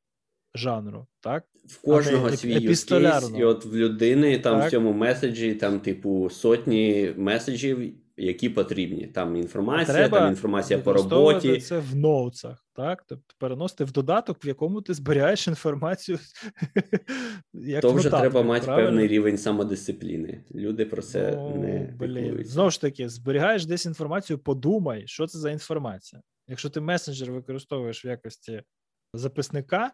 жанру, так? В кожного свій юзкейс, і от в людини там так. в цьому меседжі, там, типу, сотні меседжів які потрібні. Там інформація, Треба там інформація по роботі. Це в ноутсах, так? Тобто переносити в додаток, в якому ти зберігаєш інформацію. як То вже треба мати правильно? певний рівень самодисципліни. Люди про це О, не блін. Знову ж таки, зберігаєш десь інформацію, подумай, що це за інформація. Якщо ти месенджер використовуєш в якості записника,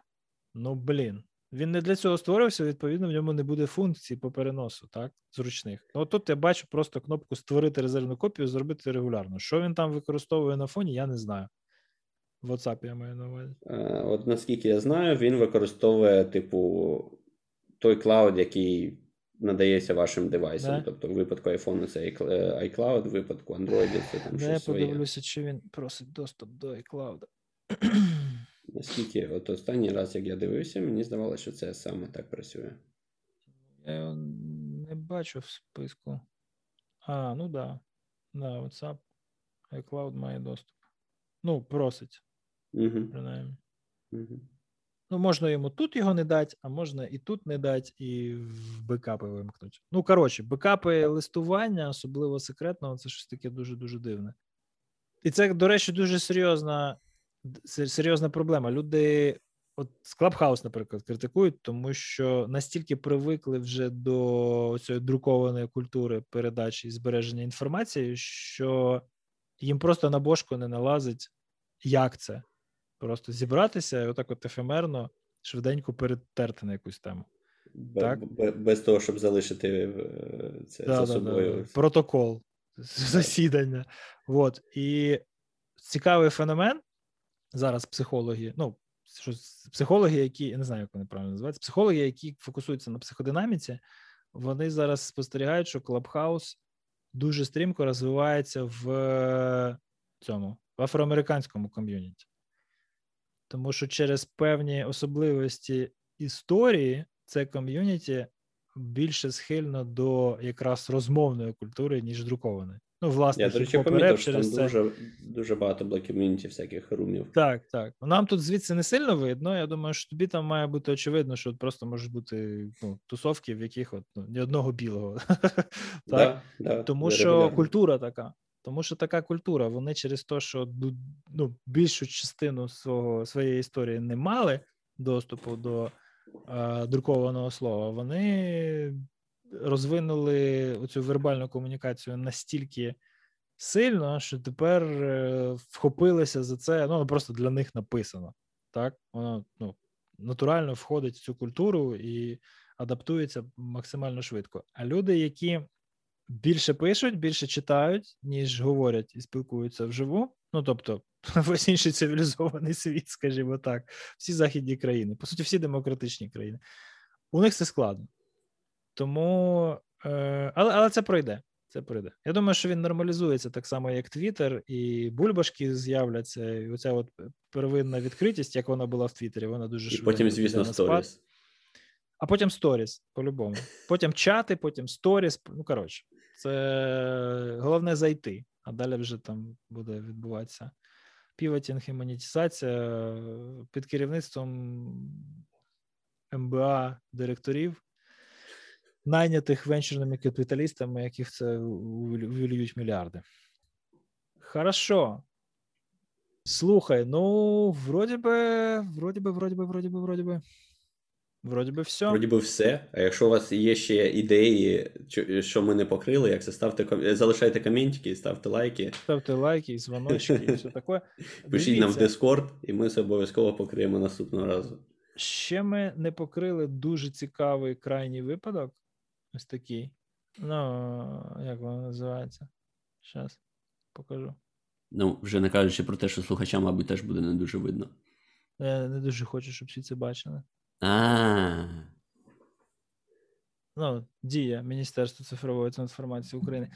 ну блін. Він не для цього створився, відповідно, в ньому не буде функції по переносу, так, зручних. Ну, тут я бачу просто кнопку Створити резервну копію, зробити регулярно. Що він там використовує на фоні, я не знаю. В WhatsApp я маю на увазі. Е, от наскільки я знаю, він використовує, типу, той клауд, який надається вашим девайсам. Да? Тобто, в випадку iPhone це iCloud, в випадку Android це там щось. Я своє. подивлюся, чи він просить доступ до iCloud. Наскільки от останній раз, як я дивився, мені здавалося, що це саме так працює. Я його не бачу в списку. А, ну да. Да, WhatsApp. iCloud має доступ. Ну, просить. Угу. Принаймні. Угу. Ну, можна йому тут його не дати, а можна і тут не дати, і в бекапи вимкнути. Ну, коротше, бекапи листування, особливо секретного, це щось таке дуже-дуже дивне. І це, до речі, дуже серйозна серйозна проблема. Люди, от Clubhouse, наприклад, критикують, тому що настільки привикли вже до цієї друкованої культури передачі і збереження інформації, що їм просто на бошку не налазить, як це. Просто зібратися і отак от ефемерно, швиденько перетерти на якусь тему. Б- так? Без того, щоб залишити е, це да, за собою. Да, Протокол засідання. От. І цікавий феномен, зараз психологи, ну що психологи, які я не знаю, як вони правильно називаються, психологи, які фокусуються на психодинаміці, вони зараз спостерігають, що Клабхаус дуже стрімко розвивається в цьому в афроамериканському ком'юніті. Тому що через певні особливості історії це ком'юніті більше схильно до якраз розмовної культури, ніж друкованої. Ну, власне, Я, до речі, помітив, що там це... дуже дуже багато блокімінтів всяких румів. Так, так. Нам тут звідси не сильно видно. Я думаю, що тобі там має бути очевидно, що просто можуть бути ну, тусовки, в яких от ну, ні одного білого. так? Да, Тому що культура така. Тому що така культура, вони через те, що ну, більшу частину свого своєї історії не мали доступу до е, друкованого слова, вони розвинули оцю вербальну комунікацію настільки сильно, що тепер е, вхопилися за це. Ну просто для них написано. Так, воно ну, натурально входить в цю культуру і адаптується максимально швидко. А люди, які більше пишуть, більше читають, ніж говорять і спілкуються вживу. Ну тобто, весь інший цивілізований світ, скажімо так, всі західні країни, по суті, всі демократичні країни. У них це складно. Тому, е, але але це пройде. Це пройде. Я думаю, що він нормалізується так само, як Твіттер, і бульбашки з'являться. І оця от первинна відкритість, як вона була в Твіттері, вона дуже швидко. І потім, звісно, сторіс. А потім сторіс, по-любому. Потім чати, потім сторіс. Ну, коротше, це головне зайти, а далі вже там буде відбуватися півотінг і монетизація під керівництвом МБА директорів найнятих венчурними капіталістами, яких це вилюють мільярди. Хорошо. Слухай, ну, вроді би, вроді би, вроді би, вроді би, вроді би. Вроді би, все. Вроді би, все. А якщо у вас є ще ідеї, що ми не покрили, як це ставте залишайте коментики, ставте лайки. Ставте лайки, дзвоночки і все таке. Пишіть нам в Discord, і ми це обов'язково покриємо наступного разу. Ще ми не покрили дуже цікавий крайній випадок. Ось такий. Ну, як воно називається? Зараз покажу. Ну, вже не кажучи про те, що слухачам, мабуть, теж буде не дуже видно. Я не дуже хочу, щоб всі це бачили. А. Ну, дія Міністерства цифрової трансформації України.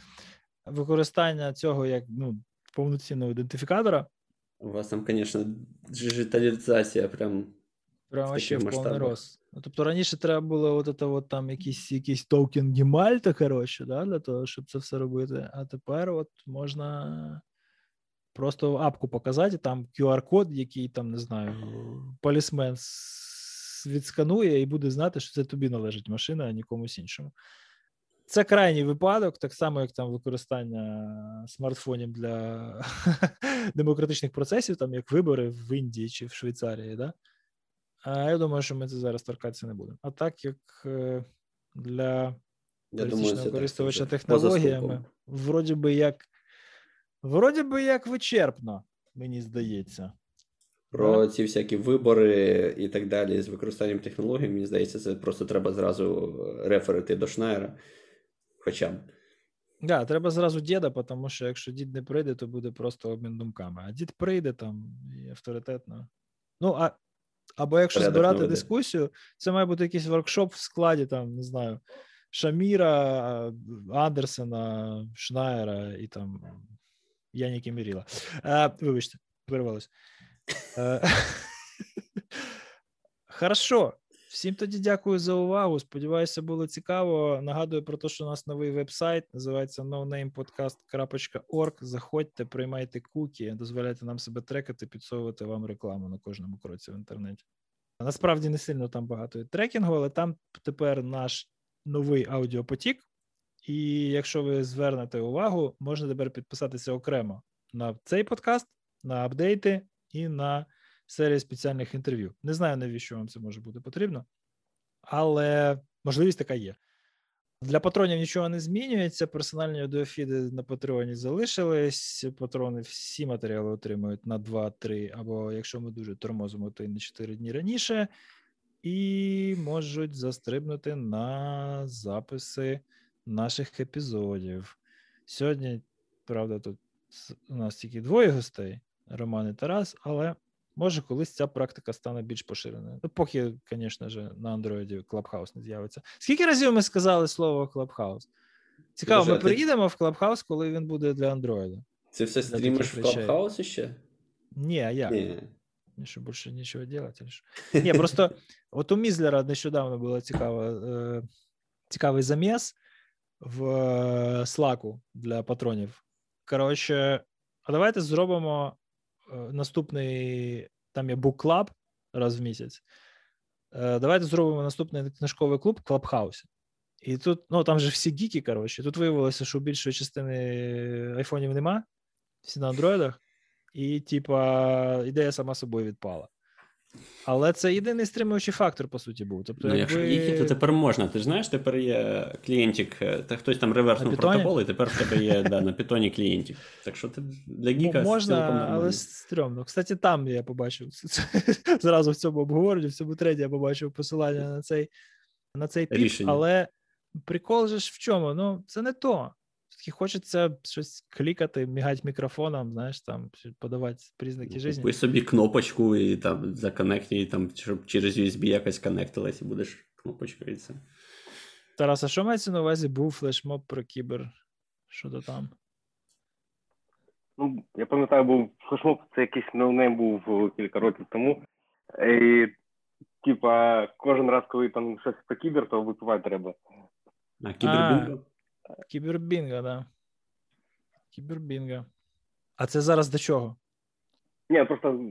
Використання цього як ну, повноцінного ідентифікатора. У вас там, звісно, діджиталізація прям. Прямо ще в повний рост. Ну, тобто раніше треба було от это от там якийсь якийсь токен Гімальта, коротше, да, для того, щоб це все робити. А тепер от можна просто апку показати, там QR-код, який там, не знаю, полісмен відсканує і буде знати, що це тобі належить машина, а нікомусь іншому. Це крайній випадок, так само, як там використання смартфонів для демократичних процесів, там як вибори в Індії чи в Швейцарії. Да? А я думаю, що ми це зараз торкатися не будемо. А так як е, для пересічного користувача технологіями, вроді би як вроді би як вичерпно, мені здається. Про ці всякі вибори і так далі з використанням технологій, мені здається, це просто треба зразу реферити до Шнайера. Хоча б. Да, треба зразу діда, тому що якщо дід не прийде, то буде просто обмін думками. А дід прийде там і авторитетно. Ну, а або якщо Порядок збирати наведе. дискусію, це має бути якийсь воркшоп в складі, там, не знаю, Шаміра, Андерсена, Шнайера і там Яніки Міріла. Е, Вибачте, перервалося. Е, Хорошо. Всім тоді дякую за увагу. Сподіваюся, було цікаво. Нагадую про те, що у нас новий веб-сайт називається nonamepodcast.org. Заходьте, приймайте куки, дозволяйте нам себе трекати, підсовувати вам рекламу на кожному кроці в інтернеті. Насправді не сильно там багато трекінгу, але там тепер наш новий аудіопотік. І якщо ви звернете увагу, можна тепер підписатися окремо на цей подкаст, на апдейти і на серії спеціальних інтерв'ю. Не знаю, навіщо вам це може бути потрібно, але можливість така є. Для патронів нічого не змінюється. Персональні аудіофіди на патреоні залишились. Патрони всі матеріали отримують на 2-3, або якщо ми дуже тормозимо, то й на 4 дні раніше, і можуть застрибнути на записи наших епізодів. Сьогодні, правда, тут у нас тільки двоє гостей: Роман і Тарас, але Може, колись ця практика стане більш поширеною. Ну, поки, звісно ж, на Android Clubhouse не з'явиться. Скільки разів ми сказали слово Clubhouse? Цікаво, ми приїдемо в Clubhouse, коли він буде для Android. Це все стрімиш в Clubhouse ще? Ні, а як? Ні. Що більше нічого робити. Ні, просто от у Мізлера нещодавно було цікаво, е, цікавий заміс в Slack для патронів Коротше, а давайте зробимо е, наступний там є Club раз в місяць. Е, давайте зробимо наступний книжковий клуб Клабхаус. І тут, ну там же всі гіки, коротше. Тут виявилося, що більшої частини айфонів нема, всі на андроїдах, і, типа, ідея сама собою відпала. Але це єдиний стримуючий фактор, по суті, був. Тобто, ну, якби... Якщо то тепер можна. Ти ж знаєш, тепер є клієнтик, е, та хтось там реверснув протокол, і тепер в тебе є да, на питоні клієнтик. Так що ти для гіка можна, але стрьомно. Кстати, там я побачив зразу в цьому обговоренні, в цьому треді я побачив посилання на цей на цей тип, Рішення. але прикол же ж в чому? Ну, це не то. Таки хочеться щось клікати, мігати мікрофоном, знаєш, там, подавати признаки життя. Купи собі кнопочку і там законекти, і там, щоб через USB якось коннектилась, і будеш кнопочкою і це. Тарас, а що мається на увазі був флешмоб про кібер? Що то там? Ну, я пам'ятаю, був флешмоб, це якийсь no name був кілька років тому. І, Типа, кожен раз, коли там щось про кібер, то випивати треба. А кібербінго? Кібербінго, да. Кібербінго. А це зараз до чого? Ні, просто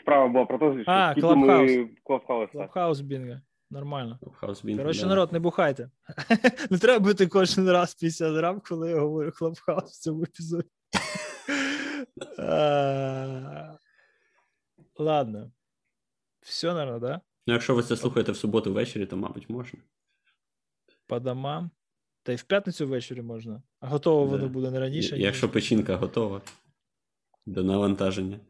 справа була про те, що а, Клабхаус. Клабхаус. Клабхаус бінго. Нормально. Клабхаус бінго, Коротше, да. народ, не бухайте. не треба бути кожен раз 50 грам, коли я говорю Клабхаус в цьому епізоді. Ладно. Все, наверное, да? Ну, якщо ви це слухаєте в суботу ввечері, то, мабуть, можна. По домам. Та й в п'ятницю ввечері можна. А готово воно буде не раніше. Якщо ніж... печінка готова до навантаження.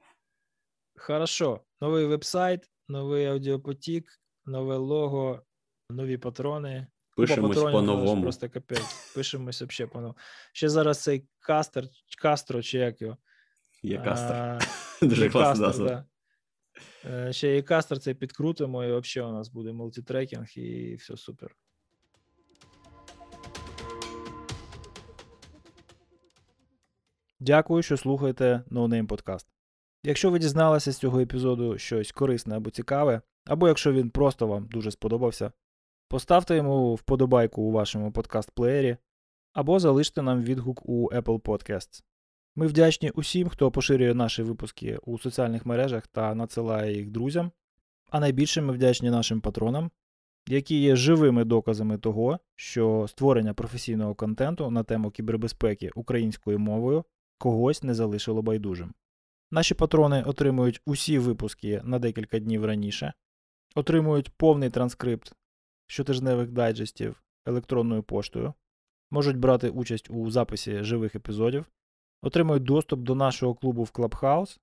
Хорошо. Новий веб-сайт, новий аудіопотік, нове лого, нові патрони. Пишемось по-новому. Просто капець. Пишемось взагалі по-новому. Ще зараз цей кастер, Кастро, чи як його. Є кастер. Дуже класна назва. Е, ще і кастер цей підкрутимо, і взагалі у нас буде мультитрекінг, і все супер. Дякую, що слухаєте No Name Podcast. Якщо ви дізналися з цього епізоду щось корисне або цікаве, або якщо він просто вам дуже сподобався, поставте йому вподобайку у вашому подкаст-плеєрі, або залиште нам відгук у Apple Podcasts. Ми вдячні усім, хто поширює наші випуски у соціальних мережах та надсилає їх друзям. А найбільше ми вдячні нашим патронам, які є живими доказами того, що створення професійного контенту на тему кібербезпеки українською мовою когось не залишило байдужим. Наші патрони отримують усі випуски на декілька днів раніше, отримують повний транскрипт щотижневих дайджестів електронною поштою, можуть брати участь у записі живих епізодів, отримують доступ до нашого клубу в Clubhouse,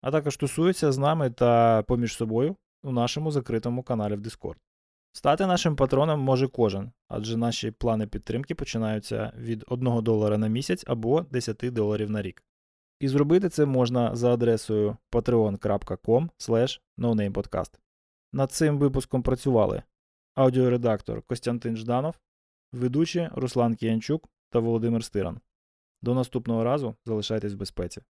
а також тусуються з нами та поміж собою у нашому закритому каналі в Discord. Стати нашим патроном може кожен, адже наші плани підтримки починаються від 1 долара на місяць або 10 доларів на рік. І зробити це можна за адресою patreon.com nonamepodcast. Над цим випуском працювали аудіоредактор Костянтин Жданов, ведучі Руслан Кіянчук та Володимир Стиран. До наступного разу залишайтесь в безпеці.